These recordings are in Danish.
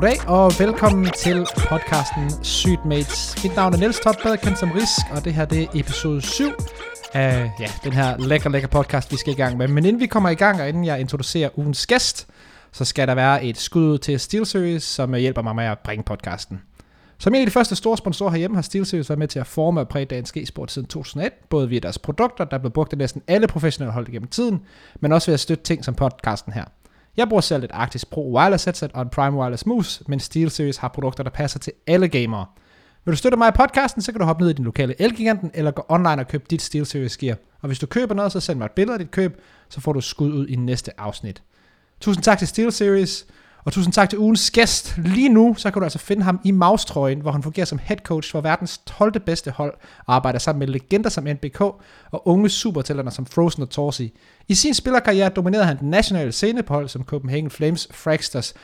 Goddag og velkommen til podcasten Sygt Mates. Mit navn er Niels Topbad, kendt som Risk, og det her det er episode 7 af ja, den her lækker, lækker podcast, vi skal i gang med. Men inden vi kommer i gang, og inden jeg introducerer ugens gæst, så skal der være et skud til SteelSeries, som hjælper mig med at bringe podcasten. Som en af de første store sponsorer herhjemme har SteelSeries været med til at forme og præge dansk e-sport siden 2001, både via deres produkter, der blev brugt af næsten alle professionelle hold gennem tiden, men også ved at støtte ting som podcasten her. Jeg bruger selv et Arctis Pro Wireless headset og en Prime Wireless Mouse, men SteelSeries har produkter, der passer til alle gamere. Vil du støtte mig i podcasten, så kan du hoppe ned i din lokale Elgiganten, eller gå online og købe dit SteelSeries gear. Og hvis du køber noget, så send mig et billede af dit køb, så får du skud ud i næste afsnit. Tusind tak til SteelSeries, og tusind tak til ugens gæst. Lige nu, så kan du altså finde ham i Maustrøjen, hvor han fungerer som head coach for verdens 12. bedste hold, og arbejder sammen med legender som NBK og unge supertalenter som Frozen og Torsi. I sin spillerkarriere dominerede han den nationale scene på hold som Copenhagen Flames, Fragsters,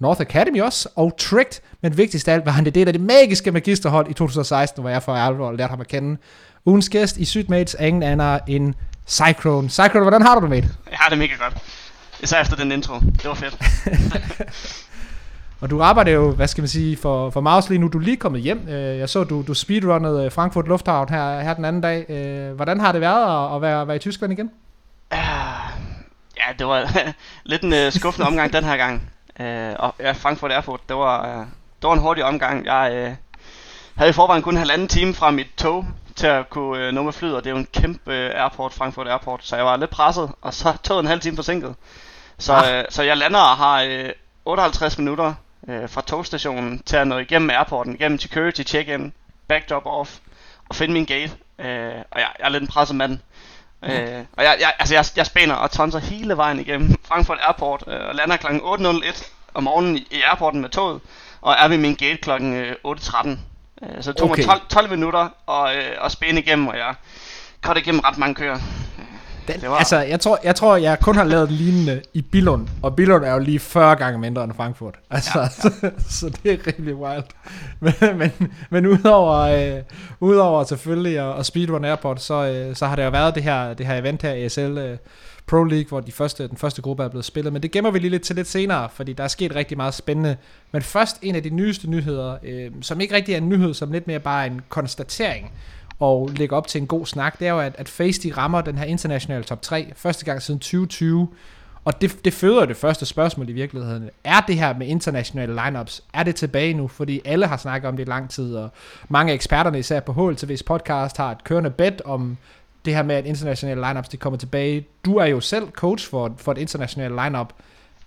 North Academy også, og Tricked, men vigtigst af alt var han det del af det magiske magisterhold i 2016, hvor jeg for alvor lærte ham at kende. Ugens gæst i Sydmates er ingen anden end Cyclone. Cyclone, hvordan har du det, mate? Jeg har det mega godt. Især efter den intro. Det var fedt. og du arbejder jo, hvad skal man sige, for, for Maus lige nu. Du er lige kommet hjem. Øh, jeg så, du, du speedrunnede Frankfurt Lufthavn her, her den anden dag. Øh, hvordan har det været at, at være, være i Tyskland igen? Uh, ja, det var lidt en uh, skuffende omgang den her gang. Uh, og ja, Frankfurt Airport, det var, uh, det var en hurtig omgang. Jeg uh, havde i forvejen kun en halvanden time fra mit tog til at kunne uh, nå med flyet, og det er jo en kæmpe uh, airport, Frankfurt Airport, så jeg var lidt presset, og så tog en halv time forsinket. Så, ah. øh, så jeg lander og har øh, 58 minutter øh, fra togstationen til at nå igennem airporten, igennem security check-in, backdrop off og finde min gate. Øh, og jeg, jeg er lidt en presset mand. Mm. Øh, og jeg, jeg, altså jeg, jeg spænder og tonser hele vejen igennem Frankfurt Airport øh, og lander kl. 8.01 om morgenen i, i airporten med toget. Og er ved min gate kl. 8.13. Øh, så det tog okay. mig 12, 12 minutter at, øh, at spænde igennem, og jeg kom igennem ret mange køer. Den, det var... Altså, jeg tror, jeg tror, jeg kun har lavet lignende i Billund, og Billund er jo lige 40 gange mindre end Frankfurt. Altså, ja, ja. Så, så det er rigtig wild. Men, men, men udover, øh, udover selvfølgelig at, at speedrun airport, så, øh, så har det jo været det her, det her event her, ESL øh, Pro League, hvor de første, den første gruppe er blevet spillet. Men det gemmer vi lige lidt til lidt senere, fordi der er sket rigtig meget spændende. Men først en af de nyeste nyheder, øh, som ikke rigtig er en nyhed, som lidt mere bare en konstatering og lægger op til en god snak, det er jo, at, at Face de rammer den her internationale top 3 første gang siden 2020. Og det, det føder det første spørgsmål i virkeligheden. Er det her med internationale lineups, er det tilbage nu? Fordi alle har snakket om det i lang tid, og mange af eksperterne, især på HLTV's podcast, har et kørende bet om det her med, at internationale lineups de kommer tilbage. Du er jo selv coach for, for et internationalt lineup.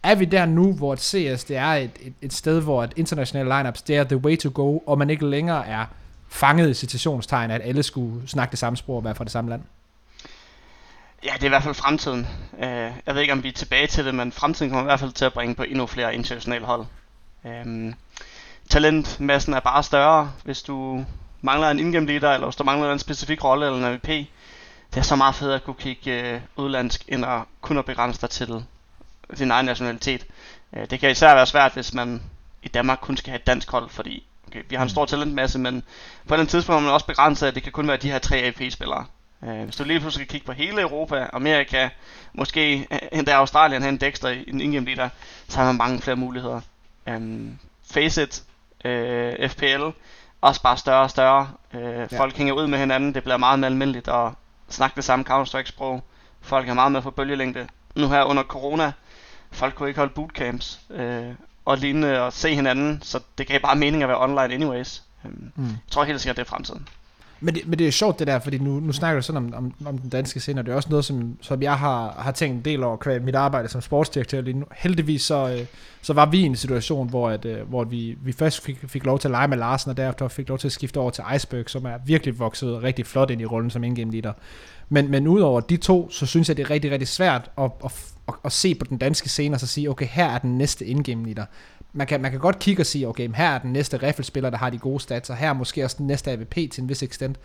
Er vi der nu, hvor et CS det er et, et, et sted, hvor et internationale lineups det er the way to go, og man ikke længere er fanget i citationstegn, at alle skulle snakke det samme sprog og være fra det samme land? Ja, det er i hvert fald fremtiden. Øh, jeg ved ikke, om vi er tilbage til det, men fremtiden kommer i hvert fald til at bringe på endnu flere internationale hold. Øhm, talentmassen er bare større, hvis du mangler en in leader, eller hvis du mangler en specifik rolle eller en MVP, det er så meget fedt at kunne kigge uh, udlandsk, end at kun at begrænse dig til din egen nationalitet. Uh, det kan især være svært, hvis man i Danmark kun skal have et dansk hold, fordi okay, vi har en stor talentmasse, men på et tidspunkt har man også begrænset, at det kan kun være de her tre AP-spillere. Uh, hvis du lige pludselig skal kigge på hele Europa, Amerika, måske endda Australien, have en Dexter i en in leader, så har man mange flere muligheder. Um, Faceit, uh, øh, FPL, også bare større og større. Uh, ja. Folk hænger ud med hinanden, det bliver meget mere almindeligt at snakke det samme Counter-Strike-sprog. Folk er meget med på bølgelængde. Nu her under corona, folk kunne ikke holde bootcamps. Uh, og lignende og se hinanden, så det gav bare mening at være online anyways. Um, mm. Jeg tror helt sikkert, det er fremtiden. Men det, men det er sjovt det der, fordi nu, nu snakker du sådan om, om, om den danske scene, og det er også noget, som, som jeg har, har tænkt en del over kvæl mit arbejde som sportsdirektør lige nu. Heldigvis så, øh, så var vi i en situation, hvor, at, øh, hvor vi, vi først fik, fik lov til at lege med Larsen, og derefter fik lov til at skifte over til Iceberg, som er virkelig vokset rigtig flot ind i rollen som ingame leader. Men, men udover de to, så synes jeg, det er rigtig, rigtig svært at, at, at, at se på den danske scene og så sige, okay, her er den næste ingame leader man kan, man kan godt kigge og sige, okay, her er den næste riffelspiller, der har de gode stats, og her er måske også den næste AVP til en vis extent.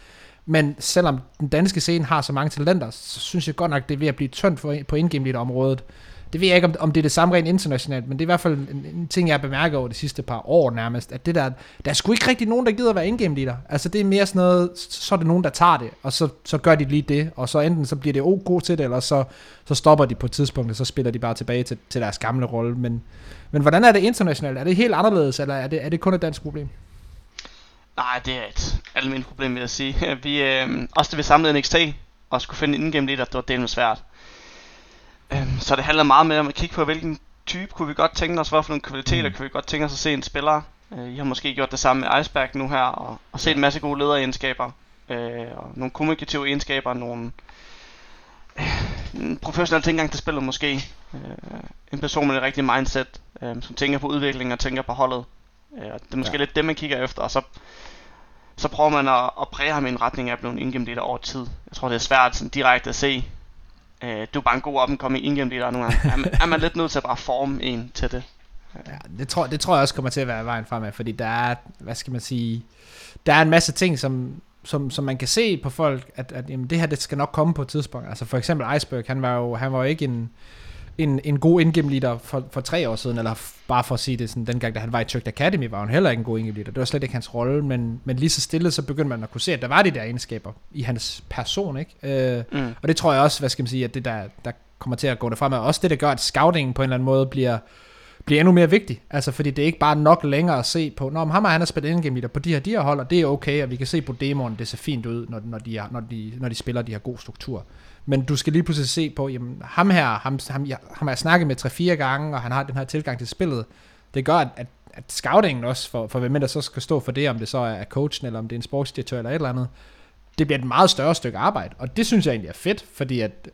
Men selvom den danske scene har så mange talenter, så synes jeg godt nok, det er ved at blive tyndt for, på indgame området. det ved jeg ikke, om, om det er det samme rent internationalt, men det er i hvert fald en, en ting, jeg har bemærket over de sidste par år nærmest, at det der, der er sgu ikke rigtig nogen, der gider at være indgame leader. Altså det er mere sådan noget, så er det nogen, der tager det, og så, så gør de lige det, og så enten så bliver det ok til det, eller så, så stopper de på et tidspunkt, og så spiller de bare tilbage til, til deres gamle rolle. Men, men hvordan er det internationalt? Er det helt anderledes, eller er det, er det kun et dansk problem? Nej, det er et almindeligt problem, vil jeg sige. Vi, øh, også da vi samlede NXT, og skulle finde en indgame leader, det var delt svært. Øhm, så det handler meget mere om at kigge på, hvilken type kunne vi godt tænke os, hvorfor nogle kvaliteter mm. kunne vi godt tænke os at se en spiller. Øh, I har måske gjort det samme med Iceberg nu her, og, og set en masse gode lederegenskaber, øh, og nogle kommunikative egenskaber, nogle øh, en professionel tilgang til spillet måske. Øh, en person med et rigtigt mindset, øh, som tænker på udvikling og tænker på holdet. Øh, det er måske ja. lidt det, man kigger efter, og så, så prøver man at, at præge ham i en retning af at blive en indgennem over tid. Jeg tror, det er svært sådan direkte at se, øh, du er bare en god op and coming in game leader nogle gange. er, man, er man lidt nødt til at bare forme en til det. Ja, det tror, det tror jeg også kommer til at være vejen fremad, fordi der er, hvad skal man sige, der er en masse ting, som, som, som man kan se på folk, at, at jamen, det her det skal nok komme på et tidspunkt. Altså for eksempel Iceberg, han var jo, han var jo ikke en, en, en god indgame leader for, for tre år siden, eller bare for at sige det sådan, dengang da han var i Turk Academy, var han heller ikke en god indgame leader. Det var slet ikke hans rolle, men, men lige så stille, så begyndte man at kunne se, at der var de der egenskaber i hans person, ikke? Øh, mm. Og det tror jeg også, hvad skal man sige, at det der, der kommer til at gå derfra med, også det, der gør, at scouting på en eller anden måde bliver, bliver endnu mere vigtig. Altså, fordi det er ikke bare nok længere at se på, når ham og han har spillet endgame leader på de her, de her hold, og det er okay, og vi kan se på demoen, det ser fint ud, når, når, de, er, når, de, når de spiller de her gode strukturer. Men du skal lige pludselig se på, jamen ham her, ham, ham, jeg, ham har jeg snakket med 3-4 gange, og han har den her tilgang til spillet. Det gør, at, at, at scoutingen også, for, for hvem der så skal stå for det, om det så er coachen, eller om det er en sportsdirektør, eller et eller andet, det bliver et meget større stykke arbejde, og det synes jeg egentlig er fedt, fordi at,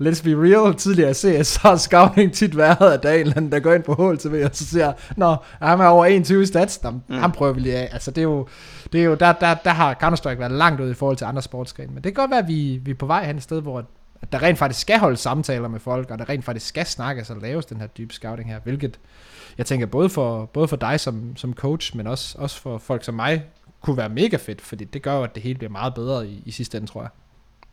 let's be real, tidligere CS, så har scouting tit været, at der er en eller anden, der går ind på HLTV, og så siger, nå, han er over 21 stats, Nå, mm. han prøver vi lige af. Altså det er jo, det er jo der, der, der har Counter-Strike været langt ud i forhold til andre sportsgrene, men det kan godt være, at vi, vi er på vej hen et sted, hvor at der rent faktisk skal holde samtaler med folk, og der rent faktisk skal snakkes og laves den her dybe scouting her, hvilket jeg tænker både for, både for dig som, som coach, men også, også for folk som mig, kunne være mega fedt, fordi det gør jo, at det hele bliver meget bedre i, i sidste ende, tror jeg.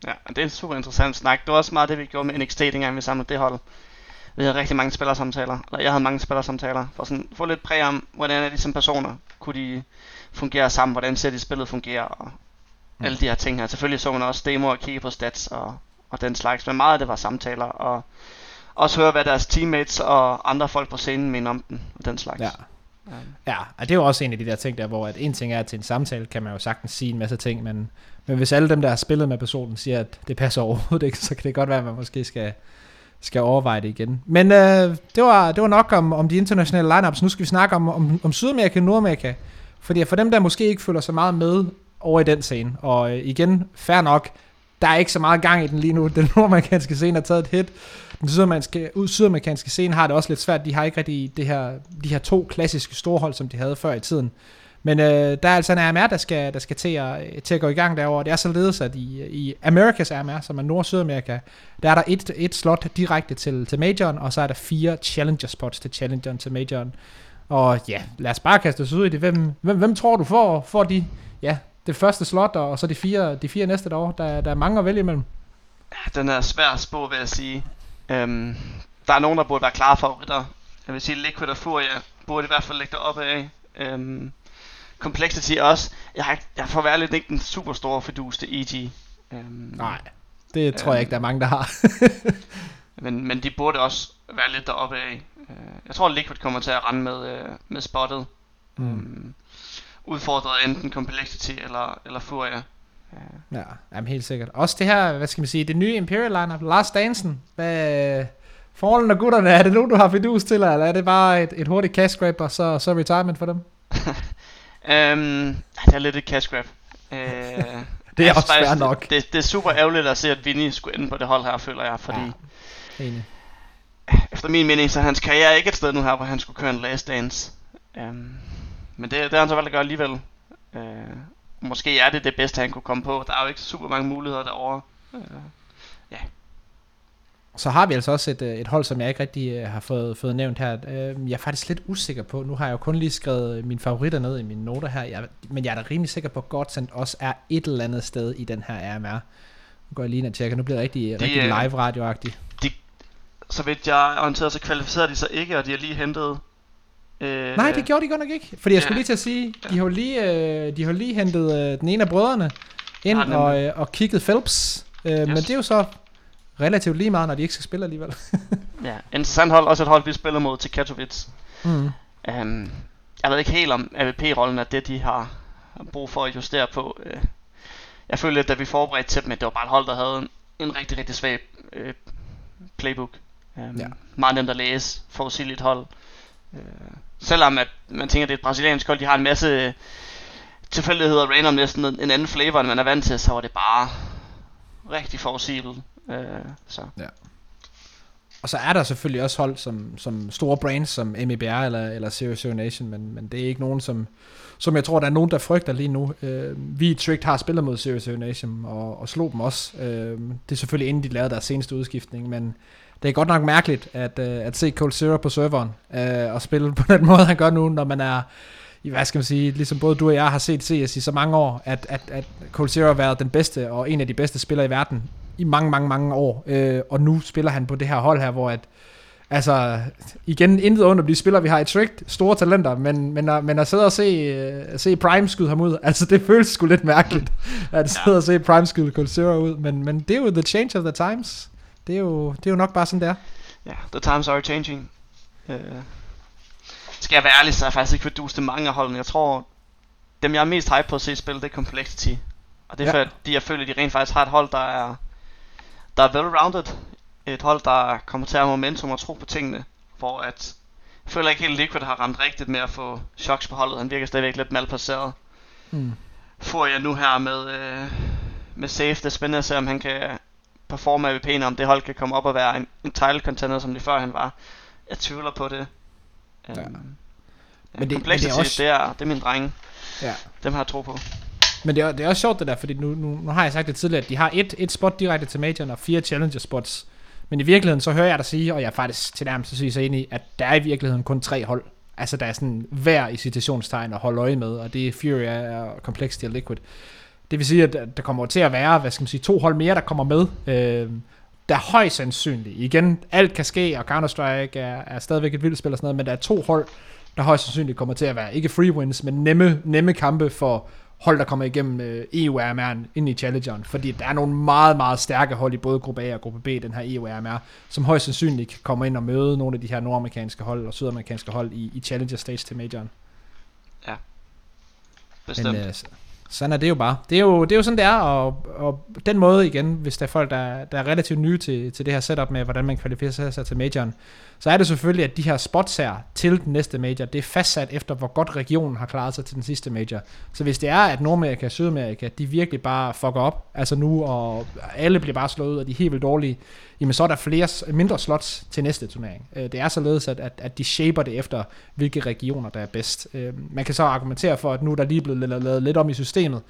Ja, det er en super interessant snak. Det var også meget det, vi gjorde med NXT, dengang vi samlede det hold. Vi havde rigtig mange spillersamtaler, eller jeg havde mange spillersamtaler, for sådan få lidt præg om, hvordan er de som personer, kunne de fungere sammen, hvordan ser de spillet fungere, og mm. alle de her ting her. Selvfølgelig så man også demo og kigge på stats og, og den slags, men meget af det var samtaler, og også høre, hvad deres teammates og andre folk på scenen mener om den, og den slags. Ja. Ja, og det er jo også en af de der ting der, hvor at en ting er, at til en samtale kan man jo sagtens sige en masse ting, men, men hvis alle dem, der har spillet med personen, siger, at det passer overhovedet ikke, så kan det godt være, at man måske skal, skal overveje det igen. Men øh, det, var, det var nok om, om de internationale lineups. Nu skal vi snakke om, om, om Sydamerika og Nordamerika. Fordi for dem, der måske ikke føler så meget med over i den scene, og øh, igen, fair nok, der er ikke så meget gang i den lige nu. Den nordamerikanske scene har taget et hit. Den sydamerikanske, sydamerikanske scene har det også lidt svært. De har ikke rigtig det her, de her to klassiske storhold, som de havde før i tiden. Men øh, der er altså en AMR, der skal, der skal til, at, øh, til at gå i gang derovre. Det er således, at i, øh, i Americas AMR, som er Nord-Sydamerika, der er der et, et slot direkte til, til Majoren, og så er der fire Challenger spots til Challengeren til Majoren. Og ja, lad os bare kaste os ud i det. Hvem, hvem, hvem tror du får, får de, ja, det første slot, og så de fire, de fire næste derovre? Der, der er mange at vælge imellem. Ja, den er svær at spå, vil jeg sige. Øhm, der er nogen, der burde være klare favoritter. Jeg vil sige, Liquid og Furia burde i hvert fald ligge deroppe af. Øhm, Complexity også. Jeg, har, jeg får være lidt ikke den super store fidus til EG. Øhm, Nej, det tror øhm, jeg ikke, der er mange, der har. men, men de burde også være lidt deroppe af. Øh, jeg tror, Liquid kommer til at rende med, øh, med spottet. Mm. Øhm, udfordret enten Complexity eller, eller Furia. Ja, jamen helt sikkert. Også det her, hvad skal man sige, det nye Imperial lineup, Lars Dansen, hvad, Fallen og gutterne, er det nu, du har fidus til, eller er det bare et, et hurtigt cash grab, og så, så retirement for dem? um, det er lidt et cash grab. Uh, det er også fair nok. Det, det, er super ærgerligt at se, at Vinny skulle ende på det hold her, føler jeg, fordi... Ja, enig. Efter min mening, så er hans karriere ikke et sted nu her, hvor han skulle køre en last dance. Um, men det, det har han så valgt at gøre alligevel. Uh, måske er det det bedste, han kunne komme på. Der er jo ikke super mange muligheder derovre. Uh, ja. Så har vi altså også et, øh, et hold, som jeg ikke rigtig uh, har fået, fået nævnt her. Uh, jeg er faktisk lidt usikker på, nu har jeg jo kun lige skrevet mine favoritter ned i mine noter her, jeg, men jeg er da rimelig sikker på, at Godsend også er et eller andet sted i den her RMR. Nu går jeg lige ind og tjekker, nu bliver det rigtig, de, rigtig live radioagtigt. De, så vidt jeg er orienteret, så kvalificerede de sig ikke, og de har lige hentet... Øh, Nej, det gjorde de godt nok ikke. Fordi jeg ja. skulle lige til at sige, ja. de har lige, øh, de har lige hentet øh, den ene af brødrene ind ja, og, øh, og kigget Phelps. Øh, yes. Men det er jo så relativt lige meget, når de ikke skal spille alligevel. ja, interessant hold. Også et hold, vi spiller mod til Katowice. Mm. Um, jeg ved ikke helt om AVP-rollen er det, de har brug for at justere på. Uh, jeg følte lidt, da vi forberedte til dem, at det var bare et hold, der havde en, en rigtig, rigtig svag uh, playbook. Um, ja. Meget nemt at læse, forudsigeligt hold. Uh, selvom at man tænker, at det er et brasiliansk hold, de har en masse øh, tilfældigheder random næsten en anden flavor, end man er vant til, så var det bare rigtig forudsigeligt. Øh, så. Ja. Og så er der selvfølgelig også hold som, som store brands som MEBR eller, eller Serious Zero Nation, men, men det er ikke nogen, som, som jeg tror, der er nogen, der frygter lige nu. Øh, vi i Tricked har spillet mod Serious Zero Nation og, og slog dem også. Øh, det er selvfølgelig inden de lavede deres seneste udskiftning, men det er godt nok mærkeligt at, øh, at se Cold Zero på serveren øh, og spille på den måde, han gør nu, når man er hvad skal man sige, ligesom både du og jeg har set CS i så mange år, at, at, at Cold Zero har været den bedste og en af de bedste spillere i verden i mange, mange, mange år. Øh, og nu spiller han på det her hold her, hvor at, altså, igen, intet under de spillere, vi har i Tricked, store talenter, men, men, at, men at sidde og se, uh, se Prime skyde ham ud, altså det føles sgu lidt mærkeligt, at sidde og se Prime skyde Cold Zero ud, men, men det er jo the change of the times. Det er jo, det er jo nok bare sådan, det er. Ja, yeah, the times are changing. Uh, skal jeg være ærlig, så er jeg faktisk ikke fordust til mange af holdene. Jeg tror, dem jeg er mest hype på at se spille, det er Complexity. Og det er ja. fordi, jeg føler, at de rent faktisk har et hold, der er der er well-rounded. Et hold, der kommer til at have momentum og tro på tingene. Hvor at, jeg føler ikke helt Liquid har ramt rigtigt med at få shocks på holdet. Han virker stadigvæk lidt malplaceret. Mm. Får jeg nu her med, øh, med safe, det er spændende at se, om han kan performe AVP'en, om det hold kan komme op og være en, en title contender, som det før han var. Jeg tvivler på det. Ja. Um, men det, men det, er også... det, er, det er min drenge. Ja. Dem har jeg tro på. Men det er, det er også sjovt det der, fordi nu, nu, nu har jeg sagt det tidligere, at de har et, et spot direkte til majoren og fire challenger spots. Men i virkeligheden, så hører jeg dig sige, og jeg er faktisk til nærmest at sige sig ind i, at der er i virkeligheden kun tre hold. Altså der er sådan hver i citationstegn at holde øje med, og det er Fury og Complexity og Liquid. Det vil sige, at der kommer til at være, hvad skal man sige, to hold mere, der kommer med. Øh, der er højst sandsynligt. Igen, alt kan ske, og Counter-Strike er, er stadigvæk et vildt spil og sådan noget, men der er to hold, der højst sandsynligt kommer til at være, ikke free wins, men nemme, nemme kampe for hold, der kommer igennem øh, EU-RMR'en ind i Challengeren, fordi der er nogle meget, meget stærke hold i både gruppe A og gruppe B, den her EU-RMR, som højst sandsynligt kan komme ind og møde nogle af de her nordamerikanske hold og sydamerikanske hold i, i Challenger Stage til Majoren. Ja, bestemt. Men, øh, sådan er det jo bare. Det er jo, det er jo sådan, det er, og, og den måde igen, hvis der er folk, der, der er relativt nye til, til det her setup med, hvordan man kvalificerer sig til majoren, så er det selvfølgelig, at de her spots her til den næste major, det er fastsat efter, hvor godt regionen har klaret sig til den sidste major. Så hvis det er, at Nordamerika og Sydamerika, de virkelig bare fucker op, altså nu, og alle bliver bare slået ud, og de er helt vildt dårlige, jamen så er der flere mindre slots til næste turnering. Øh, det er således, at, at, at de shaper det efter, hvilke regioner, der er bedst. Øh, man kan så argumentere for, at nu er der lige blevet lavet lidt om i systemet,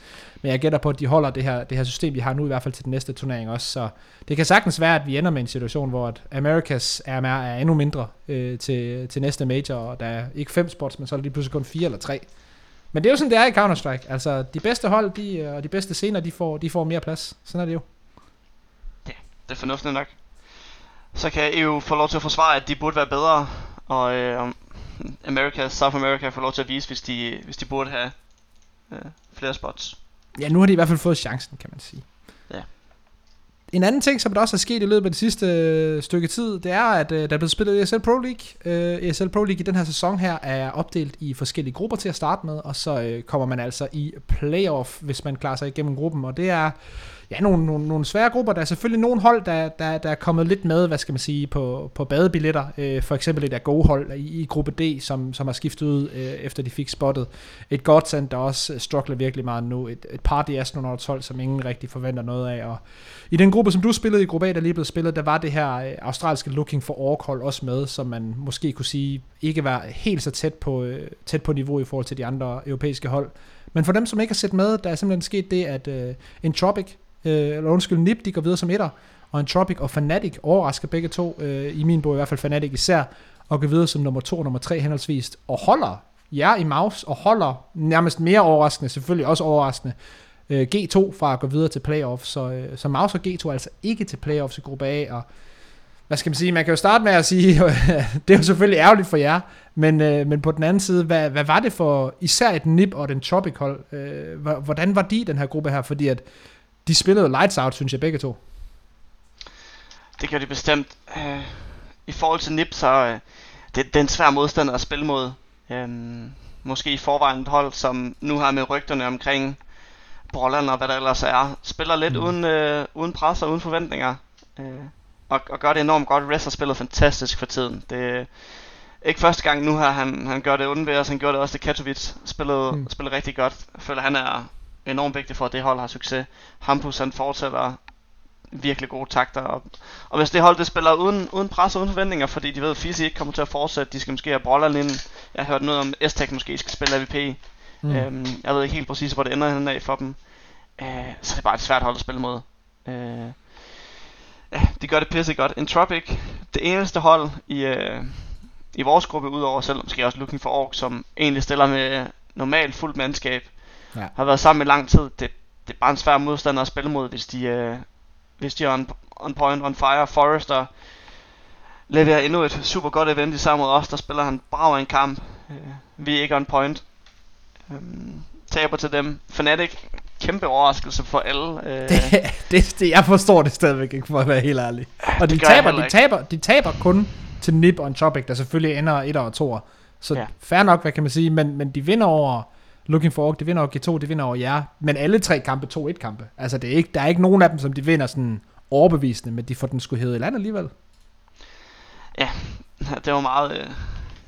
men jeg gætter på, at de holder det her, det her system, vi har nu i hvert fald til den næste turnering også. Så det kan sagtens være, at vi ender med en situation, hvor at Americas RMR er endnu mindre øh, til, til næste major, og der er ikke fem spots, men så er det lige pludselig kun fire eller tre. Men det er jo sådan, det er i Counter-Strike. Altså, de bedste hold de, øh, og de bedste scener, de får, de får mere plads. Sådan er det jo. Ja, det er fornuftigt nok. Så kan EU få lov til at forsvare, at de burde være bedre, og øh, America, South America får lov til at vise, hvis de, hvis de burde have øh, flere spots. Ja, nu har de i hvert fald fået chancen, kan man sige. Ja. En anden ting, som der også er sket i løbet af det sidste øh, stykke tid, det er, at øh, der er blevet spillet ESL Pro League. Øh, ESL Pro League i den her sæson her er opdelt i forskellige grupper til at starte med, og så øh, kommer man altså i playoff, hvis man klarer sig igennem gruppen, og det er ja, nogle, nogle, nogle svære grupper. Der er selvfølgelig nogle hold, der, der, der er kommet lidt med, hvad skal man sige, på, på badebilletter. Øh, for eksempel et af gode hold i, i gruppe D, som, som har skiftet ud, øh, efter de fik spottet. Et Godsend, der også øh, struggler virkelig meget nu. Et, et par de Astronauts hold, som ingen rigtig forventer noget af. Og i den gruppe, som du spillede i gruppe A, der lige blev spillet, der var det her øh, australske Looking for Ork hold også med, som man måske kunne sige ikke var helt så tæt på, øh, tæt på niveau i forhold til de andre europæiske hold. Men for dem, som ikke har set med, der er simpelthen sket det, at uh, Entropic, øh, eller undskyld, Nip, de går videre som etter, og Entropic og Fnatic overrasker begge to, øh, i min bog i hvert fald Fnatic især, og går videre som nummer to og nummer tre henholdsvis, og holder jer i mouse, og holder nærmest mere overraskende, selvfølgelig også overraskende, øh, G2 fra at gå videre til playoff, så, øh, så Mouse og G2 er altså ikke til playoffs i gruppe A, og hvad skal man sige, man kan jo starte med at sige, det er jo selvfølgelig ærgerligt for jer, men, øh, men på den anden side, hvad, hvad var det for især et NIP og den Tropic hold? Øh, hvordan var de den her gruppe her? Fordi at de spillede lights out, synes jeg begge to. Det gør de bestemt. Øh, I forhold til NIP, så øh, det, det er en svær modstander at spille mod. Øh, måske i forvejen et hold, som nu har med rygterne omkring Brolland og hvad der ellers er, spiller lidt mm. uden, øh, uden pres og uden forventninger. Øh, og, og gør det enormt godt. Rest har spillet fantastisk for tiden. Det er ikke første gang nu her, han, han gør det uden ved os. Han gjorde det også til Katowice. Spillede, mm. spillede rigtig godt. Jeg føler, han er enormt vigtig for, at det hold har succes. Hampus han fortsætter virkelig gode takter. Og, og hvis det hold det spiller uden, uden pres og uden forventninger, fordi de ved, at Fisi ikke kommer til at fortsætte, de skal måske have Broller ind. Jeg har hørt noget om, at måske skal spille AVP. Mm. Øhm, jeg ved ikke helt præcis, hvor det ender hen af for dem. Øh, så det er bare et svært hold at spille mod. Øh, ja, de gør det pisse godt. Entropic, det eneste hold i, øh, i vores gruppe, udover selv måske også Looking for Ork, som egentlig stiller med normalt fuldt mandskab, ja. har været sammen i lang tid. Det, det er bare en svær modstander at spille mod, hvis de, øh, hvis de er on, on point, on fire. Forrester leverer endnu et super godt event i sammen med os, der spiller han brav en kamp. Øh, vi er ikke on point. Øhm, taber til dem. Fnatic, kæmpe overraskelse for alle. Øh. Det, det, det, jeg forstår det stadigvæk ikke, for at være helt ærlig. Og de taber, de, taber, de taber kun til Nip og Topic, der selvfølgelig ender 1 og 2. Så ja. fair nok, hvad kan man sige, men, men de vinder over Looking for Ork, de vinder over G2, de vinder over jer, men alle tre kampe, 2-1 kampe. Altså, det er ikke, der er ikke nogen af dem, som de vinder sådan overbevisende, men de får den sgu hævet i land alligevel. Ja, det var meget, øh,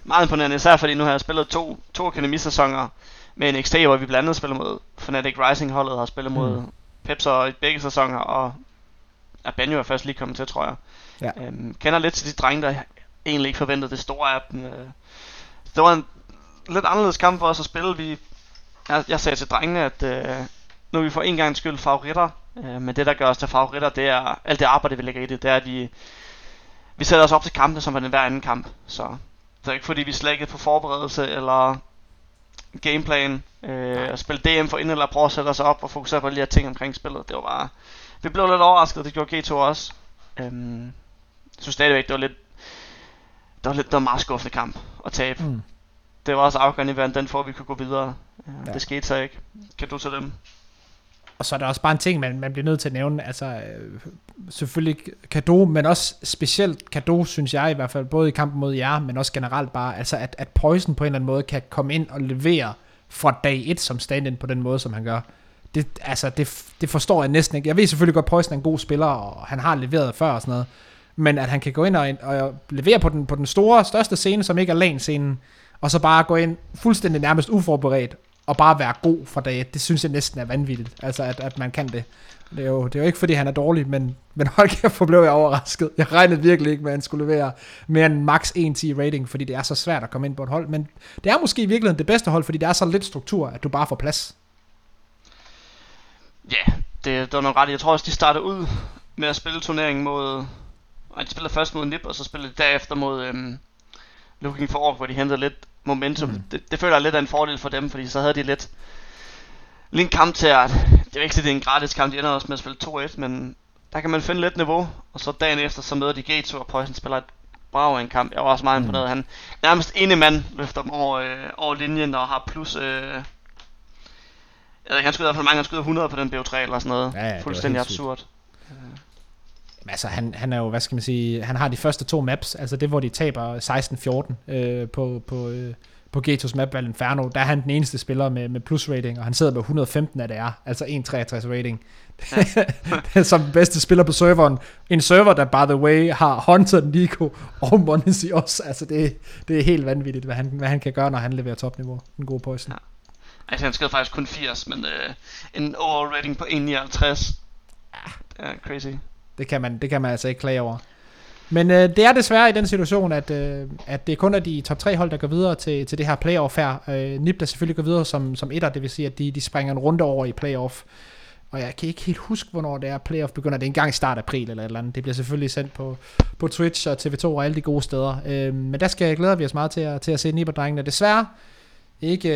meget imponerende, især fordi nu har jeg spillet to, to akademisæsoner med en XT, hvor vi blandt andet spiller mod Fnatic Rising holdet, har spillet mod mm. Pepser i begge sæsoner, og er Banjo er først lige kommet til, tror jeg. Ja. Øhm, kender lidt til de drenge, der egentlig ikke forventede det store af dem. Øh, det var en lidt anderledes kamp for os at spille. Vi, jeg, jeg sagde til drengene, at øh, nu er vi for en gang skyld favoritter, øh, men det der gør os til favoritter, det er alt det arbejde, vi lægger i det, det er, at vi, vi sætter os op til kampen, som var den hver anden kamp. Så det er ikke fordi, vi slækkede på forberedelse, eller gameplan, øh, og spille DM for inden, eller prøve at sætte os op og fokusere på de her ting omkring spillet. Det var bare... Vi blev lidt overrasket, det gjorde G2 også. Øhm, jeg synes stadigvæk, det var lidt... Det var, lidt, det var en meget skuffende kamp at tabe. Mm. Det var også afgørende i den for, at vi kunne gå videre. Ja. Det skete så ikke. Kan du til dem? Og så er der også bare en ting, man, man bliver nødt til at nævne, altså øh, selvfølgelig kado, men også specielt kado, synes jeg i hvert fald, både i kampen mod jer, men også generelt bare, altså at, at Poison på en eller anden måde kan komme ind og levere fra dag 1 som stand-in på den måde, som han gør. Det, altså, det, det forstår jeg næsten ikke. Jeg ved selvfølgelig godt, at Poison er en god spiller, og han har leveret før og sådan noget, men at han kan gå ind og, og levere på den, på den store, største scene, som ikke er LAN-scenen, og så bare gå ind fuldstændig nærmest uforberedt, og bare være god fra dag det synes jeg næsten er vanvittigt, altså at, at man kan det. Det er, jo, det er jo ikke fordi han er dårlig, men, men hold kæft, hvor blev jeg overrasket. Jeg regnede virkelig ikke med, at han skulle levere mere end max 1-10 rating, fordi det er så svært at komme ind på et hold. Men det er måske i virkeligheden det bedste hold, fordi der er så lidt struktur, at du bare får plads. Ja, yeah, det, det var nok ret. Jeg tror også, de startede ud med at spille turneringen mod... Nej, de spillede først mod Nip, og så spillede de derefter mod øhm, Looking for Ork, hvor de hentede lidt momentum. Mm. Det, det føler jeg lidt af en fordel for dem, fordi så havde de lidt, lidt en kamp til at... Det er ikke så, det er en gratis kamp, de ender også med at spille 2-1, men der kan man finde lidt niveau, og så dagen efter, så møder de G2, og Poison spiller et brav en kamp. Jeg var også meget mm. imponeret. Han nærmest ene mand løfter dem over, øh, over linjen og har plus... Øh, jeg ved ikke, han skyder i hvert fald mange, han skyder 100 på den BO3 eller sådan noget. Ja, ja, Fuldstændig absurd. Altså han, han er jo, hvad skal man sige, han har de første to maps, altså det hvor de taber 16-14 øh, på, på, øh, på Getos map Val Inferno, der er han den eneste spiller med, med plus rating, og han sidder med 115 af det er, altså 1,63 rating. Ja. som den bedste spiller på serveren. En server, der by the way har Hunter, Nico og Monesi også. Altså det, det er helt vanvittigt, hvad han, hvad han kan gøre, når han leverer topniveau. En god poison. Ja. Altså han skød faktisk kun 80, men øh, en overall rating på 1,59. Ja. Det er crazy. Det kan man, det kan man altså ikke klage over. Men øh, det er desværre i den situation, at, øh, at det kun er de top 3 hold, der går videre til, til det her playoff her. Øh, NIP der selvfølgelig går videre som, som etter, det vil sige, at de, de springer en runde over i playoff. Og jeg kan ikke helt huske, hvornår det er playoff begynder. Det er engang i start april eller et eller andet. Det bliver selvfølgelig sendt på, på Twitch og TV2 og alle de gode steder. Øh, men der skal jeg glæder vi os meget til at, til at se NIP og drengene. Desværre, Øh, ikke,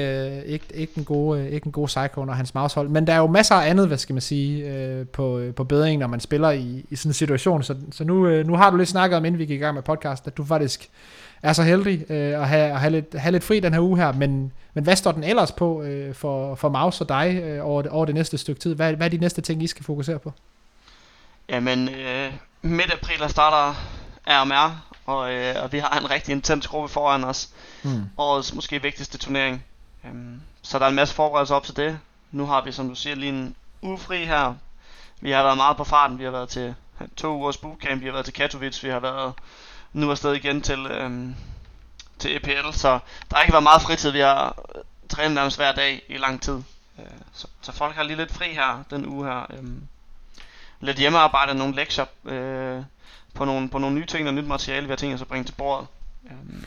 ikke, øh, ikke, en gode, ikke en god psycho under hans mousehold. Men der er jo masser af andet, hvad skal man sige, øh, på, på bedringen, når man spiller i, i sådan en situation. Så, så nu, nu har du lidt snakket om, inden vi gik i gang med podcast, at du faktisk er så heldig øh, at, have, at have, lidt, have lidt fri den her uge her. Men, men hvad står den ellers på øh, for, for Maus og dig øh, over, det, over det næste stykke tid? Hvad, hvad er de næste ting, I skal fokusere på? Jamen, øh, midt april starter RMR, og, øh, og vi har en rigtig intens gruppe foran os. Mm. Årets måske vigtigste turnering. Um, så der er en masse forberedelser op til det. Nu har vi, som du siger, lige en uge fri her. Vi har været meget på farten. Vi har været til to ugers bootcamp. Vi har været til Katowice. Vi har været nu afsted igen til, øhm, til EPL. Så der har ikke været meget fritid. Vi har trænet nærmest hver dag i lang tid. Uh, så, så folk har lige lidt fri her den uge her. Um, lidt hjemmearbejde, nogle lektier. Uh, på nogle, på nogle nye ting og nyt materiale, vi har tænkt os at bringe til bordet. Um,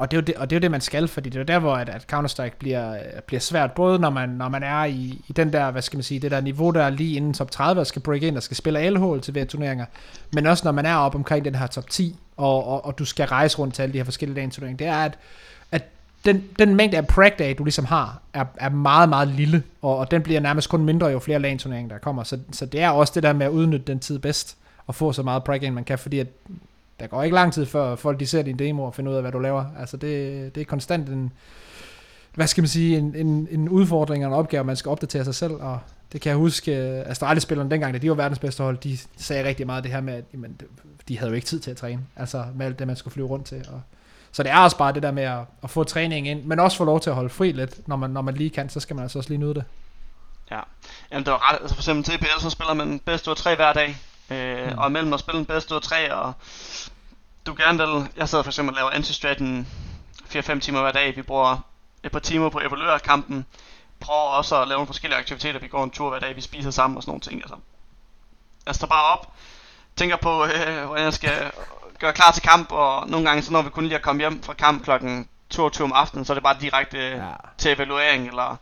og det, er jo det, og det er jo det, man skal, fordi det er jo der, hvor at, at Counter-Strike bliver, bliver svært, både når man, når man er i, i den der, hvad skal man sige, det der niveau, der er lige inden top 30, og skal break ind og skal spille LH til hver turneringer, men også når man er op omkring den her top 10, og, og, og du skal rejse rundt til alle de her forskellige dagens turneringer, det er, at, at den, den mængde af prag day, du ligesom har, er, er meget, meget lille, og, og den bliver nærmest kun mindre, jo flere lag turneringer der kommer, så, så det er også det der med at udnytte den tid bedst at få så meget prag man kan, fordi at der går ikke lang tid før folk de ser din demo og finder ud af, hvad du laver. Altså det, det er konstant en, hvad skal man sige, en, en, en udfordring og en opgave, man skal opdatere sig selv, og det kan jeg huske, øh, altså, Astralis-spillerne dengang, da de var verdens bedste hold, de sagde rigtig meget det her med, at jamen, de havde jo ikke tid til at træne, altså med alt det, man skulle flyve rundt til. Og, så det er også bare det der med at, at få træning ind, men også få lov til at holde fri lidt, når man, når man lige kan, så skal man altså også lige nyde det. Ja, Jamen, det var ret, altså for eksempel TPL, så spiller man bedst ud af tre hver dag, Øh, mm. Og mellem at spille en bedste ud af tre, og du gerne vil, jeg sidder for eksempel og laver anti-straten 4-5 timer hver dag, vi bruger et par timer på at evaluere kampen, prøver også at lave nogle forskellige aktiviteter, vi går en tur hver dag, vi spiser sammen og sådan nogle ting, altså. Jeg står bare op, tænker på, øh, hvordan jeg skal gøre klar til kamp, og nogle gange så når vi kun lige at komme hjem fra kamp klokken 22 om aftenen, så er det bare direkte ja. til evaluering, eller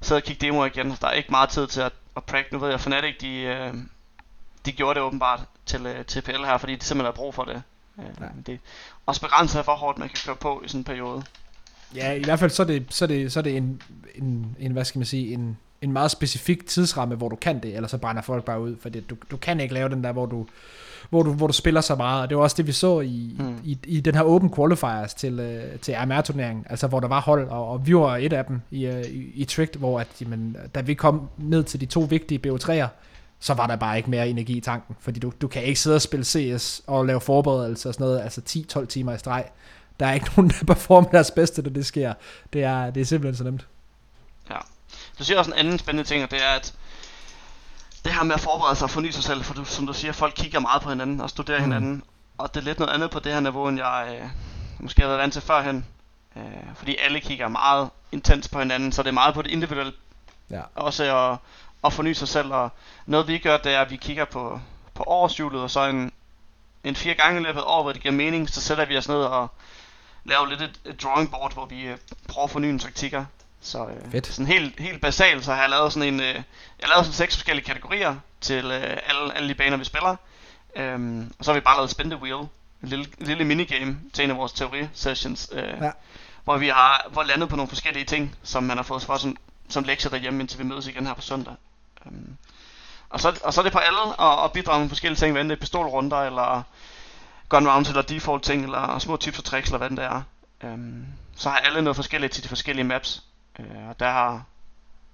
sidde og kigge demo igen. Der er ikke meget tid til at, at practice. Nu ved jeg, Fnatic, de, øh, de gjorde det åbenbart til, uh, til PL her, fordi de simpelthen har brug for det. Uh, ja. det er også begrænset for hårdt, man kan køre på i sådan en periode. Ja, i hvert fald så er det, så er det, så er det en, en, en, hvad skal man sige, en, en meget specifik tidsramme, hvor du kan det, eller så brænder folk bare ud, for det, du, du kan ikke lave den der, hvor du, hvor du, hvor du spiller så meget, og det var også det, vi så i, mm. i, i den her Open Qualifiers til, uh, til RMR-turneringen, altså hvor der var hold, og, og vi var et af dem i, uh, i, i Tricked, hvor at, jamen, da vi kom ned til de to vigtige BO3'er, så var der bare ikke mere energi i tanken, fordi du, du kan ikke sidde og spille CS og lave forberedelser og sådan noget, altså 10-12 timer i streg. Der er ikke nogen, der performer deres bedste, når det sker. Det er, det er simpelthen så nemt. Ja. Du siger også en anden spændende ting, og det er, at det her med at forberede sig og forny sig selv, for du, som du siger, folk kigger meget på hinanden og studerer mm. hinanden, og det er lidt noget andet på det her niveau, end jeg øh, måske har været vant til førhen. Øh, fordi alle kigger meget intens på hinanden, så det er meget på det individuelle. Ja. Også at at forny sig selv, og noget vi gør, det er, at vi kigger på, på årshjulet, og så en, en fire gange i løbet af år, hvor det giver mening, så sætter vi os ned og laver lidt et, et drawing board, hvor vi øh, prøver at forny taktikker. Så øh, Fedt. sådan helt, helt basalt, så har jeg lavet sådan en, øh, jeg har lavet sådan seks forskellige kategorier til øh, alle, alle de baner, vi spiller. Øhm, og så har vi bare lavet spin the wheel, en lille, en lille minigame til en af vores teori-sessions, øh, ja. hvor vi har hvor landet på nogle forskellige ting, som man har fået for som, som lektier derhjemme, indtil vi mødes igen her på søndag. Øhm, og, så, og så er det på alle at, at bidrage med forskellige ting, hvad det er pistolrunder, eller gun rounds, eller default ting, eller små tips og tricks, eller hvad det er. Um, så har alle noget forskelligt til de forskellige maps. Uh, og der har,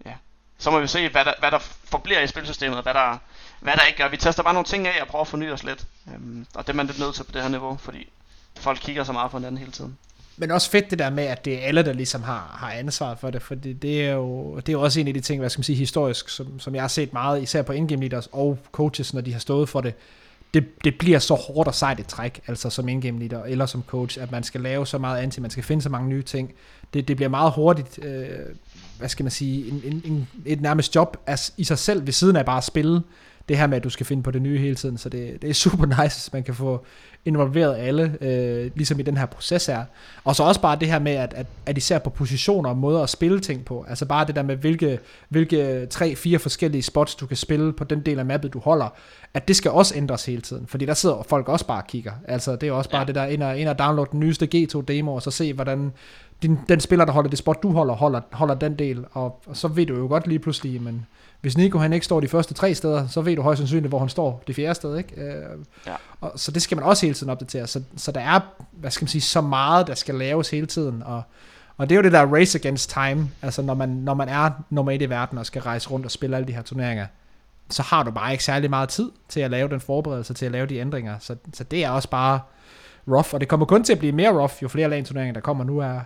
ja, så må vi se, hvad der, hvad der forbliver i spilsystemet, og hvad der, hvad der ikke gør. Vi tester bare nogle ting af og prøver at forny os lidt. Um, og det er man lidt nødt til på det her niveau, fordi folk kigger så meget på hinanden hele tiden men også fedt det der med, at det er alle, der ligesom har, har ansvaret for det, for det, det, er jo, det er jo også en af de ting, hvad skal man sige, historisk, som, som jeg har set meget, især på indgame leaders og coaches, når de har stået for det, det, det bliver så hårdt og sejt et træk, altså som indgame leader eller som coach, at man skal lave så meget anti, man skal finde så mange nye ting. Det, det bliver meget hurtigt, øh, hvad skal man sige, en, en, en, et nærmest job as, i sig selv ved siden af bare at spille det her med, at du skal finde på det nye hele tiden, så det, det er super nice, man kan få involveret alle, øh, ligesom i den her proces her. Og så også bare det her med, at, at, at især på positioner og måder at spille ting på, altså bare det der med, hvilke, hvilke tre-fire forskellige spots, du kan spille på den del af mappet, du holder, at det skal også ændres hele tiden, fordi der sidder folk også bare og kigger. Altså det er også bare ja. det der, ind og, ind og downloade den nyeste G2-demo, og så se, hvordan din, den spiller, der holder det spot, du holder, holder, holder den del, og, og så ved du jo godt lige pludselig, men hvis Nico han ikke står de første tre steder, så ved du højst sandsynligt, hvor han står det fjerde sted. Ikke? Øh, ja. og, så det skal man også hele tiden opdatere. Så, så der er, hvad skal man sige, så meget, der skal laves hele tiden. Og, og det er jo det der race against time. Altså når man, når man er nummer et i verden og skal rejse rundt og spille alle de her turneringer, så har du bare ikke særlig meget tid til at lave den forberedelse, til at lave de ændringer. Så, så det er også bare rough, og det kommer kun til at blive mere rough, jo flere LAN-turneringer der kommer nu er,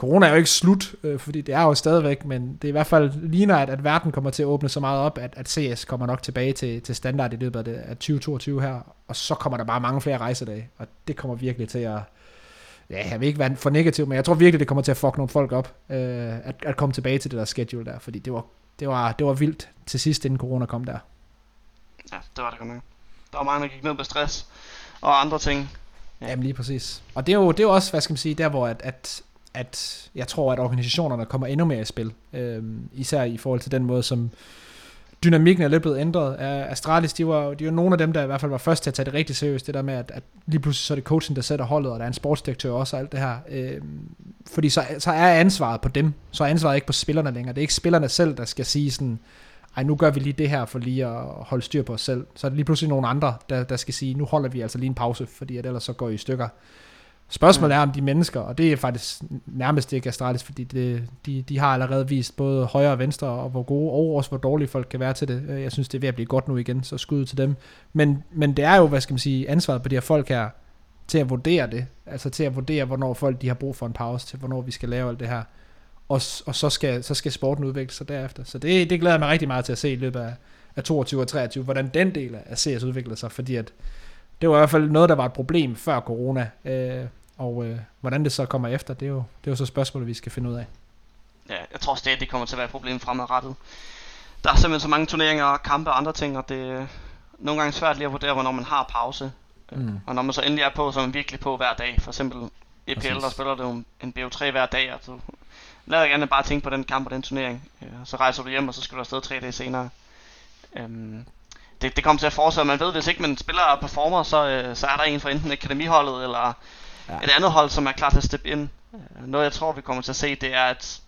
corona er jo ikke slut, øh, fordi det er jo stadigvæk, men det er i hvert fald ligner, at, at verden kommer til at åbne så meget op, at, at CS kommer nok tilbage til, til standard i løbet af, det, af 2022 her, og så kommer der bare mange flere rejsedage, og det kommer virkelig til at, ja, jeg vil ikke være for negativ, men jeg tror virkelig, det kommer til at fuck nogle folk op, øh, at, at komme tilbage til det der schedule der, fordi det var, det var, det var vildt til sidst, inden corona kom der. Ja, det var det godt nok. Der var mange, der gik ned med stress og andre ting. Ja. Jamen lige præcis. Og det er jo, det er jo også, hvad skal man sige, der hvor at, at at jeg tror, at organisationerne kommer endnu mere i spil. Øh, især i forhold til den måde, som dynamikken er lidt blevet ændret. Astralis, de var, de var nogle af dem, der i hvert fald var først til at tage det rigtig seriøst, det der med, at, at lige pludselig så er det coachen, der sætter holdet, og der er en sportsdirektør også, og alt det her. Øh, fordi så, så er ansvaret på dem, så er ansvaret ikke på spillerne længere. Det er ikke spillerne selv, der skal sige sådan, ej, nu gør vi lige det her for lige at holde styr på os selv. Så er det lige pludselig nogle andre, der, der skal sige, nu holder vi altså lige en pause, fordi at ellers så går I i stykker. Spørgsmålet er om de mennesker, og det er faktisk nærmest ikke Astralis, fordi det, de, de har allerede vist både højre og venstre, og hvor gode og også hvor dårlige folk kan være til det. Øh, jeg synes, det er ved at blive godt nu igen, så skud til dem. Men, men det er jo, hvad skal man sige, ansvaret på de her folk her, til at vurdere det. Altså til at vurdere, hvornår folk de har brug for en pause, til hvornår vi skal lave alt det her. Og, og så, skal, så skal sporten udvikle sig derefter. Så det, det glæder jeg mig rigtig meget til at se i løbet af, af 22 og 23, hvordan den del af CS udvikler sig, fordi at det var i hvert fald noget, der var et problem før corona. Øh, og øh, hvordan det så kommer efter, det er, jo, det er jo så spørgsmålet, vi skal finde ud af. Ja, jeg tror stadig, det kommer til at være et problem fremadrettet. Der er simpelthen så mange turneringer, kampe og andre ting, og det er nogle gange svært lige at vurdere, hvornår man har pause. Mm. Og når man så endelig er på, så er man virkelig på hver dag. For eksempel EPL, Præcis. der spiller du en BO3 hver dag, og du lader gerne bare tænke på den kamp og den turnering. Så rejser du hjem, og så skal du afsted tre dage senere. Øhm, det, det kommer til at fortsætte. Man ved, hvis ikke man spiller og performer, så, øh, så er der en fra enten akademiholdet, eller Ja. Et andet hold, som er klar til at steppe ind. Øh, noget jeg tror, vi kommer til at se, det er, at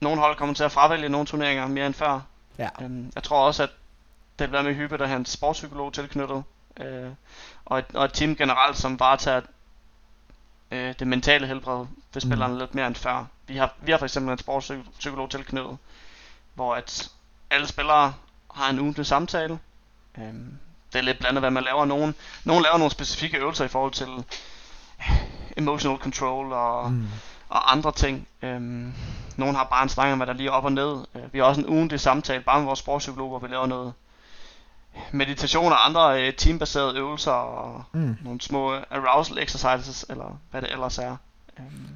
nogle hold kommer til at fravælge nogle turneringer mere end før. Ja. Øhm, jeg tror også, at det være med Hyppe, der har en sportspsykolog tilknyttet. Øh, og, et, og et team generelt, som varetager øh, det mentale helbred for spillerne mm. lidt mere end før. Vi har, vi har for eksempel en sportspsykolog tilknyttet, hvor at alle spillere har en ugentlig samtale. Øhm, det er lidt blandet, hvad man laver. Nogen, nogen laver nogle specifikke øvelser i forhold til emotional control og, mm. og andre ting. Øhm, nogle har bare en snak om, hvad der lige er op og ned. Øh, vi har også en ugentlig samtale, bare med vores sportspsykolog, hvor vi laver noget meditation og andre øh, teambaserede øvelser og mm. nogle små arousal exercises, eller hvad det ellers er. Øhm,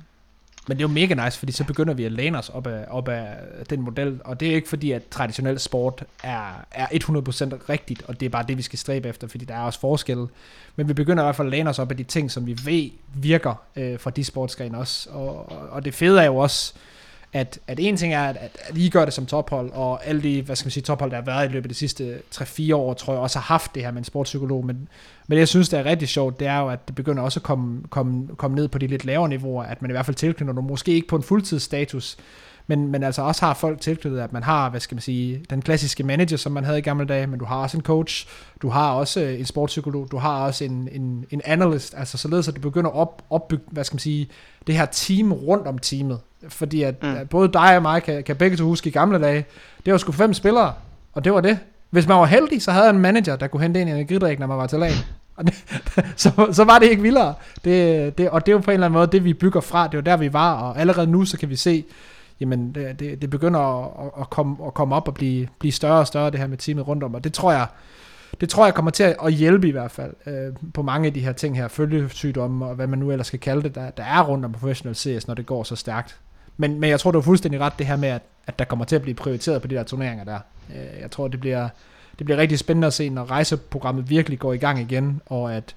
men det er jo mega nice, fordi så begynder vi at læne os op af, op af den model, og det er ikke fordi, at traditionel sport er, er 100% rigtigt, og det er bare det, vi skal stræbe efter, fordi der er også forskelle. Men vi begynder i hvert fald at læne os op af de ting, som vi ved virker øh, fra de sportsgrene også. Og, og, og det fede er jo også, at, at en ting er, at, at I gør det som tophold, og alle de, hvad skal man sige, tophold, der har været i løbet af de sidste 3-4 år, tror jeg også har haft det her med en sportspsykolog, men, men det jeg synes, der er rigtig sjovt, det er jo, at det begynder også at komme, komme, komme ned på de lidt lavere niveauer, at man i hvert fald tilknytter nogle, måske ikke på en fuldtidsstatus, men, men altså også har folk tilknyttet, at man har, hvad skal man sige, den klassiske manager, som man havde i gamle dage, men du har også en coach, du har også øh, en sportspsykolog, du har også en, en, en analyst, altså således, at du begynder at op, opbygge, hvad skal man sige, det her team rundt om teamet, fordi at mm. både dig og mig kan, kan begge to huske i gamle dage, det var sgu fem spillere, og det var det. Hvis man var heldig, så havde en manager, der kunne hente en energidrik, når man var til lag. Og så, så var det ikke vildere. Det, det, og det er jo på en eller anden måde det, vi bygger fra. Det er jo der, vi var, og allerede nu, så kan vi se, jamen det, det, det begynder at, at, komme, at komme op og blive, blive større og større, det her med teamet rundt om. Og det tror jeg, det tror jeg kommer til at hjælpe i hvert fald øh, på mange af de her ting her, følgesygdomme og hvad man nu ellers skal kalde det, der, der er rundt om professional CS, når det går så stærkt. Men, men jeg tror, du er fuldstændig ret, det her med, at, at der kommer til at blive prioriteret på de der turneringer der. Øh, jeg tror, det bliver, det bliver rigtig spændende at se, når rejseprogrammet virkelig går i gang igen, og at,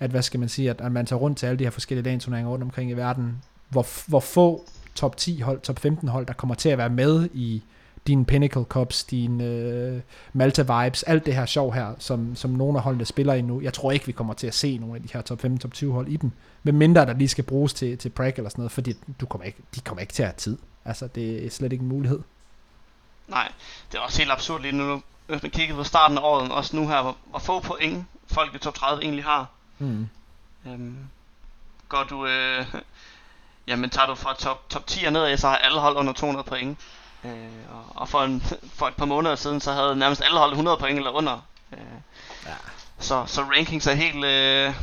at hvad skal man sige, at, at man tager rundt til alle de her forskellige dageturneringer rundt omkring i verden, hvor, hvor få top 10 hold, top 15 hold, der kommer til at være med i dine Pinnacle Cups, dine øh, Malta Vibes, alt det her sjov her, som, som nogle af holdene spiller i nu. Jeg tror ikke, vi kommer til at se nogle af de her top 15, top 20 hold i dem, med mindre der lige skal bruges til, til Prag eller sådan noget, fordi du kommer ikke, de kommer ikke til at have tid. Altså, det er slet ikke en mulighed. Nej, det er også helt absurd lige nu, hvis man kigger på starten af året, også nu her, hvor, hvor få point folk i top 30 egentlig har. Mm. Øhm, går du, øh, jamen tager du fra top, top 10 og nedad, så har alle hold under 200 point. Øh, og, og for, en, for et par måneder siden, så havde nærmest alle hold 100 point eller under. Øh, ja. så, så rankings er helt øh,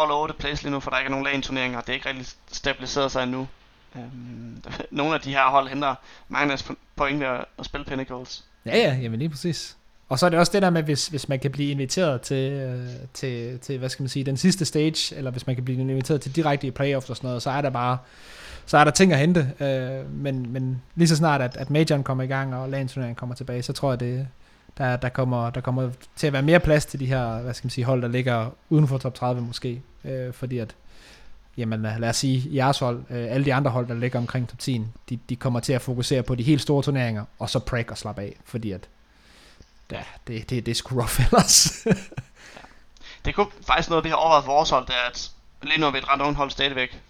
all over the place lige nu, for der ikke er nogen LAN-turneringer. Det er ikke rigtig stabiliseret sig endnu. Øhm, nogle af de her hold henter mange af point ved at spille Pinnacles. Ja, ja, jamen lige præcis. Og så er det også det der med, hvis, hvis man kan blive inviteret til, øh, til, til, hvad skal man sige, den sidste stage, eller hvis man kan blive inviteret til direkte i playoffs og sådan noget, så er der bare, så er der ting at hente. Øh, men, men lige så snart, at, at majoren kommer i gang, og landsturneringen kommer tilbage, så tror jeg, det, der, der, kommer, der kommer til at være mere plads til de her, hvad skal man sige, hold, der ligger uden for top 30 måske. Øh, fordi at, jamen lad os sige, jeres hold, øh, alle de andre hold, der ligger omkring top 10, de, de kommer til at fokusere på de helt store turneringer, og så præk og slappe af, fordi at, ja, det, det, det er sgu rough ellers. Det kunne faktisk noget, vi har overvejet for vores hold, det er, at lige nu er vi et ret ungt hold stadigvæk.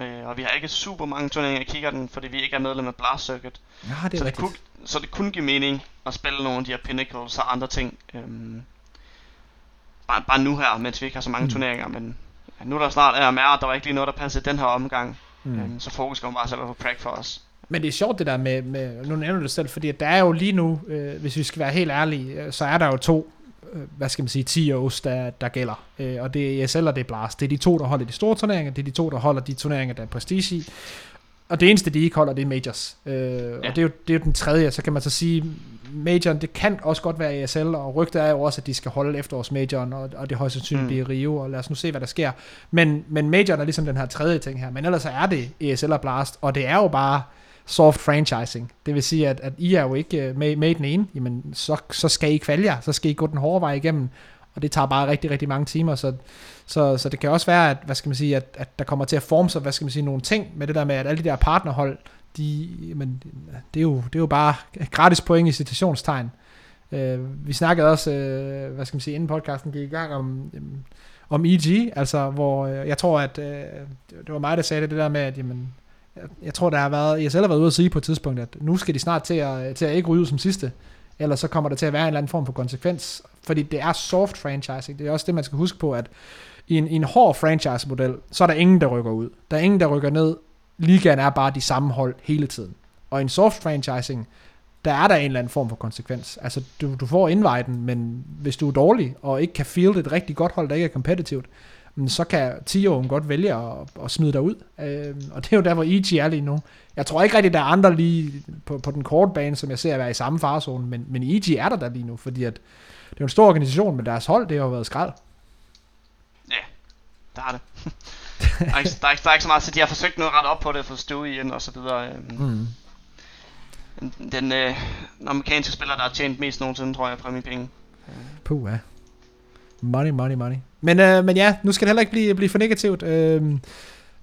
Øh, og vi har ikke super mange turneringer i kikkerten, fordi vi ikke er medlem af Blast Circuit. Ja, det er så, det kunne, så det kunne give mening at spille nogle af de her Pinnacles og andre ting. Øhm, bare, bare nu her, mens vi ikke har så mange mm. turneringer, men ja, nu er der snart RMR, og der var ikke lige noget, der passede den her omgang. Mm. Øhm, så fokus kommer bare selv på prag for os. Men det er sjovt det der med, med nu nævner du det selv, fordi der er jo lige nu, øh, hvis vi skal være helt ærlige, øh, så er der jo to, hvad skal man sige, TO's, der, der gælder. Øh, og det er ESL og det er Blast. Det er de to, der holder de store turneringer, det er de to, der holder de turneringer, der er prestige i. Og det eneste, de ikke holder, det er Majors. Øh, ja. Og det er, jo, det er jo den tredje, så kan man så sige, Majoren, det kan også godt være ESL, og rygtet er jo også, at de skal holde efterårsmajoren, og, og det højst sandsynligt mm. bliver Rio, og lad os nu se, hvad der sker. Men, men Majoren er ligesom den her tredje ting her, men ellers er det ESL og Blast, og det er jo bare soft franchising. Det vil sige, at, at I er jo ikke øh, med, med den ene, jamen så, så skal I kvalge jer, så skal I gå den hårde vej igennem, og det tager bare rigtig, rigtig mange timer, så, så, så det kan også være, at, hvad skal man sige, at, at der kommer til at forme sig, hvad skal man sige, nogle ting med det der med, at alle de der partnerhold, de, men det er jo, det er jo bare gratis point i citationstegn. Øh, vi snakkede også, øh, hvad skal man sige, inden podcasten gik i gang om, øh, om EG, altså hvor øh, jeg tror, at øh, det var mig, der sagde det, det der med, at jamen, jeg, jeg tror, der har været, jeg selv har været ude at sige på et tidspunkt, at nu skal de snart til at, til at ikke ryge ud som sidste, eller så kommer der til at være en eller anden form for konsekvens, fordi det er soft franchising, det er også det, man skal huske på, at i en, i en hård franchise-model, så er der ingen, der rykker ud. Der er ingen, der rykker ned. Ligaen er bare de samme hold hele tiden. Og i en soft franchising, der er der en eller anden form for konsekvens. Altså, du, du får inviten, men hvis du er dårlig, og ikke kan feel et rigtig godt hold, der ikke er kompetitivt, så kan 10-åren godt vælge at, at smide dig ud. Øh, og det er jo der, hvor EG er lige nu. Jeg tror ikke rigtig, der er andre lige på, på den korte bane, som jeg ser at være i samme farzone, men, men EG er der der lige nu, fordi at det er en stor organisation, men deres hold, det har jo været skrald. Ja, der har det. der, er ikke, der, er ikke, der er ikke så meget, så de har forsøgt noget ret op på det, for støve igen og så videre. Øhm. Mm. Den øh, amerikanske spiller, der har tjent mest nogensinde, tror jeg, på mine penge. Puh, ja. Money, money, money. Men, øh, men ja, nu skal det heller ikke blive, blive for negativt. Øh,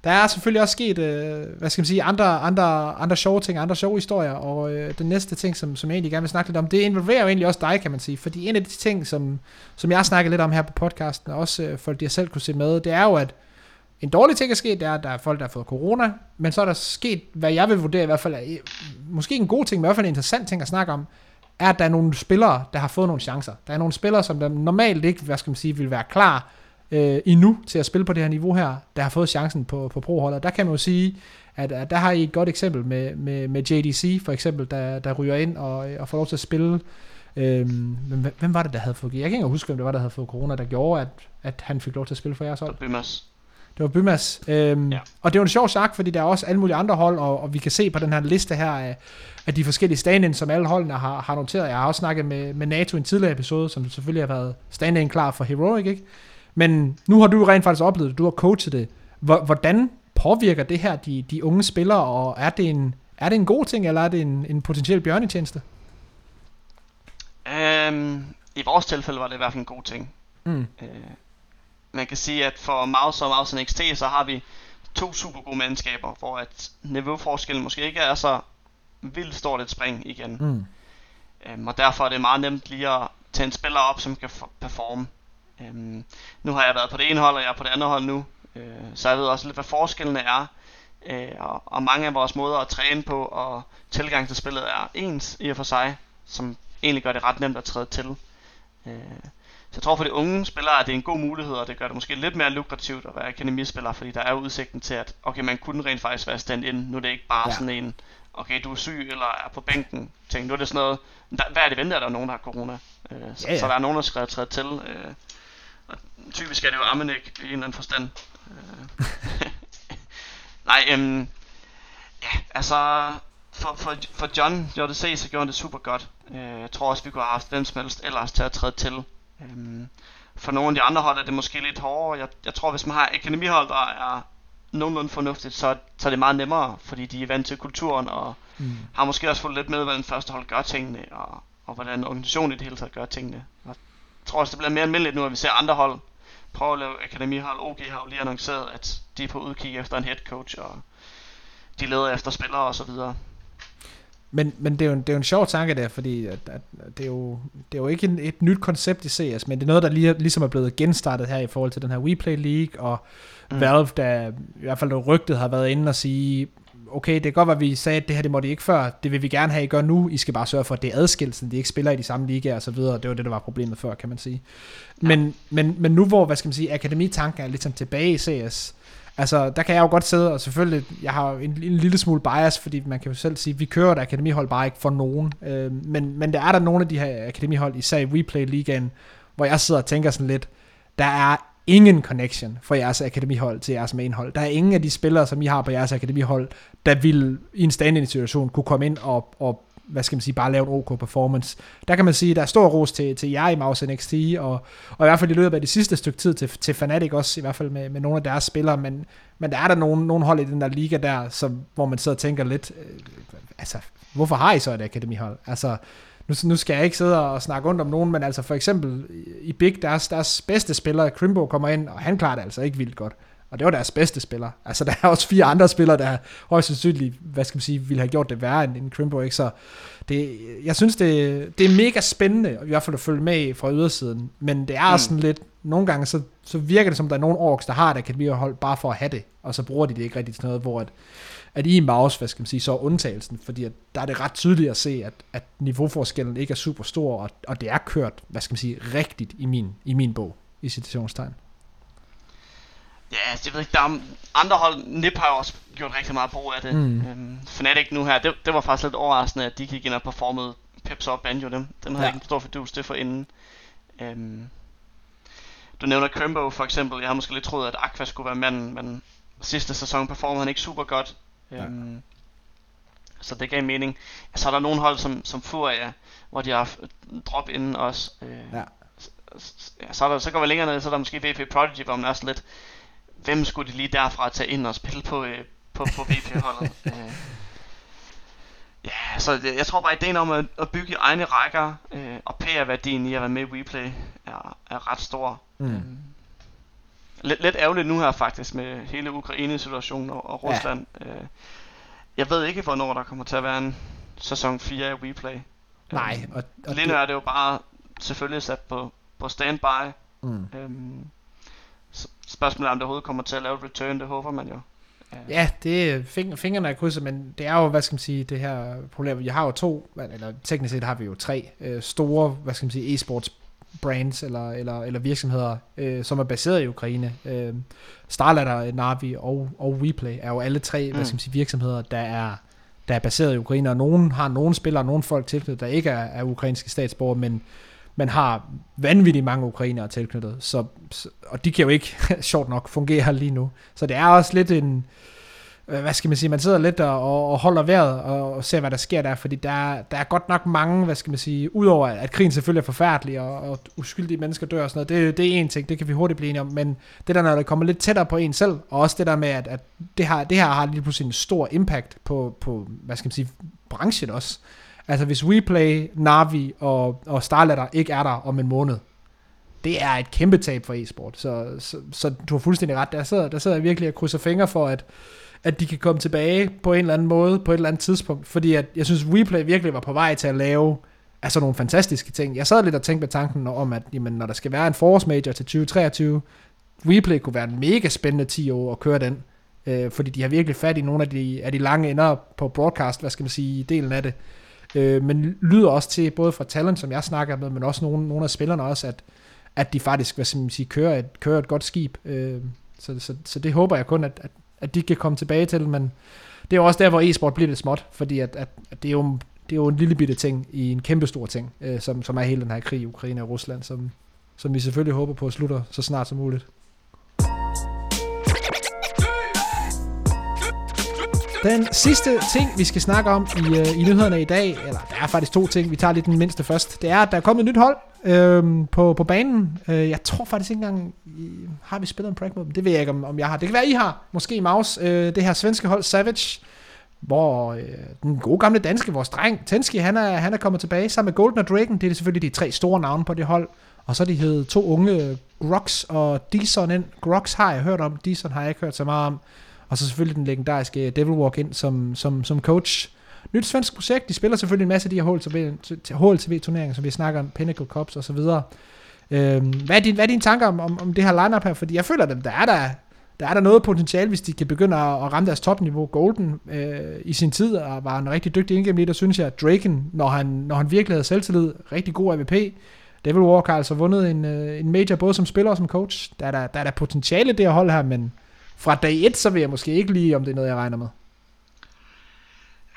der er selvfølgelig også sket, øh, hvad skal man sige, andre, andre, andre sjove ting, andre sjove historier, og øh, den næste ting, som, som jeg egentlig gerne vil snakke lidt om, det involverer jo egentlig også dig, kan man sige, fordi en af de ting, som, som jeg snakker lidt om her på podcasten, og også øh, folk, de selv kunne se med, det er jo, at en dårlig ting er sket, det er, at der er folk, der har fået corona, men så er der sket, hvad jeg vil vurdere i hvert fald, er, måske en god ting, men i hvert fald en interessant ting at snakke om, er, at der er nogle spillere, der har fået nogle chancer. Der er nogle spillere, som der normalt ikke, hvad skal man sige, vil være klar øh, endnu til at spille på det her niveau her, der har fået chancen på, på proholdet. Der kan man jo sige, at, at der har I et godt eksempel med, med, med JDC, for eksempel, der, der ryger ind og, og får lov til at spille. Øhm, hvem, hvem var det, der havde fået... Jeg kan ikke huske, hvem det var, der havde fået corona, der gjorde, at, at han fik lov til at spille for jeres hold. Bymas. Det var Bymas. Øhm, ja. Og det var en sjov sagt, fordi der er også alle mulige andre hold, og, og vi kan se på den her liste her af, af de forskellige stand som alle holdene har, har noteret. Jeg har også snakket med, med NATO i en tidligere episode, som selvfølgelig har været stand klar for Heroic, ikke? Men nu har du rent faktisk oplevet det, du har coachet det. Hvordan påvirker det her de, de unge spillere, og er det en, er det en god ting, eller er det en, en potentiel bjørnetjeneste? Øhm, i vores tilfælde var det i hvert fald en god ting. Mm. Øh, man kan sige, at for Mouse og Mouse NXT, så har vi to super gode mandskaber, hvor at niveauforskellen måske ikke er så vildt stort et spring igen. Mm. Øhm, og derfor er det meget nemt lige at tage en spiller op, som kan performe. Øhm, nu har jeg været på det ene hold, og jeg er på det andet hold nu. Øh, så jeg ved også lidt, hvad forskellene er. Øh, og, og mange af vores måder at træne på og tilgang til spillet er ens i og for sig, som egentlig gør det ret nemt at træde til. Øh, så jeg tror for de unge spillere, at det er en god mulighed, og det gør det måske lidt mere lukrativt at være akademispiller, fordi der er udsigten til, at okay, man kunne rent faktisk være stand-in. Nu er det ikke bare ja. sådan en, okay, du er syg eller er på bænken. Tænk, nu er det sådan noget, der, hvad er det ventet, at der er nogen, der har corona? Øh, så, ja, ja. så der er nogen, der skal træde til. Øh, og typisk er det jo Armenik i en eller anden forstand. Øh. Nej, øhm, ja, altså, for, for, for John JDC, så gjorde han det super godt. Øh, jeg tror også, vi kunne have haft hvem som helst ellers til at træde til. Øhm, for nogle af de andre hold er det måske lidt hårdere. Jeg, jeg tror, hvis man har akademihold, der er nogenlunde fornuftigt, så, så er det meget nemmere, fordi de er vant til kulturen, og mm. har måske også fået lidt med, hvordan første hold gør tingene, og, og hvordan organisationen i det hele taget gør tingene. Og jeg tror også, det bliver mere almindeligt nu, at vi ser andre hold prøve at lave akademihold. OG har jo lige annonceret, at de er på udkig efter en head coach, og de leder efter spillere og så videre. Men, men det, er jo en, det er jo en sjov tanke der, fordi at, at det, er jo, det er jo ikke en, et nyt koncept i CS, men det er noget, der lige, ligesom er blevet genstartet her i forhold til den her WePlay League, og mm. Valve, der i hvert fald rygtet har været inde og sige, okay, det er godt, at vi sagde, at det her det måtte I ikke før, det vil vi gerne have, I gør nu, I skal bare sørge for, at det er adskillelsen, de ikke spiller i de samme ligaer og så videre, det var det, der var problemet før, kan man sige. Men, ja. men, men nu hvor, hvad skal man sige, akademitanken er lidt tilbage i CS, Altså, der kan jeg jo godt sidde, og selvfølgelig, jeg har en, en lille smule bias, fordi man kan jo selv sige, vi kører et akademihold bare ikke for nogen. Øh, men, men der er der nogle af de her akademihold, især i Replay Ligaen, hvor jeg sidder og tænker sådan lidt, der er ingen connection for jeres akademihold til jeres mainhold. Der er ingen af de spillere, som I har på jeres akademihold, der vil i en stand situation kunne komme ind og, og hvad skal man sige, bare lave en OK performance. Der kan man sige, der er stor ros til, til jer i Mouse NXT, og, og i hvert fald i løbet af det sidste stykke tid til, til Fnatic også, i hvert fald med, med nogle af deres spillere, men, men der er der nogle, nogle hold i den der liga der, som, hvor man sidder og tænker lidt, øh, altså, hvorfor har I så et akademihold? Altså, nu, nu skal jeg ikke sidde og snakke rundt om nogen, men altså for eksempel i Big, deres, deres bedste spiller, Crimbo, kommer ind, og han klarer det altså ikke vildt godt. Og det var deres bedste spiller. Altså, der er også fire andre spillere, der højst sandsynligt, hvad skal man sige, ville have gjort det værre end, end Crimbo, ikke? Så det, jeg synes, det, det er mega spændende, i hvert fald at følge med fra ydersiden. Men det er mm. sådan lidt, nogle gange, så, så virker det som, der er nogle orks, der har et akademihold bare for at have det, og så bruger de det ikke rigtig til noget, hvor at, at i mouse, hvad skal man sige, så er undtagelsen, fordi at der er det ret tydeligt at se, at, at niveauforskellen ikke er super stor, og, og det er kørt, hvad skal man sige, rigtigt i min, i min bog, i citationstegn. Ja, altså, jeg ved ikke, der er andre hold, Nip har også gjort rigtig meget brug af det. Mm. Øhm, Fnatic nu her, det, det var faktisk lidt overraskende, at de gik ind og performede Peps og Banjo dem. Den havde ja. ikke en stor fordus det for inden. Øhm, du nævner Crimbo for eksempel. Jeg har måske lidt troet, at Aqua skulle være manden, men sidste sæson performede han ikke super godt. Ja. Øhm, så det gav mening. Så er der nogle hold som, som Furia, hvor de har drop inden også. Øh, ja. Så, ja, så, er der, så går vi længere ned, så er der måske VP Prodigy, hvor man er sådan lidt, hvem skulle de lige derfra tage ind og spille på, øh, på, på VP-holdet? øh. Ja, så det, jeg tror bare, ideen om at, at bygge egne rækker øh, og PR-værdien i at være med i WePlay er, er ret stor. Mm. Øhm, lidt, lidt ærgerligt nu her faktisk med hele Ukraine-situationen og, og Rusland. Ja. Øh, jeg ved ikke, hvornår der kommer til at være en sæson 4 af WePlay. Nej. Øhm, og, og Lige nu er det jo bare selvfølgelig sat på, på standby. Mm. Øhm, Spørgsmålet er, om det overhovedet kommer til at lave et return, det håber man jo. Ja, det er fing, fingrene er krydset, men det er jo, hvad skal man sige, det her problem. Vi har jo to, eller teknisk set har vi jo tre øh, store, hvad skal man sige, e-sports brands eller, eller, eller virksomheder, øh, som er baseret i Ukraine. Øh, Starladder, Navi og, og WePlay er jo alle tre mm. hvad skal man sige, virksomheder, der er, der er baseret i Ukraine, og nogen har nogle spillere, nogle folk tilknyttet, der ikke er, er ukrainske statsborger, men man har vanvittigt mange ukrainere tilknyttet, så, og de kan jo ikke, sjovt nok, fungere lige nu. Så det er også lidt en, øh, hvad skal man sige, man sidder lidt og, og holder vejret og, og ser, hvad der sker der, fordi der, der er godt nok mange, hvad skal man sige, udover at krigen selvfølgelig er forfærdelig, og, og uskyldige mennesker dør og sådan noget, det, det er en ting, det kan vi hurtigt blive enige om, men det der, når det kommer lidt tættere på en selv, og også det der med, at, at det, her, det her har lige pludselig en stor impact på, på hvad skal man sige, branchen også, Altså hvis WePlay, Navi og, og Starladder ikke er der om en måned, det er et kæmpe tab for e-sport. Så, så, så du har fuldstændig ret. Der sidder, der sidder jeg virkelig og krydser fingre for, at, at de kan komme tilbage på en eller anden måde, på et eller andet tidspunkt. Fordi at, jeg synes, WePlay virkelig var på vej til at lave altså nogle fantastiske ting. Jeg sad lidt og tænkte med tanken om, at jamen, når der skal være en Force Major til 2023, WePlay kunne være en mega spændende 10 år at køre den. Øh, fordi de har virkelig fat i nogle af de, af de lange ender på broadcast, hvad skal man sige, delen af det. Øh, øh, men lyder også til, både fra talent, som jeg snakker med, men også nogle, nogle af spillerne også, at, at de faktisk, hvad skal man sige, kører et, kører et godt skib. Øh, så, så, så det håber jeg kun, at, at, at de kan komme tilbage til, men det er også der, hvor e-sport bliver lidt småt, fordi at, at, at det, er jo, det er jo en lille bitte ting i en kæmpe stor ting, øh, som, som er hele den her krig i Ukraine og Rusland, som, som vi selvfølgelig håber på at slutte så snart som muligt. Den sidste ting, vi skal snakke om i, øh, i nyhederne i dag, eller der er faktisk to ting, vi tager lige den mindste først, det er, at der er kommet et nyt hold øh, på, på banen. Øh, jeg tror faktisk ikke engang, I, har vi spillet en prank mod dem? Det ved jeg ikke, om, om jeg har. Det kan være, I har. Måske i Maus. Øh, det her svenske hold, Savage, hvor øh, den gode gamle danske, vores dreng, Tenski, han er, han er kommet tilbage sammen med Golden og Dragon. Det er selvfølgelig de tre store navne på det hold. Og så er de hed to unge, Grox og Dison ind. Grox har jeg hørt om, Dison har jeg ikke hørt så meget om. Og så selvfølgelig den legendariske øh, Devil Walk ind som, som, som coach. Nyt svensk projekt, de spiller selvfølgelig en masse af de her HLTV-turneringer, som vi snakker om, Pinnacle Cups og så videre. Øhm, hvad, er din, hvad er dine tanker om, om, om det her lineup her? Fordi jeg føler, at der er der, der er der noget potentiale, hvis de kan begynde at, at ramme deres topniveau. Golden øh, i sin tid og var en rigtig dygtig indgame leader, synes jeg. Draken, når han, når han virkelig havde selvtillid, rigtig god AVP. Devil Walk har altså vundet en, øh, en major både som spiller og som coach. Der er der, der, er der potentiale det at holde her, men fra dag 1, så vil jeg måske ikke lige, om det er noget, jeg regner med.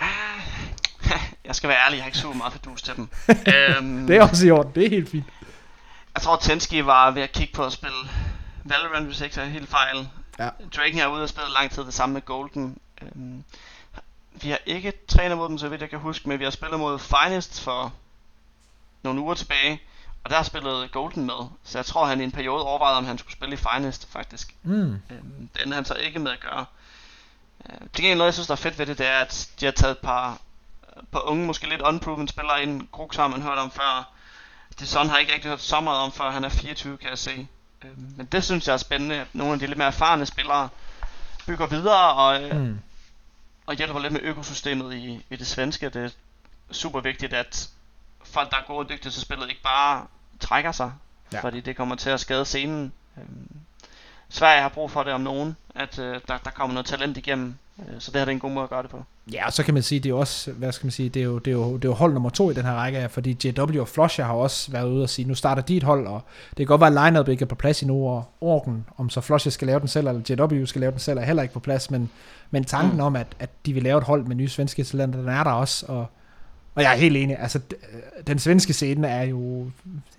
Jeg skal være ærlig, jeg har ikke så meget fedus til dem. øhm, det er også i orden, det er helt fint. Jeg tror, Tenski var ved at kigge på at spille Valorant, hvis ikke er helt fejl. Ja. Draken er ude og spille lang tid det samme med Golden. Øhm, vi har ikke trænet mod dem, så vidt jeg kan huske, men vi har spillet mod Finest for nogle uger tilbage. Og der spillede Golden med, så jeg tror han i en periode overvejede, om han skulle spille i Finest faktisk. Mm. Øhm, det endte han så ikke med at gøre. Øh, det er noget, jeg synes, der er fedt ved det, det er, at de har taget et par, par unge, måske lidt unproven spillere ind. Krug har man hørt om før. Det sådan har jeg ikke rigtig hørt så meget om, før han er 24, kan jeg se. Øhm, men det synes jeg er spændende, at nogle af de lidt mere erfarne spillere bygger videre og, øh, mm. og hjælper lidt med økosystemet i, i det svenske. Det er super vigtigt, at folk, der er gode og dygtige til spillet, ikke bare trækker sig, ja. fordi det kommer til at skade scenen. Øhm, Sverige har brug for det om nogen, at øh, der, der kommer noget talent igennem, øh, så det her er en god måde at gøre det på. Ja, og så kan man sige, det er også, hvad skal man sige, det er jo, det er jo, det er jo hold nummer to i den her række, fordi JW og Flosher har også været ude og sige, nu starter de et hold, og det kan godt være, at line-up ikke er på plads endnu, og Orken, om så Flosher skal lave den selv, eller JW skal lave den selv, er heller ikke på plads, men, men tanken mm. om, at, at de vil lave et hold med nye svenske talenter, den er der også, og og jeg er helt enig, altså øh, den svenske scene er jo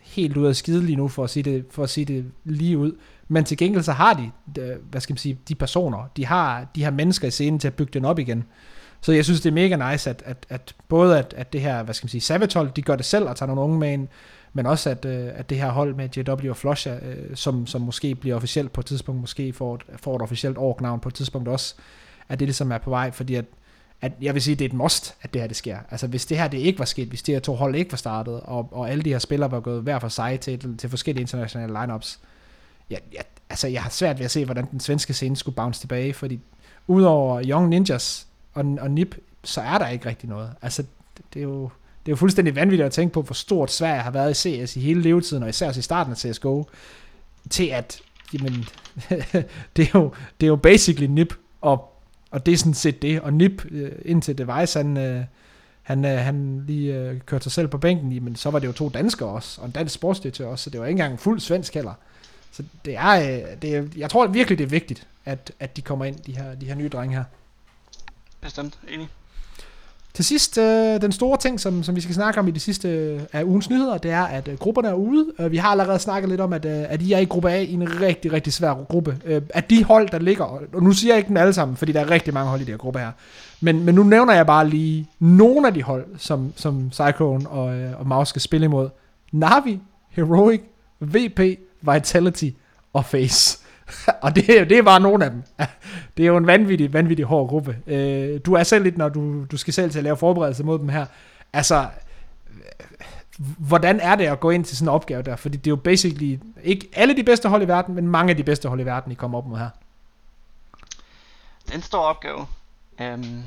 helt ud af skide lige nu, for at sige det, for at sige det lige ud. Men til gengæld så har de, øh, hvad skal man sige, de personer, de har de her mennesker i scenen til at bygge den op igen. Så jeg synes, det er mega nice, at, at, at både at, at det her, hvad skal man sige, Savage de gør det selv og tager nogle unge med ind, men også at, øh, at det her hold med JW og Flosha, som, som måske bliver officielt på et tidspunkt, måske får et, får et officielt orknavn på et tidspunkt også, at det ligesom er på vej, fordi at at jeg vil sige, det er et must, at det her det sker. Altså hvis det her det ikke var sket, hvis de her to hold ikke var startet, og, og alle de her spillere var gået hver for sig til, til forskellige internationale lineups, ja, ja, altså jeg har svært ved at se, hvordan den svenske scene skulle bounce tilbage, fordi udover Young Ninjas og, og NIP, så er der ikke rigtig noget. Altså det er jo, det er jo fuldstændig vanvittigt at tænke på, hvor stort Sverige har været i CS i hele levetiden, og især også i starten af CSGO, til at, jamen, det, er jo, det er jo basically NIP og og det er sådan set det. Og Nip, øh, indtil Device, han, øh, han, øh, han lige øh, kørte sig selv på bænken, men så var det jo to danskere også, og en dansk sportsdirektør også, så det var ikke engang fuld svensk heller. Så det er, øh, det er, jeg tror virkelig, det er vigtigt, at, at de kommer ind, de her, de her nye drenge her. Bestemt, enig. Til sidst, øh, den store ting, som, som vi skal snakke om i de sidste øh, af ugens nyheder, det er, at øh, grupperne er ude. Øh, vi har allerede snakket lidt om, at, øh, at I er i gruppe A i en rigtig, rigtig svær gruppe. Øh, at de hold, der ligger, og nu siger jeg ikke dem alle sammen, fordi der er rigtig mange hold i den her gruppe her, men, men nu nævner jeg bare lige nogle af de hold, som, som Cyclone og, øh, og Maus skal spille imod. Navi, Heroic, VP, Vitality og Face. og det, det er bare nogle af dem. det er jo en vanvittig, vanvittig hård gruppe. Øh, du er selv lidt, når du, du skal selv til at lave forberedelse mod dem her. Altså, hvordan er det at gå ind til sådan en opgave der? Fordi det er jo basically ikke alle de bedste hold i verden, men mange af de bedste hold i verden, I kommer op mod her. Det er en stor opgave. Øhm,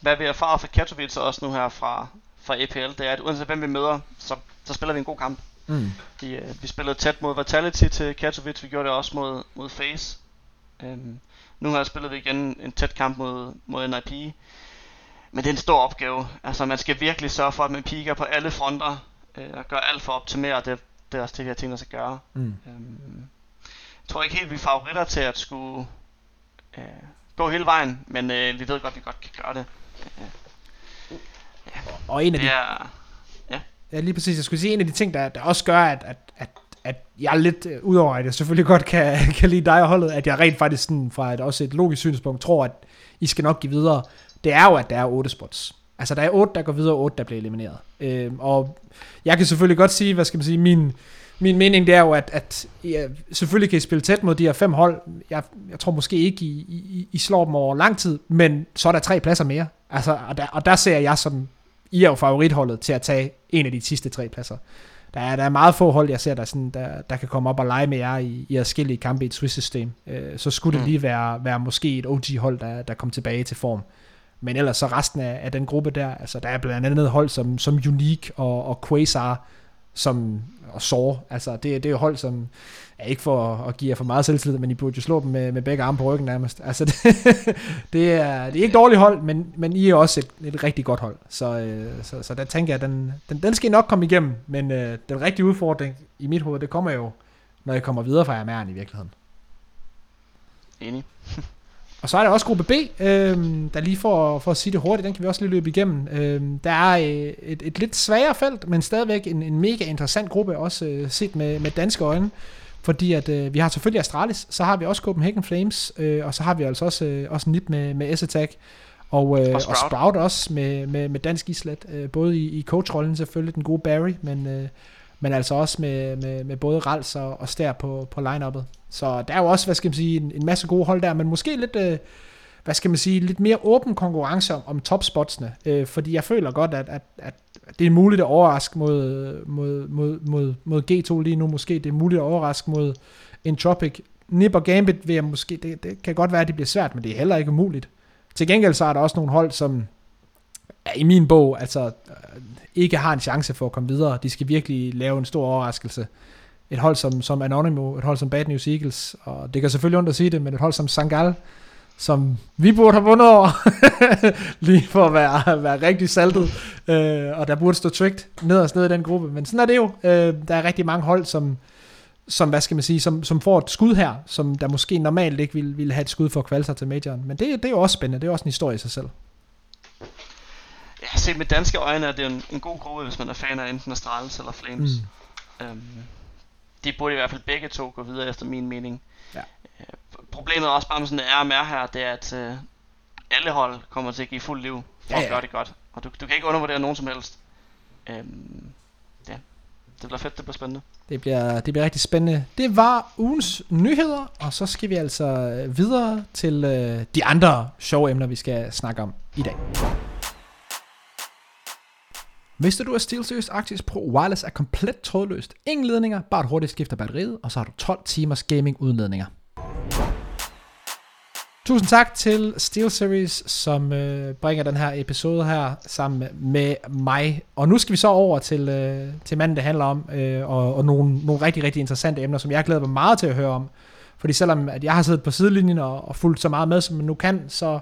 hvad vi erfarer fra Katowice også nu her fra, fra EPL, det er, at uanset hvem vi møder, så, så spiller vi en god kamp. Mm. Vi, uh, vi spillede tæt mod Vitality til Katowice, vi gjorde det også mod, mod FaZe. Um, nu har jeg spillet igen en tæt kamp mod, mod NIP. Men det er en stor opgave. Altså man skal virkelig sørge for, at man piker på alle fronter øh, og gør alt for at optimere det. Det er også det, jeg tænker sig gøre. Mm. Øhm, jeg tror ikke helt, vi er favoritter til at skulle øh, gå hele vejen, men øh, vi ved godt, at vi godt kan gøre det. Øh, ja. Og en af det de... Er, ja. lige præcis. Jeg skulle sige, en af de ting, der, der også gør, at, at, at at jeg er lidt, øh, udover at jeg selvfølgelig godt kan, kan lide dig og holdet, at jeg rent faktisk sådan, fra et, også et logisk synspunkt tror, at I skal nok give videre, det er jo, at der er otte spots. Altså, der er otte, der går videre, og otte, der bliver elimineret. Øh, og jeg kan selvfølgelig godt sige, hvad skal man sige, min, min mening det er jo, at, at ja, selvfølgelig kan I spille tæt mod de her fem hold. Jeg, jeg tror måske ikke, I, I, I slår dem over lang tid, men så er der tre pladser mere. Altså, og, der, og der ser jeg som, i er jo favoritholdet til at tage en af de sidste tre pladser. Der er, der er meget få hold, jeg ser, der, sådan, der, der kan komme op og lege med jer i, i forskellige kampe i et Swiss-system. Øh, så skulle det mm. lige være, være måske et OG-hold, der, der kom tilbage til form. Men ellers så resten af, af den gruppe der, altså der er blandt andet hold som, som Unique og, og Quasar, som, og sår. altså det, det er jo hold, som er ikke for at give jer for meget selvtillid, men I burde jo slå dem med, med begge arme på ryggen nærmest. Altså det, det, er, det er ikke dårligt hold, men, men I er også et, et rigtig godt hold. Så, øh, så, så der tænker jeg, den, den, den skal I nok komme igennem, men øh, den rigtige udfordring i mit hoved, det kommer jo, når jeg kommer videre fra jer i virkeligheden. Enig. Og så er der også gruppe B, øh, der lige for, for at sige det hurtigt, den kan vi også lige løbe igennem. Øh, der er øh, et, et lidt sværere felt, men stadigvæk en, en mega interessant gruppe, også øh, set med, med danske øjne. Fordi at øh, vi har selvfølgelig Astralis, så har vi også Copenhagen Flames, øh, og så har vi altså også, øh, også NIP med, med S-Attack. Og, øh, og, Sprout. og Sprout også med, med, med dansk islet, øh, både i, i coachrollen selvfølgelig, den gode Barry, men, øh, men altså også med, med, med både Rals og, og Stær på, på line-uppet. Så der er jo også, hvad skal man sige, en, en masse gode hold der, men måske lidt, øh, hvad skal man sige, lidt mere åben konkurrence om, om topspotsene, øh, fordi jeg føler godt, at, at, at det er muligt at overraske mod, mod, mod, mod, mod G2 lige nu, måske det er muligt at overraske mod Entropic. Nip og Gambit vil jeg måske, det, det kan godt være, at det bliver svært, men det er heller ikke umuligt. Til gengæld så er der også nogle hold, som i min bog, altså øh, ikke har en chance for at komme videre. De skal virkelig lave en stor overraskelse et hold som, som Anonymous, et hold som Bad News Eagles, og det kan selvfølgelig ondt at sige det, men et hold som Sangal, som vi burde have vundet over, lige for at være, være rigtig saltet, øh, og der burde stå tricked nederst ned i den gruppe, men sådan er det jo. Øh, der er rigtig mange hold, som, som, hvad skal man sige, som, som får et skud her, som der måske normalt ikke ville, ville have et skud for at kvalde sig til majoren, men det, det er jo også spændende, det er også en historie i sig selv. Ja, set med danske øjne er det en, en god gruppe, hvis man er fan af enten Astralis eller Flames. Mm. Øhm, de burde i hvert fald begge to gå videre efter min mening. Ja. Øh, problemet også bare med sådan en RMR her, det er, at øh, alle hold kommer til at give fuld liv for ja, ja. at gøre det godt. Og du, du kan ikke undervurdere nogen som helst. Øhm, ja, det bliver fedt, det bliver spændende. Det bliver, det bliver rigtig spændende. Det var ugens nyheder, og så skal vi altså videre til øh, de andre sjove emner, vi skal snakke om i dag. Hvis du, at SteelSeries Arctis Pro Wireless er komplet trådløst, ingen ledninger, bare et hurtigt skifter batteriet, og så har du 12 timers gaming uden ledninger. Tusind tak til SteelSeries, som øh, bringer den her episode her sammen med mig. Og nu skal vi så over til, øh, til manden, det handler om, øh, og, og nogle, nogle rigtig, rigtig interessante emner, som jeg glæder mig meget til at høre om. Fordi selvom at jeg har siddet på sidelinjen og, og fulgt så meget med, som man nu kan, så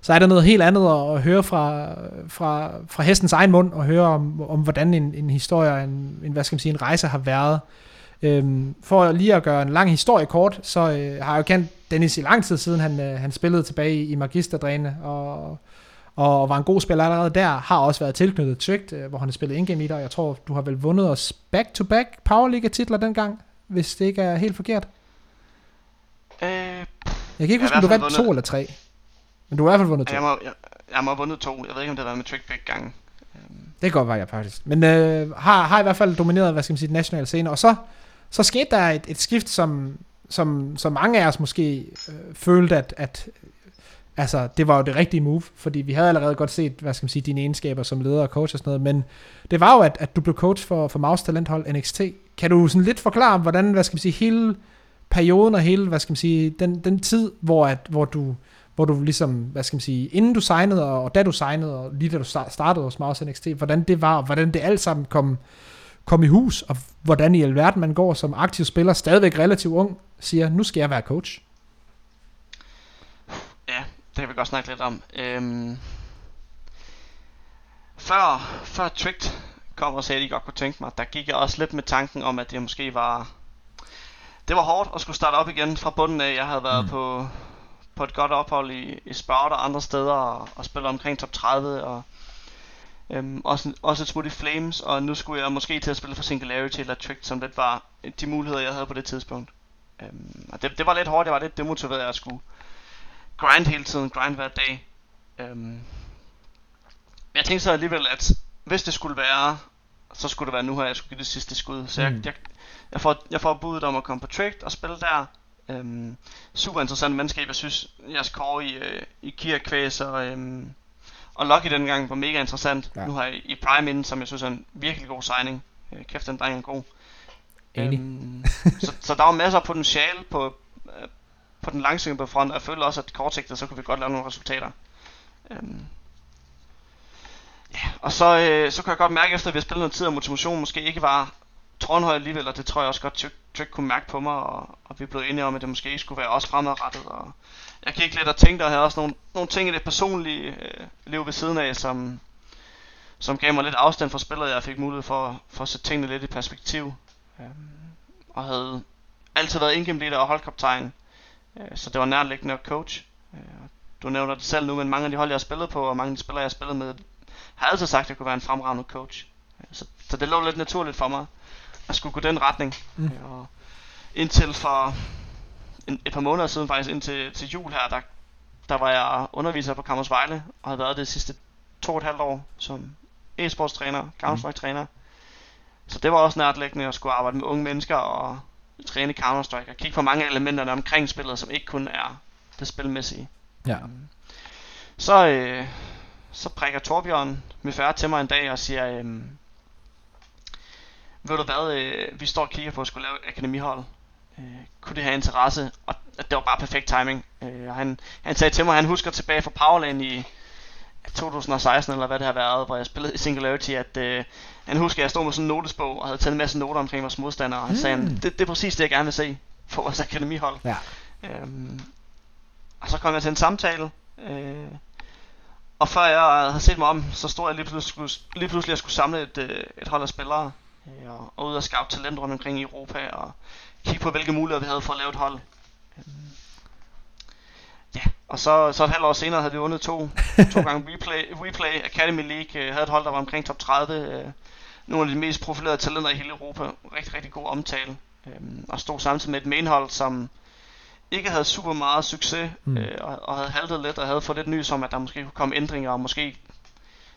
så er der noget helt andet at, at høre fra, fra, fra hestens egen mund, og høre om, om hvordan en, en historie, en, en, hvad skal man sige, en rejse har været. Øhm, for lige at gøre en lang historie kort, så øh, har jeg jo kendt Dennis i lang tid siden, han, øh, han spillede tilbage i Magisterdræne, og, og var en god spiller allerede der, har også været tilknyttet Tricked, øh, hvor han har spillet indgame i dig. Jeg tror, du har vel vundet os back-to-back Powerliga-titler dengang, hvis det ikke er helt forkert. Øh, jeg kan ikke huske, om du vandt to eller tre. Men du har i hvert fald vundet to. Jeg må, jeg, jeg må have vundet to. Jeg ved ikke, om det har været med trick begge gange. Det kan godt være, jeg faktisk. Men øh, har, har i hvert fald domineret, hvad skal man sige, den nationale scene. Og så, så skete der et, et skift, som, som, som mange af os måske øh, følte, at, at, altså, det var jo det rigtige move, fordi vi havde allerede godt set, hvad skal man sige, dine egenskaber som leder og coach og sådan noget, men det var jo, at, at du blev coach for, for Maus Talenthold NXT. Kan du sådan lidt forklare, hvordan, hvad skal man sige, hele perioden og hele, hvad skal man sige, den, den tid, hvor, at, hvor du hvor du ligesom, hvad skal man sige, inden du signede, og, og da du signede, og lige da du startede hos Maus NXT, hvordan det var, og hvordan det alt sammen kom, kom i hus, og hvordan i alverden man går som aktiv spiller, stadigvæk relativt ung, siger, nu skal jeg være coach. Ja, det kan vi godt snakke lidt om. Øhm, før, før Tricked kom og sagde, at de godt kunne tænke mig, der gik jeg også lidt med tanken om, at det måske var... Det var hårdt at skulle starte op igen fra bunden af. Jeg havde været mm. på, på et godt ophold i, i Sprout og andre steder og, og spillet omkring top 30 og øhm, også, også et smut i Flames, og nu skulle jeg måske til at spille for Singularity eller Tricked, som lidt var de muligheder, jeg havde på det tidspunkt. Øhm, og det, det var lidt hårdt, jeg var lidt demotiveret, at skulle grind hele tiden, grind hver dag. Øhm, jeg tænkte så alligevel, at hvis det skulle være, så skulle det være nu her, jeg skulle give det sidste skud. Så jeg, mm. jeg, jeg, får, jeg får budet om at komme på Tricked og spille der. Øhm, super interessant mandskab. Jeg synes, jeres core i, øh, i Kia Kvæs og, øhm, og Lucky dengang var mega interessant. Ja. Nu har jeg i Prime inden, som jeg synes er en virkelig god signing. Øh, kæft, den dreng er god. Enig. Øhm, så, så der var masser af potentiale på, øh, på den langsigtede front, og jeg føler også, at kortsigtet, så kunne vi godt lave nogle resultater. Øhm, ja, og så, øh, så kan jeg godt mærke, efter at vi har spillet noget tid, at motivation måske ikke var tårnhøj alligevel, og det tror jeg også godt, Trick, kunne mærke på mig, og, og vi blev enige om, at det måske ikke skulle være også fremadrettet, og jeg gik lidt og tænkte, og havde også nogle, nogle ting i det personlige øh, liv ved siden af, som, som gav mig lidt afstand fra spillet, jeg fik mulighed for, for at sætte tingene lidt i perspektiv. Øh, og havde altid været indgennem og holdkaptajn, øh, så det var nærliggende at coach. Øh, du nævner det selv nu, men mange af de hold, jeg har spillet på, og mange af de spillere, jeg har spillet med, har altid sagt, at jeg kunne være en fremragende coach. Så, så det lå lidt naturligt for mig at skulle gå den retning. Mm. Øh, og indtil for en, et par måneder siden, faktisk indtil til jul her, der, der var jeg underviser på Kammers Vejle, og havde været det sidste to og et halvt år som e-sportstræner, Counter-Strike-træner. Så det var også nærtlæggende at skulle arbejde med unge mennesker og træne Counter-Strike og kigge på mange elementerne omkring spillet, som ikke kun er det spilmæssige. Ja. Så, øh, så prikker Torbjørn med færre til mig en dag og siger, øh, ved du hvad, øh, vi står og kigger på at skulle lave akademihold. Øh, kunne det have interesse? Og det var bare perfekt timing. Øh, og han, han sagde til mig, at han husker tilbage fra Powerland i 2016, eller hvad det har været, hvor jeg spillede i Singularity, at øh, han husker, at jeg stod med sådan en notesbog og havde taget en masse noter omkring vores modstandere. Og han mm. sagde, det, det er præcis det, jeg gerne vil se på vores akademihold. Ja. Øhm, og så kom jeg til en samtale, øh, og før jeg havde set mig om, så stod jeg lige pludselig, lige pludselig at skulle samle et, øh, et hold af spillere, øh, og, og ud og scout talent rundt omkring i Europa, og kigge på, hvilke muligheder vi havde for at lave et hold. Øhm, ja, og så, så et halvt år senere havde vi vundet to, to gange Replay, Replay Academy League, øh, havde et hold, der var omkring top 30, øh, nogle af de mest profilerede talenter i hele Europa, rigtig, rigtig god omtale, øh, og stod samtidig med et mainhold, som ikke havde super meget succes, mm. øh, og, og havde haltet lidt, og havde fået lidt nys om, at der måske kunne komme ændringer, og måske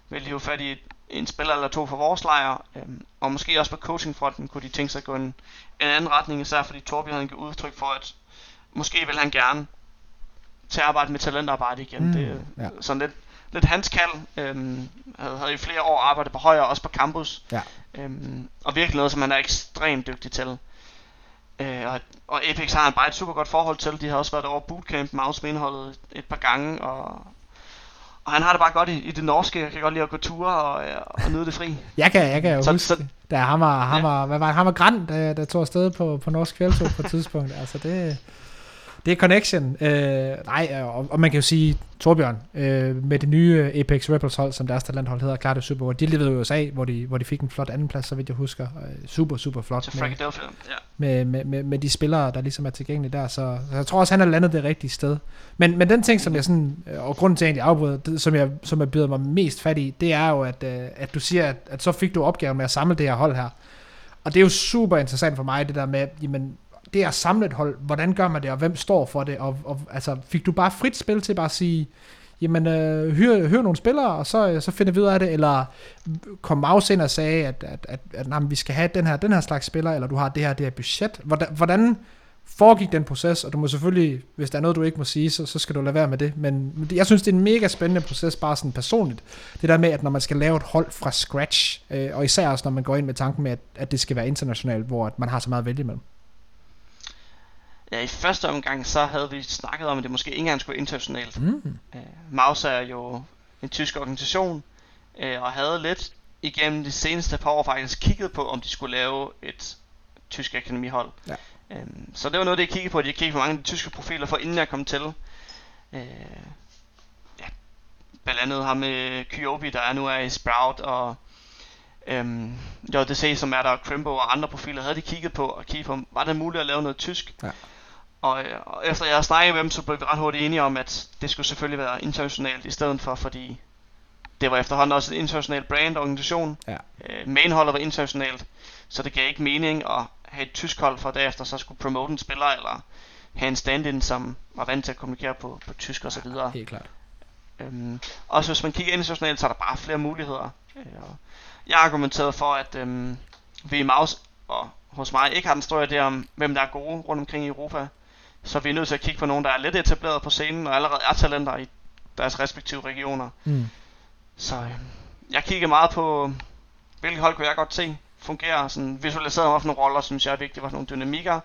ville hive fat i et, en spiller eller to for vores lejr, øhm, og måske også på coachingfronten kunne de tænke sig at gå en, en anden retning, især fordi Torbjørn havde givet udtryk for, at måske vil han gerne til at arbejde med talentarbejde igen. Mm, det er ja. sådan lidt, lidt hans kald. Øhm, havde, havde i flere år arbejdet på højre, også på campus. Ja. Øhm, og virkelig noget, som han er ekstremt dygtig til. Øh, og, og Apex har han bare et super godt forhold til. De har også været over bootcamp med indholdet et par gange, og og han har det bare godt i, i det norske. Jeg kan godt lide at gå ture og, og nyde det fri. Jeg kan, jeg kan jo så, huske, så, da ham og, ham og, hvad var det, ham og Grant, der, der tog afsted på, på norsk fjeldtog på et tidspunkt. Altså det, det er connection. Øh, nej, og, og man kan jo sige, Torbjørn, øh, med det nye Apex Rebels hold, som deres talenthold hedder, klart det super. De levede i USA, hvor de, hvor de fik en flot andenplads, så vidt jeg husker. Øh, super, super flot. Til med, ja. med, med, med, med, de spillere, der ligesom er tilgængelige der. Så, så jeg tror også, han har landet det rigtige sted. Men, men den ting, som jeg sådan, øh, og grunden til, at jeg afbryder, det, som jeg, som jeg byder mig mest fat i, det er jo, at, øh, at du siger, at, at så fik du opgaven med at samle det her hold her. Og det er jo super interessant for mig, det der med, jamen, det er samlet et hold, hvordan gør man det, og hvem står for det, og, og altså, fik du bare frit spil til bare at sige, jamen, øh, hør, hør nogle spillere, og så, så finder vi ud af det, eller kom Maus ind og sagde, at, at, at, at, at, vi skal have den her, den her slags spiller, eller du har det her, det her budget. Hvordan, hvordan, foregik den proces, og du må selvfølgelig, hvis der er noget, du ikke må sige, så, så skal du lade være med det. Men jeg synes, det er en mega spændende proces, bare sådan personligt. Det der med, at når man skal lave et hold fra scratch, øh, og især også når man går ind med tanken med, at, at det skal være internationalt, hvor at man har så meget at vælge imellem. Ja, i første omgang, så havde vi snakket om, at det måske ikke engang skulle internationalt. Mm. Øh, Maus er jo en tysk organisation, øh, og havde lidt igennem de seneste par år faktisk kigget på, om de skulle lave et tysk akademihold. Ja. Øhm, så det var noget, det jeg kiggede på. De kiggede på mange af de tyske profiler, for inden jeg kom til. Øh, ja, blandt andet ham med Kyobi, der er nu er i Sprout, og øhm, JDC, som er der, Crimbo og andre profiler, havde de kigget på, og kigget på, var det muligt at lave noget tysk? Ja. Og, og efter jeg har snakket med dem, så blev vi ret hurtigt enige om, at det skulle selvfølgelig være internationalt i stedet for, fordi det var efterhånden også en international brand organisation. Ja. Øh, mainholdet var internationalt, så det gav ikke mening at have et tysk hold for derefter så skulle promote en spiller, eller have en stand-in, som var vant til at kommunikere på, på tysk og så videre. Ja, helt klart. Øhm, også hvis man kigger internationalt, så er der bare flere muligheder. Øh, jeg har argumenteret for, at øhm, vi i Maus og hos mig ikke har den store idé om, hvem der er gode rundt omkring i Europa. Så vi er nødt til at kigge på nogen, der er lidt etableret på scenen, og allerede er talenter i deres respektive regioner. Mm. Så øh, jeg kigger meget på, hvilke hold kunne jeg godt se fungere. Sådan visualiseret mig for nogle roller, synes jeg er vigtigt, var nogle dynamikker.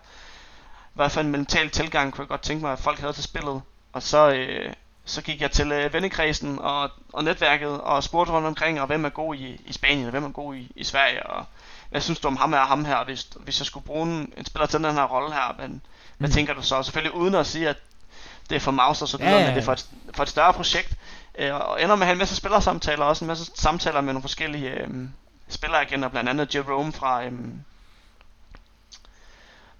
Hvert fald en mental tilgang kunne jeg godt tænke mig, at folk havde til spillet. Og så, øh, så gik jeg til øh, vennekredsen og, og netværket og spurgte rundt omkring, og hvem er god i, i Spanien, og hvem er god i, i Sverige, og hvad synes du om ham her og ham her, hvis, hvis jeg skulle bruge en, en spiller til den her rolle her, men mm. hvad tænker du så? Selvfølgelig uden at sige, at det er for mouse og så videre, ja, ja, ja. men det er for et, for et større projekt. Øh, og ender med at have en masse spillersamtaler, også en masse samtaler med nogle forskellige øh, spilleragenter, blandt andet Jerome fra... Øh,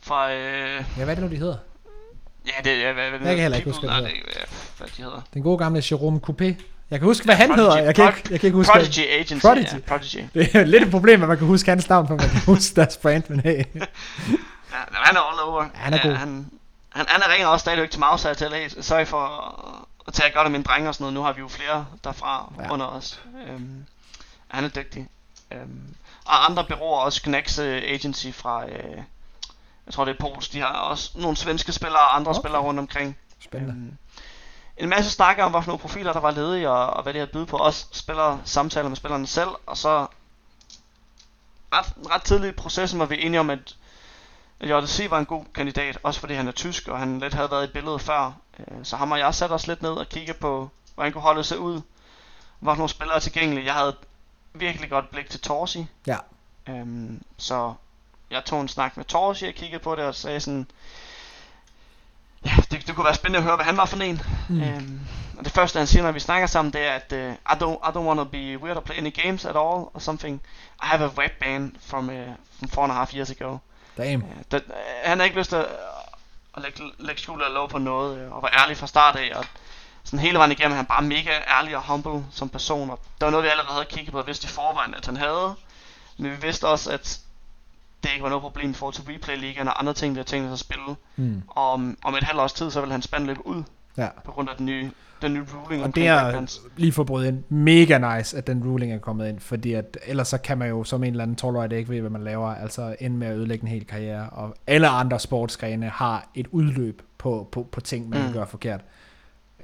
fra øh, ja, hvad er det nu, de hedder? Ja, det er... Hvad, hvad, jeg kan heller ikke huske, hvad, de hedder. Den gode gamle Jerome Coupé. Jeg kan huske, hvad han Prodigy, hedder. Jeg kan, ikke, jeg kan ikke huske... Prodigy hvad. Agency. Prodigy. Ja, Prodigy. Det er lidt et problem, at man kan huske hans navn, for man kan huske deres brand, men hey. ja, han er all over. Han er god. Ja, han, han, han ringer også stadigvæk til Maus her til LA. Sorry for at tage godt af mine drenge og sådan noget. Nu har vi jo flere derfra ja. under os. Øhm, han er dygtig. Øhm, og andre byråer også Knax uh, Agency fra, øh, jeg tror det er Pols, de har også nogle svenske spillere og andre okay. spillere rundt omkring. Spændende. Øhm, en masse snakker om, hvilke profiler der var ledige, og, og hvad de havde byde på. Også spiller samtaler med spillerne selv, og så ret, ret tidligt i processen var vi enige om, at JDC var en god kandidat, også fordi han er tysk, og han lidt havde været i billedet før. Øh, så ham og jeg satte os lidt ned og kigge på, hvordan kunne holdet se ud. Hvor nogle spillere tilgængelige. Jeg havde virkelig godt blik til Torsi. Ja. Øhm, så jeg tog en snak med Torsi og kiggede på det og sagde sådan, ja, det, det kunne være spændende at høre, hvad han var for en. Mm. Øhm, og det første, han siger, når vi snakker sammen, det er, at uh, I, don't, I don't want to be weird or play any games at all, or something. I have a web band from, uh, from four and a half years ago. Damn. Det, uh, han har ikke lyst til at, at lægge, lægge skjul eller lov på noget, uh, og være ærlig fra start af, og sådan hele vejen igennem, han bare mega ærlig og humble som person, og det var noget, vi allerede havde kigget på, og vidste i forvejen, at han havde, men vi vidste også, at det ikke var noget problem i forhold til replay ligaen og andre ting, vi har tænkt os at spille. Mm. Og om, om et halvt års tid, så vil han spænde lidt ud ja. på grund af den nye, den nye ruling. Og det er lige for ind mega nice, at den ruling er kommet ind, fordi at, ellers så kan man jo som en eller anden 12 ikke ved, hvad man laver, altså ende med at ødelægge en hel karriere, og alle andre sportsgrene har et udløb på, på, på ting, man mm. gør forkert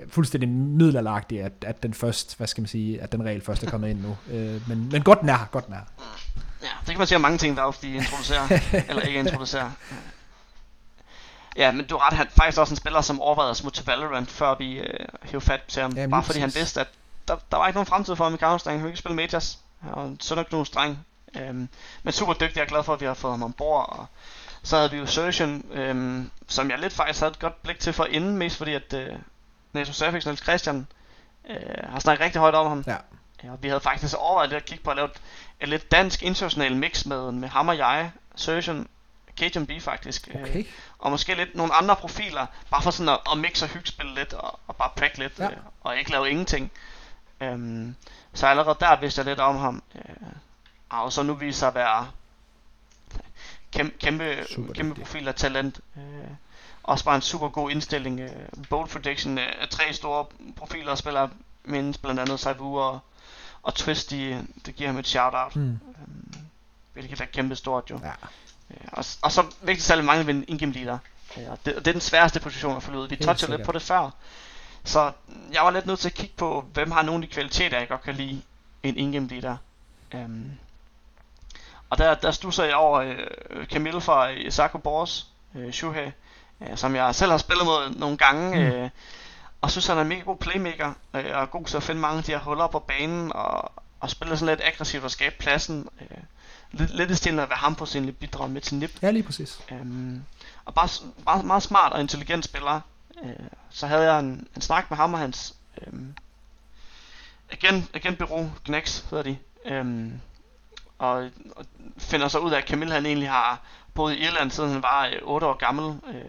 fuldstændig middelalderagtigt, at, at den først, hvad skal man sige, at den regel først er kommet ind nu. Øh, men, men godt er, godt er. Ja, det kan man sige om mange ting, Valve de introducerer, eller ikke introducerer. Ja, men du ret, han faktisk også en spiller, som overvejede at smutte til Valorant, før vi øh, hævde fat til ham. Ja, bare fordi han vidste, at der, der var ikke nogen fremtid for ham i Counter-Strike. Han kunne ikke spille Majors. Og en sønderknus dreng. Øhm, men super dygtig, jeg er glad for, at vi har fået ham ombord. Og så havde vi jo Surgeon, øhm, som jeg lidt faktisk havde et godt blik til for inden, mest fordi at øh, Nato Safix, Niels Christian, øh, har snakket rigtig højt om ham. Ja. ja. Og vi havde faktisk overvejet lidt at kigge på at lave et, et lidt dansk international mix med, med ham og jeg, Surgeon, Cajun B faktisk. Øh, okay. Øh, og måske lidt nogle andre profiler, bare for sådan at, at mixe og hygge lidt, og, og bare prække lidt, ja. øh, og ikke lave ingenting. Øhm, så allerede der vidste jeg lidt om ham. Øh, og så nu viser sig at være kæmpe, kæmpe, kæmpe profil af talent. Øh, også bare en super god indstilling. Uh, bold prediction af tre store profiler spiller mindst blandt andet Saivu og, og Twist, de, det giver ham et shout-out. Mm. Um, hvilket er kæmpe stort jo. Ja. Og, og så vigtigt særlig mange ved en in-game leader. Og det, det er den sværeste position at få ud. Vi toucher lidt på det før. Så jeg var lidt nødt til at kigge på, hvem har nogle af de kvaliteter, jeg godt kan lide en in-game leader. Um, og der, der stusser jeg over øh, Camille fra øh, Sako Bors, øh, Shuhei, øh, som jeg selv har spillet mod nogle gange. Mm. Øh, og synes, han er en mega god playmaker, øh, og er god til at finde mange af de her huller på banen, og, og spille sådan lidt aggressivt og skabe pladsen. Øh, lidt, lidt i stilen ham på sin bidrag med til nip. Ja, lige præcis. Øhm, og bare, s- meget, smart og intelligent spiller. Øh, så havde jeg en, en snak med ham og hans øhm, agent, agentbureau, Gnex hedder de. Øhm, og, og finder så ud af, at Camille han egentlig har boet i Irland, siden han var øh, 8 år gammel, øh,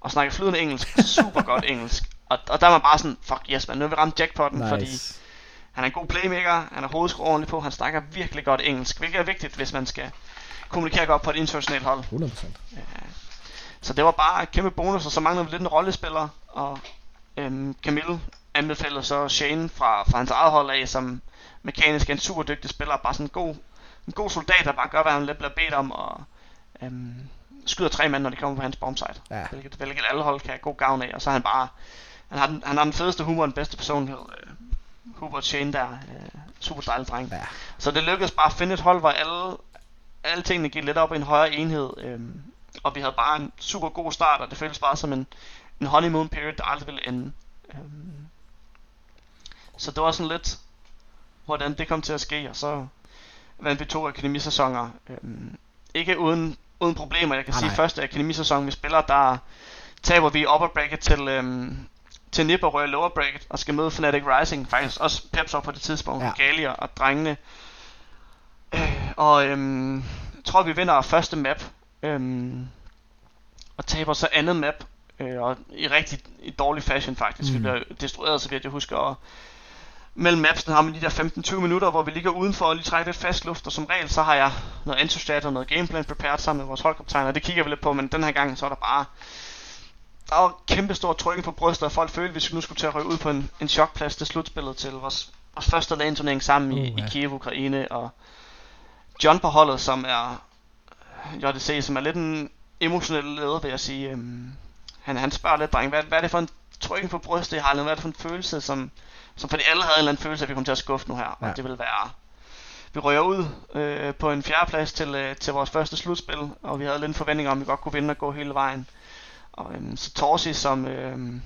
og snakker flydende engelsk, super godt engelsk. Og, og der var bare sådan, fuck yes man, nu har vi ramt jackpotten, Nice. fordi han er en god playmaker, han har hovedskruet ordentligt på, han snakker virkelig godt engelsk, hvilket er vigtigt, hvis man skal kommunikere godt på et internationalt hold. 100%. Ja. Så det var bare et kæmpe bonus, og så manglede vi lidt en rollespiller, og øhm, Camille anbefalede så Shane fra, fra hans eget hold af, som mekanisk er en super dygtig spiller, bare sådan en god, en god soldat, der bare gør, hvad han lidt bliver bedt om, og øhm, skyder tre mand, når de kommer på hans bombsite. Ja. Hvilket, hvilket alle hold kan have god gavn af, og så er han bare, han har den, han har den fedeste humor og den bedste personlighed. Øh, Hubert Shane der, øh, super dejlig dreng. Ja. Så det lykkedes bare at finde et hold, hvor alle, alle tingene gik lidt op i en højere enhed. Øhm, og vi havde bare en super god start, og det føltes bare som en, en honeymoon period, der aldrig ville ende. Øhm, så det var sådan lidt, hvordan det kom til at ske, og så vandt vi to akademisæsoner. Øhm, ikke uden, uden problemer. Jeg kan Ah, sige, nej. første akademisæson, vi spiller, der taber vi upper bracket til, øhm, til Nip og rører lower bracket, og skal møde Fnatic Rising. Faktisk også Peps op på det tidspunkt, Ja. Galia og drengene. Øh, og øhm, jeg tror, vi vinder første map. Øhm, og taber så andet map. Øh, og i rigtig i dårlig fashion faktisk. Mm. Vi bliver destrueret, så vidt jeg husker. Og mellem mapsen har man de der 15-20 minutter, hvor vi ligger udenfor og lige trækker lidt fast luft. Og som regel, så har jeg noget antostat og noget gameplan prepared sammen med vores holdkaptajn. Og det kigger vi lidt på, men den her gang, så er der bare... Der var kæmpe stor trykken på brystet, og folk følte, hvis vi nu skulle til at ryge ud på en, en chokplads til slutspillet til vores, vores første LAN-turnering sammen i, Uh, i ja. Kiev, Ukraine. Og John på holdet, som er JDC, som er lidt en emotionel leder, vil jeg sige. Øhm, han, han spørger lidt, dreng, hvad, hvad er det for en trykken på brystet, I har? Eller Hvad er det for en følelse, som, som fordi alle havde en eller anden følelse, at vi kom til at skuffe nu her. Ja. Og det vil være... Vi rører ud øh, på en fjerdeplads til, øh, til vores første slutspil, og vi havde lidt en forventning om, at vi godt kunne vinde og gå hele vejen. Og øhm, så Torsi, som øhm,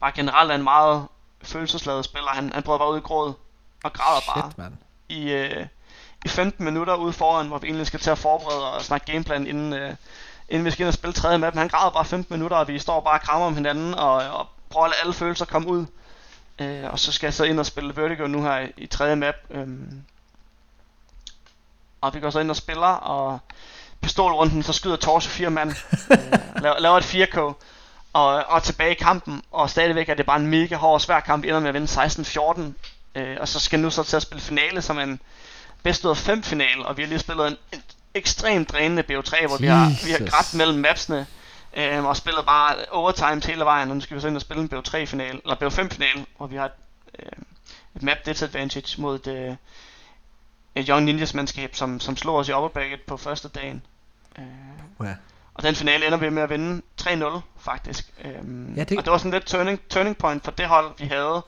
bare generelt er en meget følelsesladet spiller, han, han brød bare ud i gråd og græder bare Shit, mand. i, øh, i 15 minutter ude foran, hvor vi egentlig skal til at forberede og snakke gameplan, inden, øh, inden vi skal ind og spille tredje map. Men han græder bare 15 minutter, og vi står bare og krammer om hinanden, og, og prøver at lade alle følelser komme ud. Øh, og så skal jeg så ind og spille Vertigo nu her i, i tredje map. Øhm, og vi går så ind og spiller, og pistolrunden, så skyder Torse fire mand, øh, laver, laver et 4K, og, og tilbage i kampen, og stadigvæk er det bare en mega hård og svær kamp, ender med at vinde 16-14, øh, og så skal nu så til at spille finale som en bedst ud af fem final, og vi har lige spillet en, en ekstremt drænende BO3, hvor vi har, vi har grædt mellem mapsene, øh, og spillet bare overtimes hele vejen, og nu skal vi så ind og spille en BO3 final, eller BO5 final, hvor vi har et, øh, et map disadvantage mod et, øh, et Young Ninjas mandskab, som, som slår os i upper bracket på første dagen. Øh, Ja. og den finale ender vi med at vinde 3-0 faktisk. Øhm, Ja, ja, det-. Og det var sådan lidt turning, turning point for det hold, vi havde.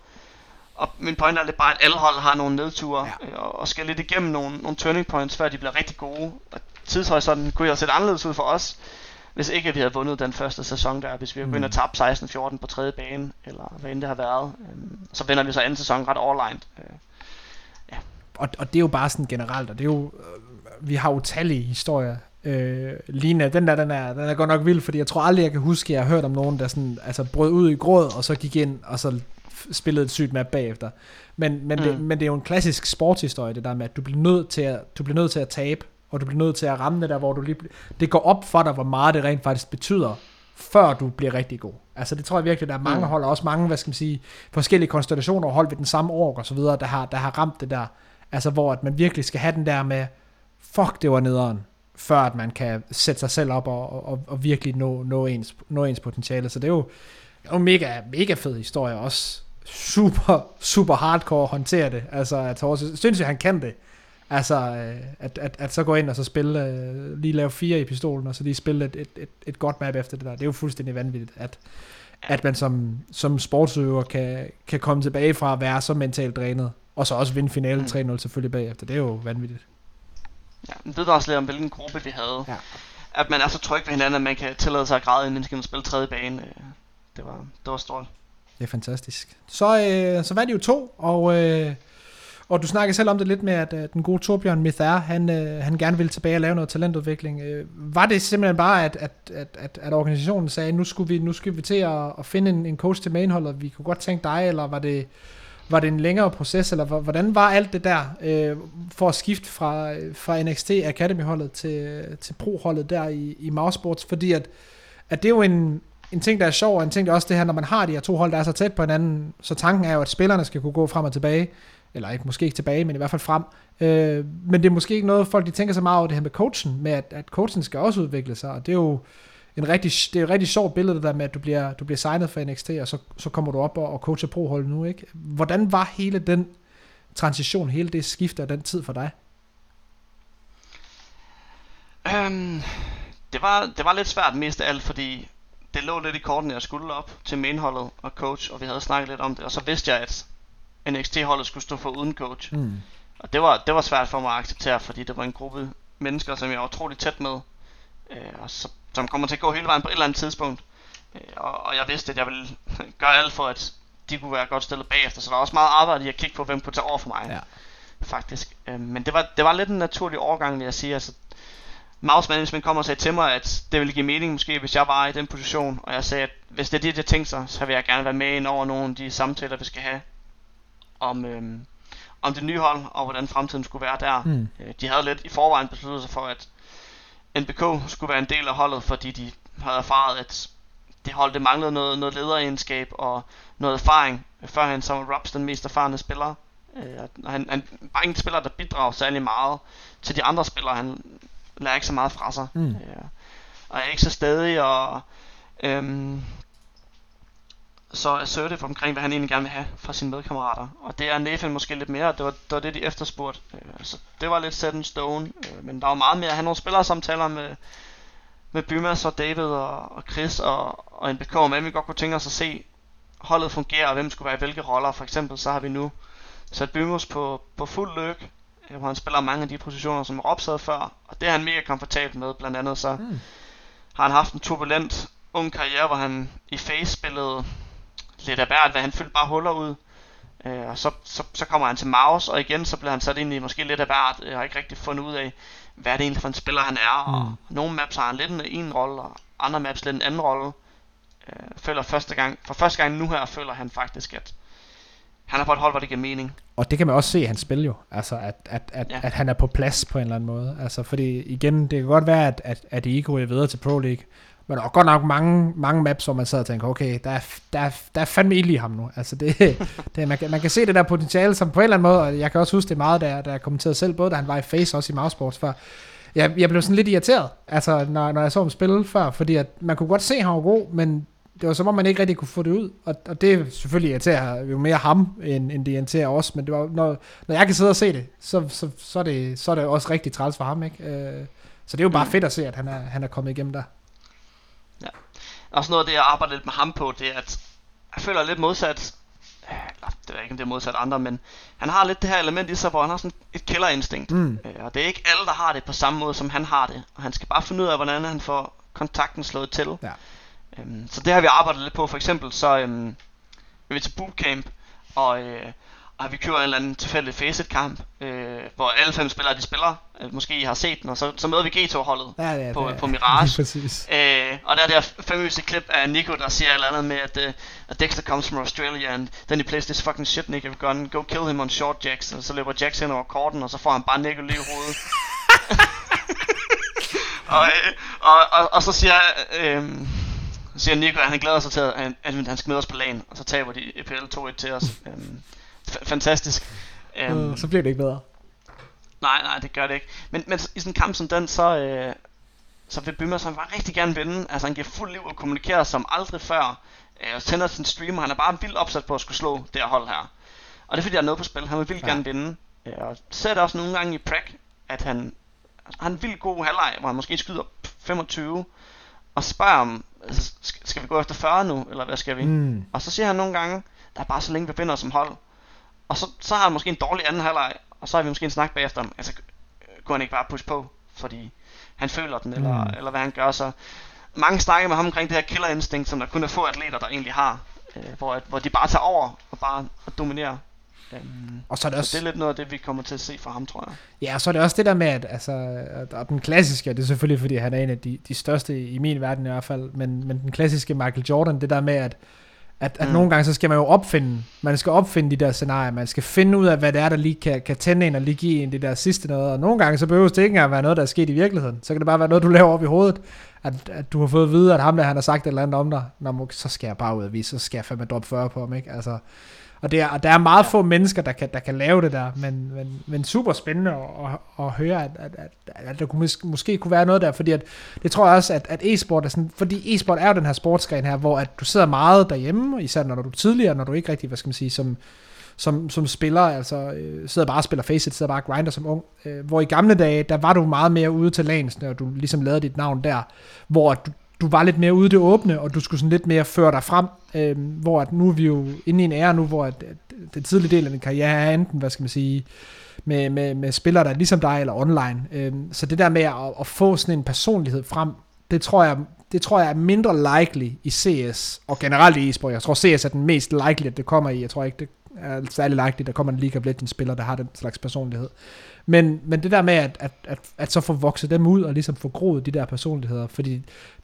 Og min point er lidt bare, at alle hold har nogle nedture, Ja. ja. og, og skal lidt igennem nogle, nogle turning points, før de bliver rigtig gode. Og tidshorisonten kunne jo have set anderledes ud for os, hvis ikke vi havde vundet den første sæson der. Hvis vi havde Mm. ind og tabt 16-14 på tredje bane, eller hvad end det har været. Øhm, så vinder vi så anden sæson ret overlegnet. Øh, Og, og det er jo bare sådan generelt, og det er jo, øh, vi har utallige historier. Øh, Lina, den der, den er, den er godt nok vild, fordi jeg tror aldrig, jeg kan huske, at jeg har hørt om nogen, der sådan, altså brød ud i gråd, og så gik ind, og så spillede et sygt map bagefter. Men, men, mm. det, men det er jo en klassisk sportshistorie, det der med, at du bliver nødt til at, du bliver nødt til at tabe, og du bliver nødt til at ramme det der, hvor du lige, det går op for dig, hvor meget det rent faktisk betyder, før du bliver rigtig god. Altså det tror jeg virkelig, der er mange. Mm. hold, og også mange, hvad skal man sige, forskellige konstellationer og hold ved den samme ork og så videre, der har, der har ramt det der, altså hvor at man virkelig skal have den der med, fuck det var nederen, før at man kan sætte sig selv op og, og, og virkelig nå, nå, ens, nå ens potentiale. Så det er jo, det er jo mega, mega fed historie også. Super, super hardcore at håndtere det. Altså, at Horse, synes jeg, han kan det. Altså, øh, at, at, at så gå ind og så spille, øh, lige lave fire i pistolen, og så lige spille et, et, et, et godt map efter det der. Det er jo fuldstændig vanvittigt, at, at man som, som sportsøver kan, kan komme tilbage fra at være så mentalt drænet, og så også vinde finalen mm. 3-0 selvfølgelig bagefter. Det er jo vanvittigt. Ja, det ved også lidt om, hvilken gruppe vi havde. Ja. At man er så tryg ved hinanden, at man kan tillade sig at græde, inden man skal spille tredje bane. Øh, det var, det var stort. Det er fantastisk. Så, øh, så var det jo to, og, øh, og du snakker selv om det lidt med, at øh, den gode Torbjørn Mithar, han, øh, han gerne ville tilbage og lave noget talentudvikling. Øh, var det simpelthen bare, at, at, at, at, at organisationen sagde, nu skulle vi, nu skulle vi til at, at finde en, en coach til mainholdet, vi kunne godt tænke dig, eller var det, var det en længere proces, eller hvordan var alt det der øh, for at skifte fra, fra NXT Academy-holdet til, til Pro-holdet der i, i Mousesports? Fordi at, at det er jo en, en ting, der er sjov, og en ting, der er også det her, når man har de her to hold, der er så tæt på hinanden, så tanken er jo, at spillerne skal kunne gå frem og tilbage, eller ikke måske ikke tilbage, men i hvert fald frem. Øh, men det er måske ikke noget, folk de tænker så meget over det her med coachen, med at, at coachen skal også udvikle sig, og det er jo en rigtig, det er et rigtig sjovt billede, det der med, at du bliver, du bliver signet for NXT, og så, så kommer du op og, og coacher pro nu, ikke? Hvordan var hele den transition, hele det skift af den tid for dig? Um, det, var, det var lidt svært mest af alt, fordi det lå lidt i korten, jeg skulle op til mainholdet og coach, og vi havde snakket lidt om det, og så vidste jeg, at NXT-holdet skulle stå for uden coach. Mm. Og det var, det var svært for mig at acceptere, fordi det var en gruppe mennesker, som jeg var utrolig tæt med, øh, og så, som kommer til at gå hele vejen på et eller andet tidspunkt. Øh, og, og jeg vidste, at jeg ville gøre alt for, at de kunne være godt stillet bagefter, så der var også meget arbejde i at kigge på, hvem kunne tage over for mig. Ja. Faktisk. Øh, men det var, det var lidt en naturlig overgang, vil jeg sige. Altså, Mouse Management kom og sagde til mig, at det ville give mening måske, hvis jeg var i den position. Og jeg sagde, at hvis det er det, jeg tænkte sig, så vil jeg gerne være med ind over nogle af de samtaler, vi skal have om, øhm, om det nye hold, og hvordan fremtiden skulle være der. Mm. De havde lidt i forvejen besluttet sig for, at NBK skulle være en del af holdet, fordi de havde erfaret, at det hold det manglede noget, noget lederegenskab og noget erfaring. Førhen så var Robs den mest erfarne spiller. Øh, han, han var ingen spiller, der bidrager særlig meget til de andre spillere. Han lader ikke så meget fra sig. Mm. Øh, og er ikke så stadig og øhm, så assertive omkring, hvad han egentlig gerne vil have fra sine medkammerater. Og det er Nathan måske lidt mere, det var, det, var det de efterspurgte. Øh, så det var lidt set in stone. Øh, men der var meget mere, han nogle spillersamtaler med, med Bymas og David og, og Chris og, og NBK, men vi godt kunne tænke os at se holdet fungere, og hvem skulle være i hvilke roller. For eksempel så har vi nu sat Bymas på, på fuld løg, øh, hvor han spiller mange af de positioner, som Rob sad før, og det er han mega komfortabel med. Blandt andet så mm. har han haft en turbulent ung karriere, hvor han i face spillede lidt af hvert, hvad han fyldte bare huller ud. Øh, og så, så, så kommer han til Maus, og igen så bliver han sat ind i måske lidt af hvert. Jeg har ikke rigtig fundet ud af, hvad det egentlig for en spiller han er. Mm. Og nogle maps har han lidt en, en rolle, og andre maps lidt en anden rolle. Øh, føler første gang, for første gang nu her, føler han faktisk, at han er på et hold, hvor det giver mening. Og det kan man også se i hans spil jo, altså at, at, at, ja. at han er på plads på en eller anden måde. Altså fordi igen, det kan godt være, at, at, at Ego er videre til Pro League, men der er godt nok mange, mange maps, hvor man sad og tænker, okay, der er, der er, der er fandme ild i ham nu. Altså det, det, man, kan, man kan se det der potentiale, som på en eller anden måde, og jeg kan også huske det meget, da jeg, da jeg kommenterede selv, både da han var i Face, også i Mousesports før. Jeg, jeg blev sådan lidt irriteret, altså når, når jeg så ham spille før, fordi at man kunne godt se, at han var god, men det var som om, man ikke rigtig kunne få det ud. Og, og det selvfølgelig irriterer jo mere ham, end, end det irriterer os. Men det var, når, når jeg kan sidde og se det, så, så, så, er, det, så er det også rigtig træls for ham. Ikke? Øh, så det er jo bare mm. fedt at se, at han er, han er kommet igennem der. Ja. Også noget af det, jeg arbejder lidt med ham på, det er, at jeg føler lidt modsat, eller det ved ikke, om det er modsat andre, men han har lidt det her element i sig, hvor han har sådan et killerinstinkt. Mm. Øh, og det er ikke alle, der har det på samme måde, som han har det. Og han skal bare finde ud af, hvordan han får kontakten slået til. Ja. Øhm, så det har vi arbejdet lidt på. For eksempel så øhm, vi vi til bootcamp, og, øh, og vi kører en eller anden tilfældig facet kamp, øh, hvor alle fem spillere de spiller. Øh, måske I har set den, og så, så møder vi G2-holdet ja, ja, på, det, på Mirage. øh, og der er det her famøse klip af Nico, der siger et eller andet med, at, uh, at Dexter comes from Australia, and then he plays this fucking shit nigga gun, go kill him on short jacks. Og så løber Jax hen over korten, og så får han bare Nico lige i hovedet. og, øh, og, og, og, så siger øh, så siger Nico, at han glæder sig til, at han, at han skal med os på lagen, og så taber de EPL 2-1 til os. Um, fantastisk. Um, uh, så bliver det ikke bedre. Nej, nej, det gør det ikke. Men, men i sådan en kamp som den, så, øh, så vil Bymmer så bare rigtig gerne vinde. Altså han giver fuld liv og kommunikerer som aldrig før. Øh, og tænder sin streamer. Han er bare vildt opsat på at skulle slå det her hold her. Og det er fordi, der er noget på spil. Han vil vildt ja. gerne vinde. Øh, og ser det også nogle gange i Prac, at han har en vildt god halvleg, hvor han måske skyder 25, og spørger om, altså, skal vi gå efter 40 nu, eller hvad skal vi? Mm. Og så siger han nogle gange, der er bare så længe vi binder som hold. Og så, så har han måske en dårlig anden halvleg, og så har vi måske en snak bagefter om, altså, kunne han ikke bare push på, fordi han føler den, eller, mm. eller hvad han gør. Så mange snakker med ham omkring det her killer instinct, som der kun er få atleter, der egentlig har, øh, hvor, hvor de bare tager over og bare dominerer. Um, og så er det, også, så det er lidt noget af det, vi kommer til at se fra ham, tror jeg. Ja, og så er det også det der med, at, altså, at den klassiske, det er selvfølgelig, fordi han er en af de, de største i min verden i hvert fald, men, men den klassiske Michael Jordan, det der med, at, at, at mm. nogle gange, så skal man jo opfinde, man skal opfinde de der scenarier, man skal finde ud af, hvad det er, der lige kan, kan tænde en og lige give en det der sidste noget, og nogle gange, så behøver det ikke engang være noget, der er sket i virkeligheden, så kan det bare være noget, du laver op i hovedet, at, at du har fået at vide, at ham der, han har sagt et eller andet om dig, Nå, så skal jeg bare ud og vise, så skal jeg fandme droppe 40 på ham, ikke? Altså, og, det er, og der er meget få mennesker, der kan, der kan lave det der, men, men, men super spændende at, at, at høre, at, at, at, at der kunne måske, kunne være noget der, fordi at, det tror jeg også, at, at e-sport er sådan, fordi e-sport er jo den her sportsgren her, hvor at du sidder meget derhjemme, især når du er tidligere, når du ikke rigtig, hvad skal man sige, som, som, som spiller, altså øh, sidder bare og spiller Faceit, sidder bare og grinder som ung. Øh, hvor i gamle dage, der var du meget mere ude til lands, når du ligesom lavede dit navn der, hvor du, du var lidt mere ude i det åbne, og du skulle sådan lidt mere føre dig frem, øh, hvor at nu er vi jo inde i en ære nu, hvor at, at den tidlige del af din karriere er enten, hvad skal man sige, med, med, med spillere, der er ligesom dig, eller online. Øh, så det der med at, at få sådan en personlighed frem, det tror jeg, det tror jeg er mindre likely i CS, og generelt i e-sport. Jeg tror, CS er den mest likely, at det kommer i. Jeg tror ikke, det er særlig likely, der kommer en League of Legends spiller, der har den slags personlighed. Men, men det der med at, at, at, at så få vokset dem ud og ligesom få groet de der personligheder, fordi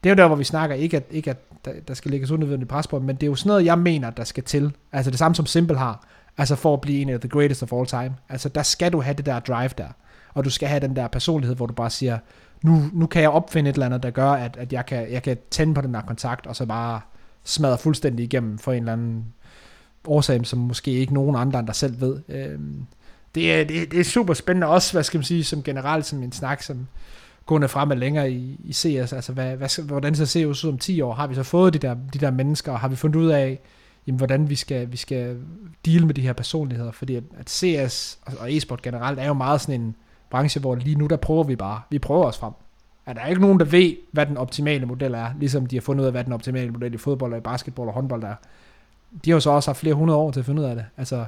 det er jo der, hvor vi snakker, ikke at, ikke at der, der skal lægges unødvendigt pres på, men det er jo sådan noget, jeg mener, der skal til. Altså det samme som Simple har, altså for at blive en af the greatest of all time. Altså der skal du have det der drive der, og du skal have den der personlighed, hvor du bare siger, nu, nu kan jeg opfinde et eller andet, der gør, at, at jeg, kan, jeg kan tænde på den der kontakt, og så bare smadre fuldstændig igennem for en eller anden årsagen, som måske ikke nogen andre end dig selv ved. Øhm, det, er, det, det er super spændende også, hvad skal man sige, som generelt som en snak, som gående frem og længere i, i CS, altså hvad, hvad, hvordan ser CS ud om 10 år? Har vi så fået de der, de der mennesker, og har vi fundet ud af, jamen, hvordan vi skal, vi skal deal med de her personligheder? Fordi at, at CS og e-sport generelt er jo meget sådan en branche, hvor lige nu der prøver vi bare, vi prøver os frem. Er der ikke nogen, der ved, hvad den optimale model er, ligesom de har fundet ud af, hvad den optimale model i fodbold og i basketball og håndbold er. De har jo så også haft flere hundrede år til at finde ud af det. Altså,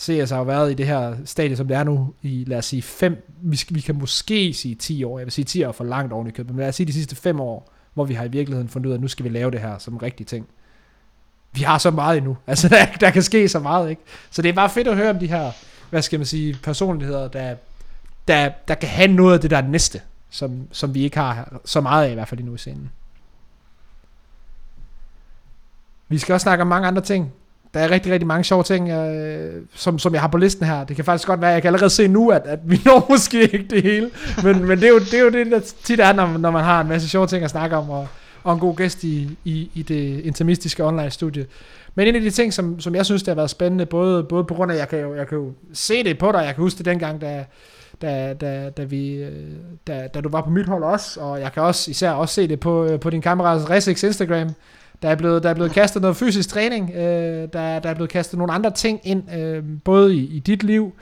CS har jo været i det her stadie, som det er nu, i lad os sige fem, vi, vi kan måske sige 10 år, jeg vil sige 10 år for langt oven i købet, men lad os sige de sidste fem år, hvor vi har i virkeligheden fundet ud af, at nu skal vi lave det her som rigtig ting. Vi har så meget endnu, altså der, der kan ske så meget, ikke? Så det er bare fedt at høre om de her, hvad skal man sige, personligheder, der, der, der kan have noget af det der næste, som, som vi ikke har så meget af, i hvert fald endnu i scenen. Vi skal også snakke om mange andre ting. Der er rigtig, rigtig mange sjove ting, øh, som, som jeg har på listen her. Det kan faktisk godt være, jeg kan allerede se nu, at, at vi når måske ikke det hele. Men, men det, er jo, det er jo det, der tit er, når, når man har en masse sjove ting at snakke om, og, og en god gæst i, i, i det intermistiske online-studie. Men en af de ting, som, som jeg synes, det har været spændende, både, både på grund af, at jeg kan, jo, jeg kan jo se det på dig, jeg kan huske det dengang, da, da, da, da, vi, øh, da, da du var på mit hold også, og jeg kan også især også se det på, øh, på din kammerats Resix Instagram, der er blevet, der er blevet kastet noget fysisk træning, øh, der, der er blevet kastet nogle andre ting ind, øh, både i, i dit liv,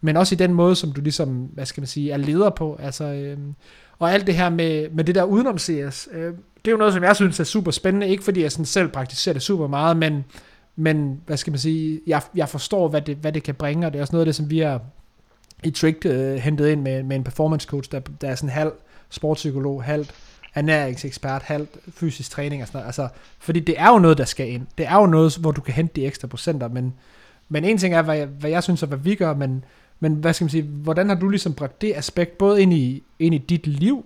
men også i den måde, som du ligesom, hvad skal man sige, er leder på. Altså, øh, og alt det her med, med det der udenom CS, øh, det er jo noget, som jeg synes er super spændende, ikke fordi jeg sådan selv praktiserer det super meget, men, men hvad skal man sige, jeg, jeg forstår, hvad det, hvad det kan bringe, og det er også noget af det, som vi har i Trick øh, hentet ind med, med en performance coach, der, der er sådan halv sportspsykolog, halvt ernæringsekspert, halvt fysisk træning og sådan noget. Altså, fordi det er jo noget, der skal ind. Det er jo noget, hvor du kan hente de ekstra procenter, men, men en ting er, hvad jeg, hvad jeg synes og hvad vi gør, men, men hvad skal man sige, hvordan har du ligesom bragt det aspekt både ind i, ind i dit liv,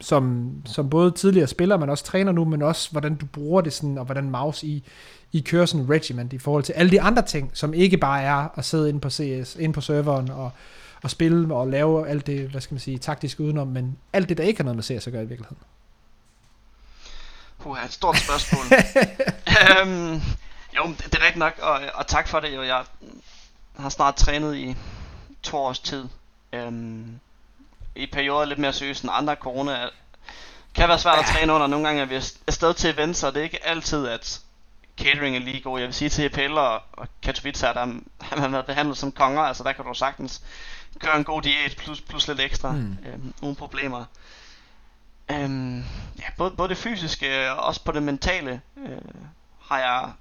som, som både tidligere spiller, men også træner nu, men også hvordan du bruger det sådan, og hvordan Maus i, i kører sådan regiment i forhold til alle de andre ting, som ikke bare er at sidde inde på CS, inde på serveren og, og spille og lave alt det, hvad skal man sige, taktisk udenom, men alt det, der ikke har noget med CS at gøre i virkeligheden. Puh, et stort spørgsmål. øhm, jo, det, det er rigtigt nok, og, og tak for det. Jo. Jeg har snart trænet i to års tid. Øhm, I perioder lidt mere seriøst end andre. Corona kan være svært at træne under. Nogle gange er vi afsted til events, så det er ikke altid, at catering er lige god. Jeg vil sige til EPL og, og Katowice, der har man været behandlet som konger. Altså der kan du sagtens køre en god diæt plus, plus lidt ekstra, mm. øhm, uden problemer. Øhm, ja, både, både det fysiske og også på det mentale øh, har jeg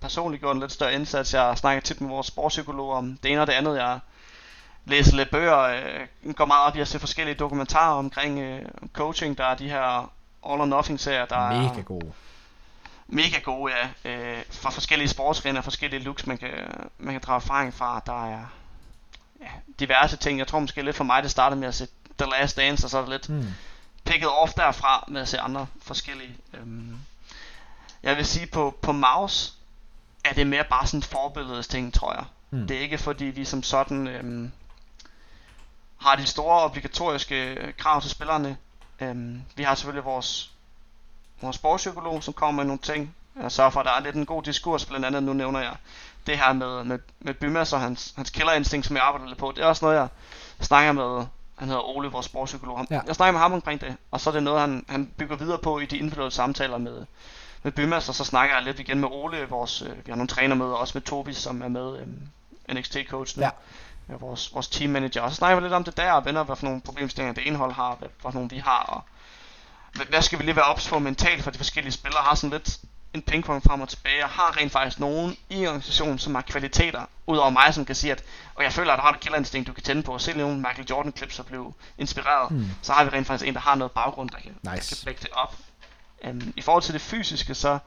personligt gjort en lidt større indsats. Jeg har snakket tit med vores sportspsykologer om det ene og det andet. Jeg læser lidt bøger, øh, går meget op i at se forskellige dokumentarer omkring øh, coaching. Der er de her All or Nothing serier, der Mega er gode. mega gode, ja. Øh, fra forskellige sportsgrene og forskellige looks, man kan, man kan drage erfaring fra. Der er ja, diverse ting. Jeg tror måske lidt for mig, det startede med at se The Last Dance, og så er det lidt Mm. Picket off derfra med at se andre forskellige. Øhm, jeg vil sige, på, på mouse er det mere bare sådan forbilledes ting, tror jeg. Mm. Det er ikke fordi vi som sådan øhm, har de store obligatoriske øh, krav til spillerne. Øhm, vi har selvfølgelig vores, vores sportspsykolog, som kommer med nogle ting. Jeg sørger for, at der er lidt en god diskurs, blandt andet nu nævner jeg det her med, med, med Bymas og hans, hans killerinstinkt, som jeg arbejder lidt på. Det er også noget, jeg snakker med, han hedder Ole, vores sportspsykolog. Han, Ja. Jeg snakker med ham omkring det, og så er det noget, han, han bygger videre på i de individuelle samtaler med, med Bymas, og så snakker jeg lidt igen med Ole, vores, øh, vi har nogle træner med, og også med Tobi, som er med øh, NXT-coach nu. Ja. Ja, vores, vores team manager. Og så snakker vi lidt om det der, og venner, hvad for nogle problemstillinger det ene hold har, hvad for nogle vi har, og hvad, hvad skal vi lige være ops på mentalt, for de forskellige spillere har sådan lidt en pingpong frem og tilbage, og har rent faktisk nogen i organisationen, som har kvaliteter, udover mig, som kan sige, at og jeg føler, at du har et killerinstinkt, du kan tænde på, og se nogle Michael Jordan clips og blive inspireret, Mm. så har vi rent faktisk en, der har noget baggrund, der kan, nice. der kan bække det op. Um, I forhold til det fysiske, så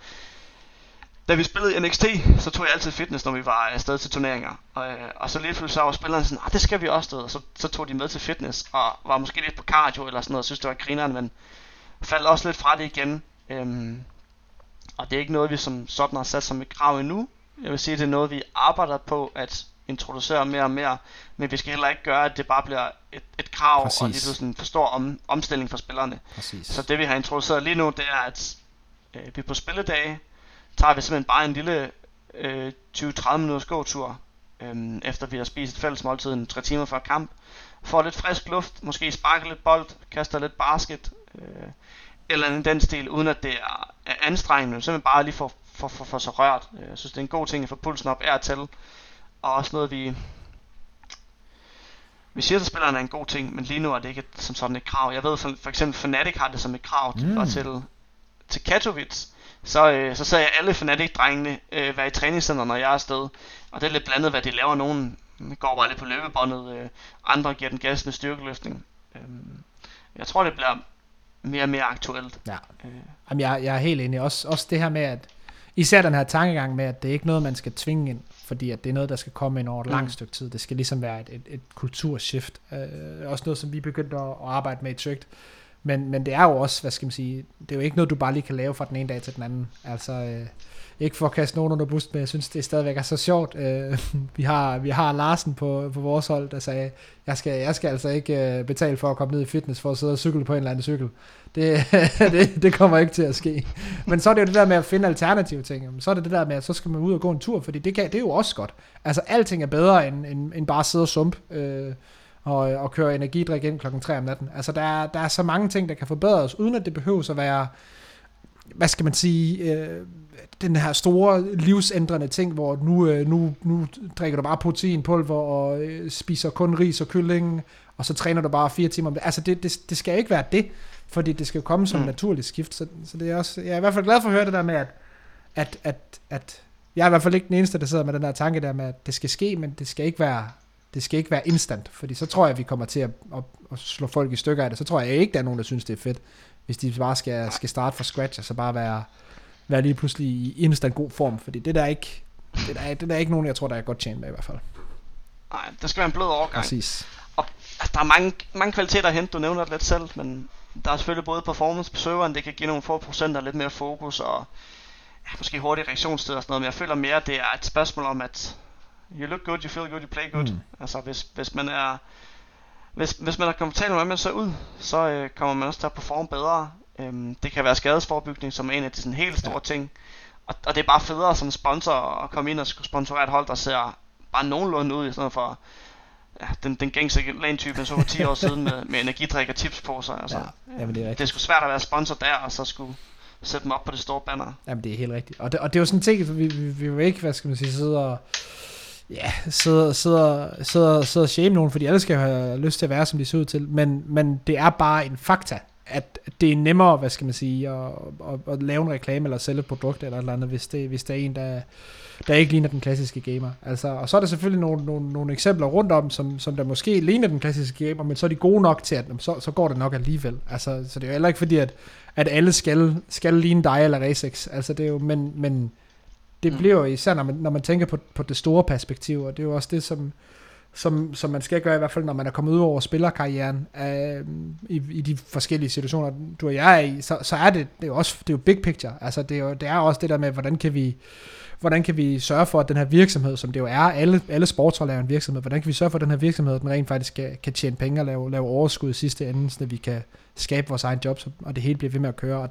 da vi spillede i NXT, så tog jeg altid fitness, når vi var afsted til turneringer. Og, øh, og så lige pludselig så var spillerne sådan, ah, det skal vi også, du ved." og så, så tog de med til fitness, og var måske lidt på cardio eller sådan noget, og synes det var grineren, men faldt også lidt fra det igen. Øhm, og det er ikke noget, vi som sådan har sat som et krav endnu. Jeg vil sige, det er noget, vi arbejder på at introducere mere og mere, men vi skal heller ikke gøre, at det bare bliver et, et krav, Præcis. og lige pludselig en for stor om, omstilling for spillerne. Præcis. Så det vi har introduceret lige nu, det er, at øh, vi på spilledage tager vi simpelthen bare en lille øh, 20-30 minutters gåtur, øh, efter vi har spist et fælles måltid en 3 timer før kamp. Får lidt frisk luft, måske sparker lidt bold, kaster lidt basket, øh, eller andet den stil, uden at det er, er anstrengende, men simpelthen bare lige for, for, for, for så rørt. Øh, Jeg synes, det er en god ting at få pulsen op og til, og også noget, vi, vi siger til spillerne er en god ting, men lige nu er det ikke et, som sådan et krav. Jeg ved for, for eksempel Fnatic har det som et krav Mm. mm. til, til Katowice. Så, øh, så ser jeg alle Fnatic-drengene øh, være i træningscenter, når jeg er afsted. Og det er lidt blandet, hvad de laver. Nogen går bare lidt på løbebåndet, øh, andre giver den gas med styrkeløftning. Øh, jeg tror, det bliver mere og mere aktuelt. Ja. Øh, Jamen, jeg, jeg er helt enig. Også, også det her med, at især den her tankegang med, at det er ikke noget, man skal tvinge ind, fordi at det er noget, der skal komme ind over et Mm. langt stykke tid. Det skal ligesom være et, et, et kulturshift. Øh, også noget, som vi begyndte at, at arbejde med i Tricked. Men, men det er jo også, hvad skal man sige, det er jo ikke noget, du bare lige kan lave fra den ene dag til den anden. Altså, øh, ikke for at kaste nogen under bussen, men jeg synes, det stadigvæk er så sjovt. Øh, vi, har, vi har Larsen på, på vores hold, der sagde, jeg skal, jeg skal altså ikke øh, betale for at komme ned i fitness for at sidde og cykle på en eller anden cykel. Det, det, det kommer ikke til at ske. Men så er det jo det der med at finde alternative ting. Så er det det der med, at så skal man ud og gå en tur, fordi det, kan, det er jo også godt. Altså, alting er bedre end, end, end bare at sidde og sump øh, og, og køre energidrik ind klokken 3 om natten. Altså, der er, der er så mange ting, der kan forbedres, uden at det behøver at være, hvad skal man sige, øh, den her store livsændrende ting, hvor nu, øh, nu, nu drikker du bare proteinpulver og øh, spiser kun ris og kylling, og så træner du bare fire timer om det. Altså, det, det, det skal ikke være det, fordi det skal jo komme som. Mm. naturligt skift. Så, så det er også, jeg er i hvert fald glad for at høre det der med, at, at, at, at jeg er i hvert fald ikke den eneste, der sidder med den der tanke der med, at det skal ske, men det skal ikke være, det skal ikke være instant, fordi så tror jeg, at vi kommer til at, at, at slå folk i stykker af det. Så tror jeg ikke, der er nogen, der synes, det er fedt, hvis de bare skal, skal starte fra scratch, og så bare være, være lige pludselig i instant god form, fordi det der er ikke, det der er, det der er ikke nogen, jeg tror, der er godt tjent med i hvert fald. nej, det skal være en blød overgang. Præcis. Altså, der er mange, mange kvaliteter at hente, du nævner det lidt selv, men der er selvfølgelig både performance på serveren, det kan give nogle få procenter lidt mere fokus, og ja, måske hurtig reaktionstid og sådan noget, men jeg føler mere, det er et spørgsmål om, at you look good, you feel good, you play good. Mm. Altså, hvis, hvis man er hvis, hvis man er komfortabel med, hvordan man ser ud, så øh, kommer man også til at performe bedre. Øhm, det kan være skadesforbygning, som er en af de sådan, helt store ja. ting. Og, og det er bare federe som sponsor at komme ind og skulle sponsorere et hold, der ser bare nogenlunde ud, i stedet for ja, den, den gængse LAN-type, man så for 10 år siden med, med energidrik og tipsposer. Altså. Ja, jamen det er det er rigtigt. sgu svært at være sponsor der, og så skulle sætte dem op på det store banner. Jamen det er helt rigtigt. Og det, og det er jo sådan en ting, vi, vi, vi vil ikke, hvad skal man sige, sidde og ja, sidder, sidder, sidder, sidder og shame nogen, fordi alle skal have lyst til at være, som de ser ud til, men, men det er bare en fakta, at det er nemmere, hvad skal man sige, at, at, at lave en reklame eller sælge et produkt eller et eller andet, hvis det, hvis det er en, der, der ikke ligner den klassiske gamer. Altså, og så er der selvfølgelig nogle, nogle, nogle eksempler rundt om, som, som der måske ligner den klassiske gamer, men så er de gode nok til, at så, så går det nok alligevel. Altså, så det er jo heller ikke fordi, at, at alle skal, skal ligne dig eller Racex. Altså, det er jo, men, men det mm. bliver jo især, når man, når man tænker på, på det store perspektiv, og det er jo også det, som, som, som man skal gøre i hvert fald, når man er kommet ud over spillerkarrieren øh, i, i de forskellige situationer, du og jeg er i, så, så er det, det er jo også det er jo big picture. Altså det er jo det er også det der med, hvordan kan vi hvordan kan vi sørge for, at den her virksomhed, som det jo er, alle, alle sportshold er en virksomhed, hvordan kan vi sørge for, at den her virksomhed, den rent faktisk kan, kan tjene penge og lave, lave overskud i sidste ende, så vi kan skabe vores egen jobs, og det hele bliver ved med at køre. Og,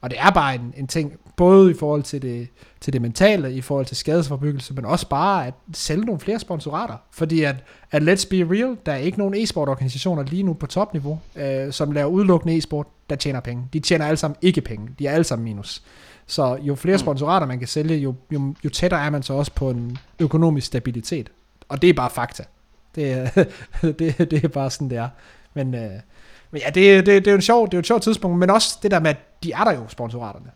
og det er bare en, en ting, både i forhold til det, til det mentale, i forhold til skadesforbyggelse, men også bare at sælge nogle flere sponsorater. Fordi at, at let's be real, der er ikke nogen e-sport-organisationer lige nu på topniveau, øh, som laver udelukkende e-sport, der tjener penge. De tjener alle sammen ikke penge. De er alle sammen minus. Så jo flere mm. sponsorater man kan sælge, jo, jo, jo tættere er man så også på en økonomisk stabilitet. Og det er bare fakta. Det, er, det, det er bare sådan, det er. Men, øh, men ja, det, det, det, er jo en sjov, det er jo et sjovt tidspunkt, men også det der med, at de er der jo, sponsoraterne.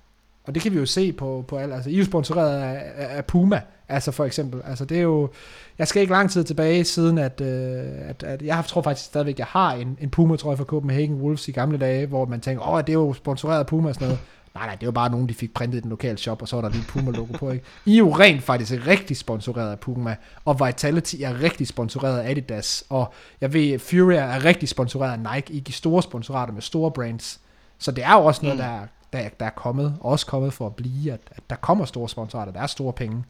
Og det kan vi jo se på, på alle. Altså, I er jo sponsoreret af, af Puma, altså for eksempel. Altså, det er jo... Jeg skal ikke lang tid tilbage siden, at, øh, at, at jeg tror faktisk stadigvæk, at jeg har en, en Puma-trøje fra Copenhagen Wolves i gamle dage, hvor man tænker, åh, det er jo sponsoreret af Puma og sådan noget. Nej, nej, det var bare nogen, de fik printet i den lokale shop, og så var der lige Puma-logo på, ikke? I er jo rent faktisk rigtig sponsoreret af Puma, og Vitality er rigtig sponsoreret af Adidas, og jeg ved, Fury er rigtig sponsoreret af Nike. I de store sponsorater med store brands. Så det er jo også noget, mm. der, der, der er kommet, også kommet for at blive, at, at der kommer store sponsorater, der er store penge.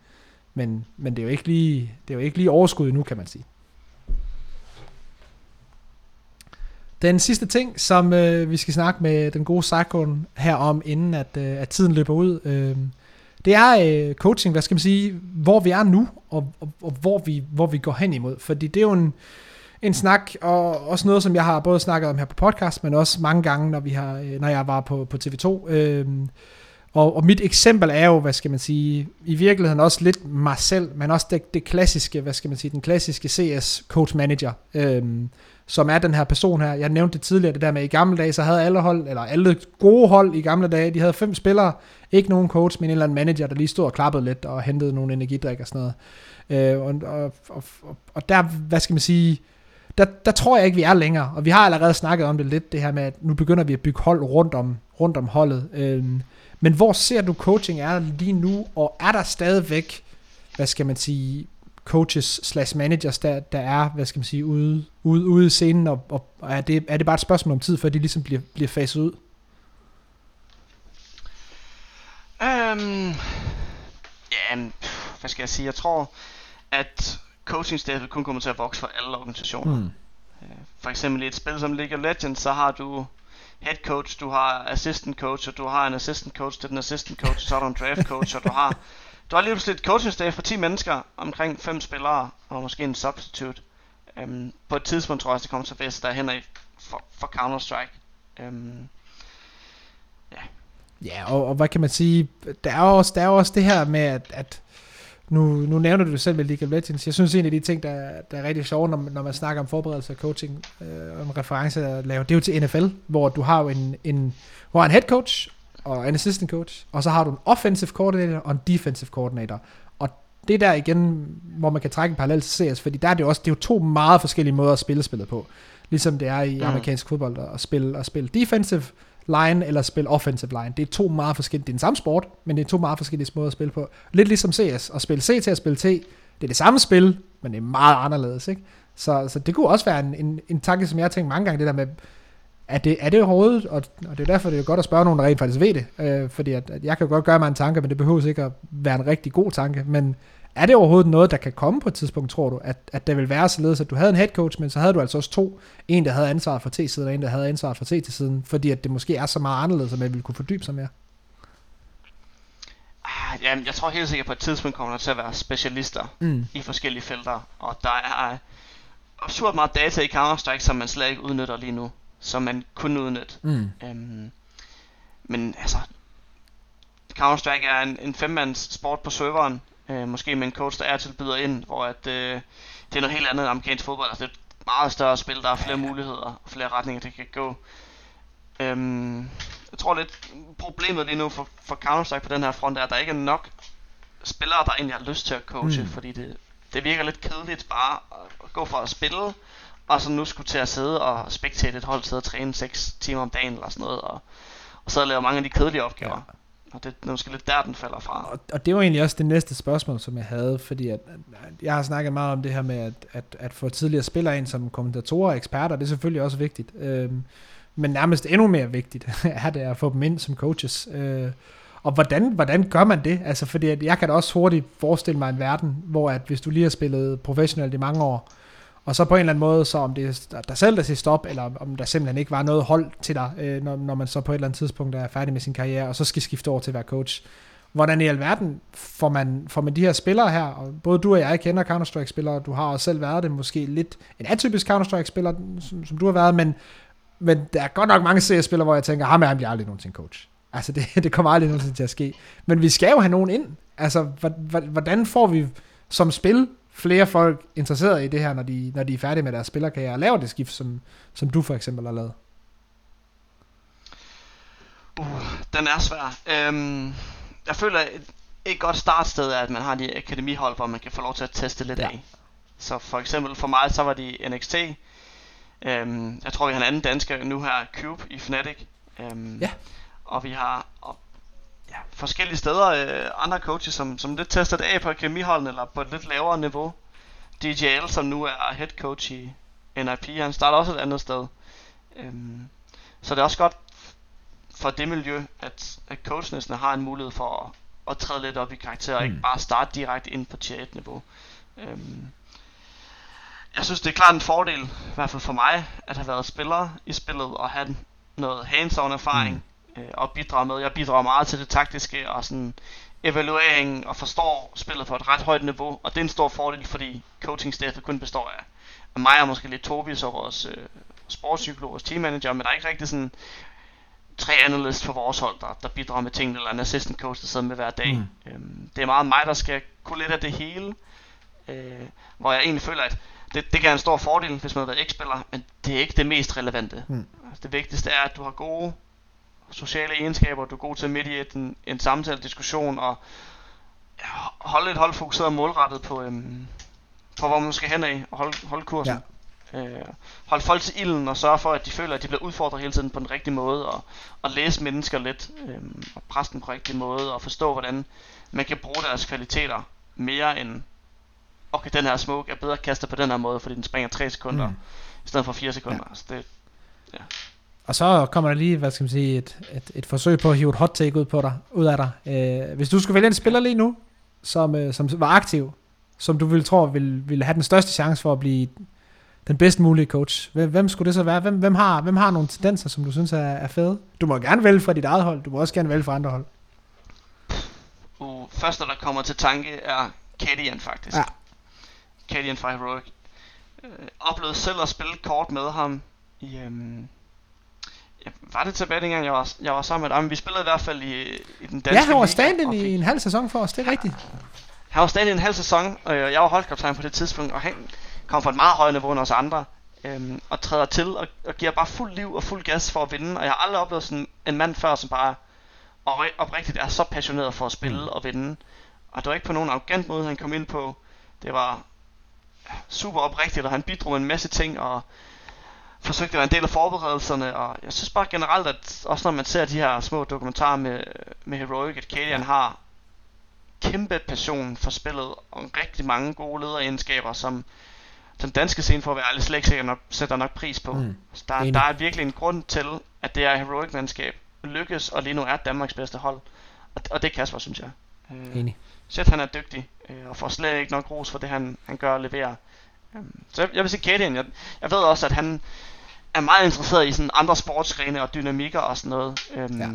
Men, men det er jo ikke lige, det er jo ikke lige overskud nu, kan man sige. Den sidste ting, som øh, vi skal snakke med den gode Sakon her om, inden at, øh, at tiden løber ud, øh, det er øh, coaching, hvad skal man sige, hvor vi er nu, og, og, og hvor, vi, hvor vi går hen imod. Fordi det er jo en, en snak, og også noget, som jeg har både snakket om her på podcast, men også mange gange, når, vi har, øh, når jeg var på, på TV2. Øh, og, og mit eksempel er jo, hvad skal man sige, i virkeligheden også lidt mig selv, men også det, det klassiske, hvad skal man sige, den klassiske CS coach manager. Øh, som er den her person her. Jeg nævnte det tidligere, det der med, i gamle dage, så havde alle hold, eller alle gode hold i gamle dage, de havde fem spillere, ikke nogen coach, men en eller anden manager, der lige stod og klappede lidt og hentede nogle energidrik og sådan noget. Øh, og, og, og, og der, hvad skal man sige, der, der tror jeg ikke, vi er længere. Og vi har allerede snakket om det lidt, det her med, at nu begynder vi at bygge hold rundt om, rundt om holdet. Øhm, men hvor ser du coaching er lige nu, og er der stadigvæk, hvad skal man sige, coaches slash managers, der, der er, hvad skal man sige, ude, ude, ude i scenen, og, og er, det, er det bare et spørgsmål om tid, før de ligesom bliver, bliver faset ud? Øhm, um, ja, hvad skal jeg sige, jeg tror, at coaching-staffet kun kommer til at vokse for alle organisationer. Mm. For eksempel i et spil som League of Legends, så har du head coach, du har assistant coach, og du har en assistant coach til den assistant coach, og så har du en draft coach, og du har du har lige pludselig et coaching staff for 10 mennesker, omkring 5 spillere, og måske en substitute. Um, på et tidspunkt tror jeg, det kommer til at der hen i for, for Counter-Strike. Um, ja. Ja, og, og hvad kan man sige, der er også, der er også det her med, at, at nu, nu nævner du det selv med League of Legends. Jeg synes en af de ting, der, der er rigtig sjove, når, når man snakker om forberedelse og coaching, øh, en reference at lave, det er jo til NFL, hvor du har jo en, en, hvor en head coach, og en assistant coach, og så har du en offensive coordinator og en defensive coordinator. Og det er der igen, hvor man kan trække en parallel til CS, fordi der er det også, det er jo to meget forskellige måder at spille spillet på. Ligesom det er i mm. amerikansk fodbold at spille, at spille defensive line eller spille offensive line. Det er to meget forskellige, det er den samme sport, men det er to meget forskellige måder at spille på. Lidt ligesom CS, at spille C til at spille T, det er det samme spil, men det er meget anderledes, ikke? Så, så det kunne også være en, en, en tanke, som jeg har tænkt mange gange, det der med, er det, er det hovedet? og, og det er derfor, det er godt at spørge nogen, der rent faktisk ved det, øh, fordi at, at jeg kan godt gøre mig en tanke, men det behøver ikke at være en rigtig god tanke, men er det overhovedet noget, der kan komme på et tidspunkt, tror du, at, at det vil være således, at du havde en head coach, men så havde du altså også to, en der havde ansvar for T-siden, og en der havde ansvar for T-siden, fordi at det måske er så meget anderledes, at man ville kunne fordybe sig mere? Ah, jamen, jeg tror helt sikkert på et tidspunkt kommer der til at være specialister mm. i forskellige felter, og der er absurd meget data i Counter-Strike, som man slet ikke udnytter lige nu som man kunne udnytte. Mm. Øhm, men altså, Counter-Strike er en, en femmands sport på serveren. Øh, måske med en coach, der er til byder ind, hvor at, øh, det er noget helt andet end amerikansk fodbold. Altså, det er et meget større spil, der er flere muligheder og flere retninger, det kan gå. Øhm, jeg tror lidt, problemet lige nu for, for Counter-Strike på den her front er, at der ikke er nok spillere, der egentlig har lyst til at coache, mm. fordi det, det virker lidt kedeligt bare at gå for at spille, og så nu skulle til at sidde og spektate et hold, sidde og træne 6 timer om dagen eller sådan noget, og, og så lave mange af de kedelige opgaver. Ja. Og det er måske lidt der, den falder fra. Og, og det var egentlig også det næste spørgsmål, som jeg havde, fordi at, at jeg har snakket meget om det her med at, at, at få tidligere spillere ind som kommentatorer og eksperter, det er selvfølgelig også vigtigt. Øhm, men nærmest endnu mere vigtigt er det at få dem ind som coaches. Øh, og hvordan, hvordan gør man det? Altså, fordi at jeg kan da også hurtigt forestille mig en verden, hvor at hvis du lige har spillet professionelt i mange år, og så på en eller anden måde, så om det er dig selv, der siger stop, eller om der simpelthen ikke var noget hold til dig, øh, når, når man så på et eller andet tidspunkt er færdig med sin karriere, og så skal skifte over til at være coach. Hvordan i alverden får man, får man de her spillere her, og både du og jeg kender Counter-Strike-spillere, du har også selv været det, måske lidt en atypisk Counter-Strike-spiller, som, som du har været, men, men der er godt nok mange CS-spillere, hvor jeg tænker, ham er han bliver aldrig nogensinde coach. Altså, det, det kommer aldrig nogensinde til at ske. Men vi skal jo have nogen ind. Altså, hvordan får vi som spil flere folk interesseret i det her, når de, når de er færdige med deres spillerkarriere, og laver det skift, som, som du for eksempel har lavet? Uh, den er svær. Øhm, jeg føler, et, et godt startsted er, at man har de akademihold, hvor man kan få lov til at teste lidt ja. af. Så for eksempel for mig, så var de NXT. Øhm, jeg tror, vi har en anden dansker nu her, Cube i Fnatic. Øhm, ja. Og vi har og, ja, forskellige steder øh, andre coaches, som, som lidt tester det af på akademiholden, eller på et lidt lavere niveau. DJL, som nu er head coach i NIP, han starter også et andet sted. Øhm, så det er også godt for det miljø, at, at coachene har en mulighed for at, at træde lidt op i karakter, og mm. ikke bare starte direkte ind på tier 1 niveau. Øhm, jeg synes, det er klart en fordel, i hvert fald for mig, at have været spiller i spillet og have noget hands-on erfaring. Mm øh, og bidrage med. Jeg bidrager meget til det taktiske og sådan evaluering og forstår spillet på et ret højt niveau, og det er en stor fordel, fordi coaching-staffet kun består af, af mig og måske lidt Tobias og vores øh, sportspsykolog og teammanager, men der er ikke rigtig sådan tre analyst for vores hold, der, der bidrager med tingene, eller en assistant coach, der sidder med hver dag. Mm. Øhm, det er meget mig, der skal kunne lidt af det hele, øh, hvor jeg egentlig føler, at det, det kan være en stor fordel, hvis man har været ikke-spiller, men det er ikke det mest relevante. Mm. Altså, det vigtigste er, at du har gode sociale egenskaber, du er god til midt i en, en samtale, diskussion, og holde et hold fokuseret og målrettet på, øhm, på hvor man skal hen af, og holde, holde kursen. Ja. Øh, holde folk til ilden og sørge for, at de føler, at de bliver udfordret hele tiden på den rigtige måde, og, og læse mennesker lidt, øhm, og presse dem på den rigtige måde, og forstå, hvordan man kan bruge deres kvaliteter mere end, okay, den her smoke er bedre kastet på den her måde, fordi den springer 3 sekunder, mm. i stedet for 4 sekunder. Ja. Så det, ja. Og så kommer der lige, hvad skal man sige, et, et, et forsøg på at hive et hot take ud, på dig, ud af dig. Øh, hvis du skulle vælge en spiller lige nu, som, øh, som var aktiv, som du ville tro ville, ville have den største chance for at blive den bedst mulige coach, hvem, hvem skulle det så være? Hvem, hvem, har, hvem har nogle tendenser, som du synes er, er fede? Du må gerne vælge fra dit eget hold, du må også gerne vælge fra andre hold. Uh, første, der kommer til tanke, er Kadian faktisk. Ja. Kadian fra Heroic. Uh, oplevede selv at spille kort med ham i, um, Ja, var det tilbage dengang, jeg var, jeg var sammen med dig? Men vi spillede i hvert fald i, i den danske Ja, han var stand i en halv sæson for os, det er ja, rigtigt. Han var stand i en halv sæson, og jeg var holdkaptajn på det tidspunkt, og han kom fra et meget højt niveau end os andre, øhm, og træder til og, og giver bare fuld liv og fuld gas for at vinde. Og jeg har aldrig oplevet sådan en mand før, som bare og oprigtigt er så passioneret for at spille mm. og vinde. Og det var ikke på nogen arrogant måde, han kom ind på. Det var super oprigtigt, og han bidrog en masse ting, og forsøgte at være en del af forberedelserne, og jeg synes bare generelt, at også når man ser de her små dokumentarer med, med Heroic, at Kalian har kæmpe passion for spillet, og rigtig mange gode lederegenskaber, som den danske scene for at være ærlig slet ikke nok, sætter nok pris på. Mm. Så der, der er virkelig en grund til, at det er Heroic-mandskab lykkes, og lige nu er Danmarks bedste hold. Og, og det er Kasper, synes jeg. Øh, Enig. Sæt han er dygtig, øh, og får slet ikke nok ros for det, han, han gør og leverer. Um, så jeg, jeg vil sige Kadian, jeg, jeg ved også, at han er meget interesseret i sådan andre sportsgrene og dynamikker og sådan noget. Øhm, ja.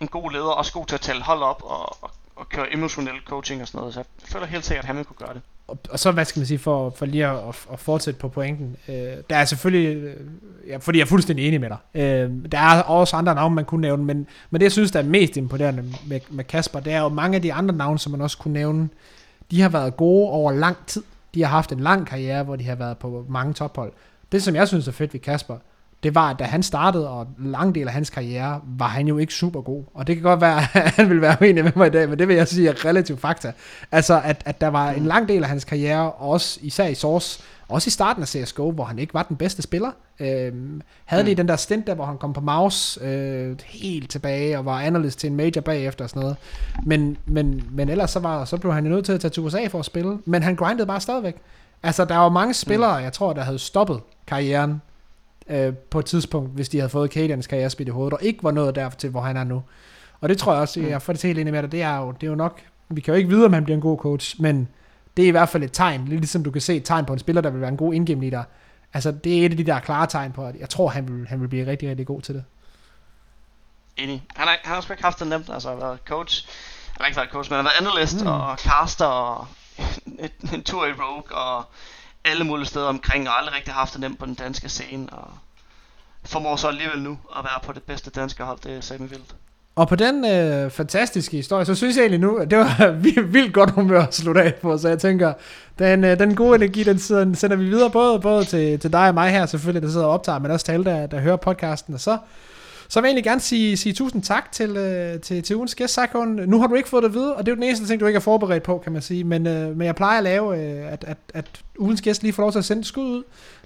En god leder, også god til at tale hold op og, og, og køre emotionel coaching og sådan noget, så jeg føler helt sikkert, at han vil kunne gøre det. og, og så, hvad skal man sige, for, for lige at, at fortsætte på pointen. Øh, der er selvfølgelig, øh, ja, fordi jeg er fuldstændig enig med dig. Øh, der er også andre navne, man kunne nævne, men, men det, jeg synes, der er mest imponerende med, med Kasper, det er jo mange af de andre navne, som man også kunne nævne, de har været gode over lang tid. De har haft en lang karriere, hvor de har været på mange tophold. Det, som jeg synes er fedt ved Kasper, det var, at da han startede, og en lang del af hans karriere, var han jo ikke super god. Og det kan godt være, at han vil være uenig med mig i dag, men det vil jeg sige er relativt fakta. Altså, at, at der var en lang del af hans karriere, også især i Source, også i starten af CSGO, hvor han ikke var den bedste spiller. Øhm, havde lige mm. den der stint der, hvor han kom på mouse øh, helt tilbage, og var analyst til en major bagefter og sådan noget. Men, men, men ellers så, var, så blev han jo nødt til at tage til USA for at spille, men han grindede bare stadigvæk. Altså, der var mange spillere, mm. jeg tror, der havde stoppet karrieren øh, på et tidspunkt, hvis de havde fået Cadians karrierespil i hovedet, og ikke var nået der til, hvor han er nu. Og det tror jeg også, mm. jeg får det til helt enig med dig, det er, jo, det er jo nok, vi kan jo ikke vide, om han bliver en god coach, men det er i hvert fald et tegn, lidt ligesom du kan se et tegn på en spiller, der vil være en god indgame leader. Altså, det er et af de der klare tegn på, at jeg tror, han vil, han vil blive rigtig, rigtig god til det. Enig. Han har, han har sgu ikke haft det nemt, altså har været coach. Han har ikke været coach, men han har været analyst mm. og caster og en, en tur i Rogue og alle mulige steder omkring, og aldrig rigtig haft det nemt på den danske scene, og formår så alligevel nu at være på det bedste danske hold, det er Sami Vildt. Og på den øh, fantastiske historie, så synes jeg egentlig nu, at det var vildt godt humør at slutte af på, så jeg tænker, den, øh, den gode energi, den, den sender vi videre, både, både til, til dig og mig her selvfølgelig, der sidder og optager, men også til alle, der, der hører podcasten, og så så vil jeg egentlig gerne sige, sige tusind tak til, øh, til, til ugens gæst, Sakon. Nu har du ikke fået det at vide, og det er jo den eneste ting, du ikke er forberedt på, kan man sige. Men, øh, men jeg plejer at lave, øh, at, at, at ugens gæst lige får lov til at sende et skud ud.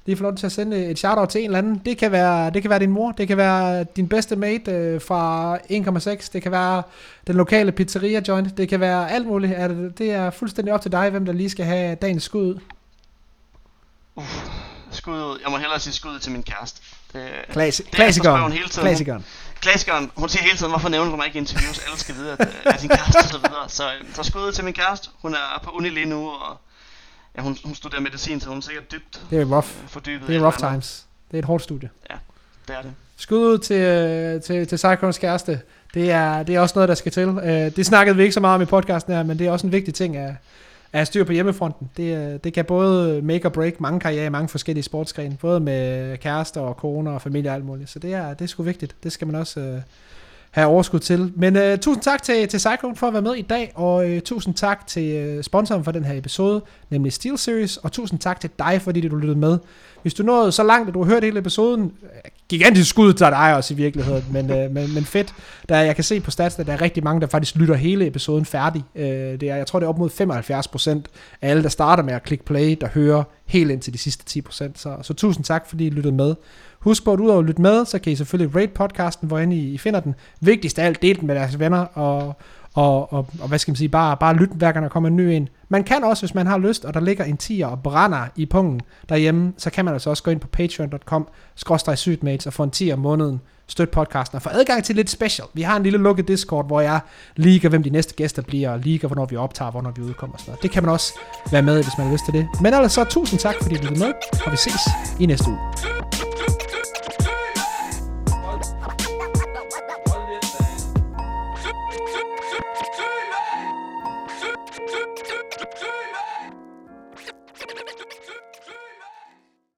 Lige får lov til at sende øh, et shout-out til en eller anden. Det kan være, det kan være din mor, det kan være din bedste mate øh, fra 1,6, det kan være den lokale pizzeria joint, det kan være alt muligt. Er det, det er fuldstændig op til dig, hvem der lige skal have dagens skud ud. Uh, skud ud. Jeg må hellere sige skud ud til min kæreste. Det, Klassi- det klassikeren. Hele tiden. Klassikeren. Klassikeren. Hun siger hele tiden, hvorfor nævner du mig ikke i interviews? Alle skal vide, at jeg er din kæreste og så videre. Så, så skud til min kæreste. Hun er på uni lige nu, og ja, hun, hun studerer medicin, så hun er sikkert dybt det er rough. Øh, fordybet. Det er rough times. Det er et hårdt studie. Ja, det er det. Skud ud til, øh, til, til Cyclones kæreste. Det er, det er også noget, der skal til. Det snakkede vi ikke så meget om i podcasten her, men det er også en vigtig ting at, at styr på hjemmefronten. Det, øh, det kan både make or break mange karrierer i mange forskellige sportsgrene, både med kærester og koner og familie og alt muligt. Så det er, det er sgu vigtigt. Det skal man også øh, have overskud til. Men øh, tusind tak til, til Cyclone for at være med i dag, og øh, tusind tak til øh, sponsoren for den her episode, nemlig Steel Series, og tusind tak til dig, fordi du lyttede med. Hvis du nåede så langt, at du har hørt hele episoden, gigantisk skud til dig også i virkeligheden, men, øh, men, men fedt. Der, jeg kan se på stats, at der er rigtig mange, der faktisk lytter hele episoden færdig. Øh, det er, jeg tror, det er op mod 75% af alle, der starter med at klikke play, der hører helt ind til de sidste 10%. Så, så tusind tak, fordi I lyttede med. Husk på, at udover at lytte med, så kan I selvfølgelig rate podcasten, hvor I, I finder den. Vigtigst af alt, del den med deres venner, og, og, og, og hvad skal man sige, bare, bare lytte hver gang der kommer en ny en. Man kan også, hvis man har lyst, og der ligger en tier og brænder i pungen derhjemme, så kan man altså også gå ind på patreon.com, sygtmates og få en tier om måneden, støt podcasten og få adgang til lidt special. Vi har en lille lukket Discord, hvor jeg liker, hvem de næste gæster bliver, og liker, hvornår vi optager, hvornår vi udkommer og sådan noget. Det kan man også være med i, hvis man har lyst til det. Men ellers så tusind tak, fordi du lyttede med, og vi ses i næste uge.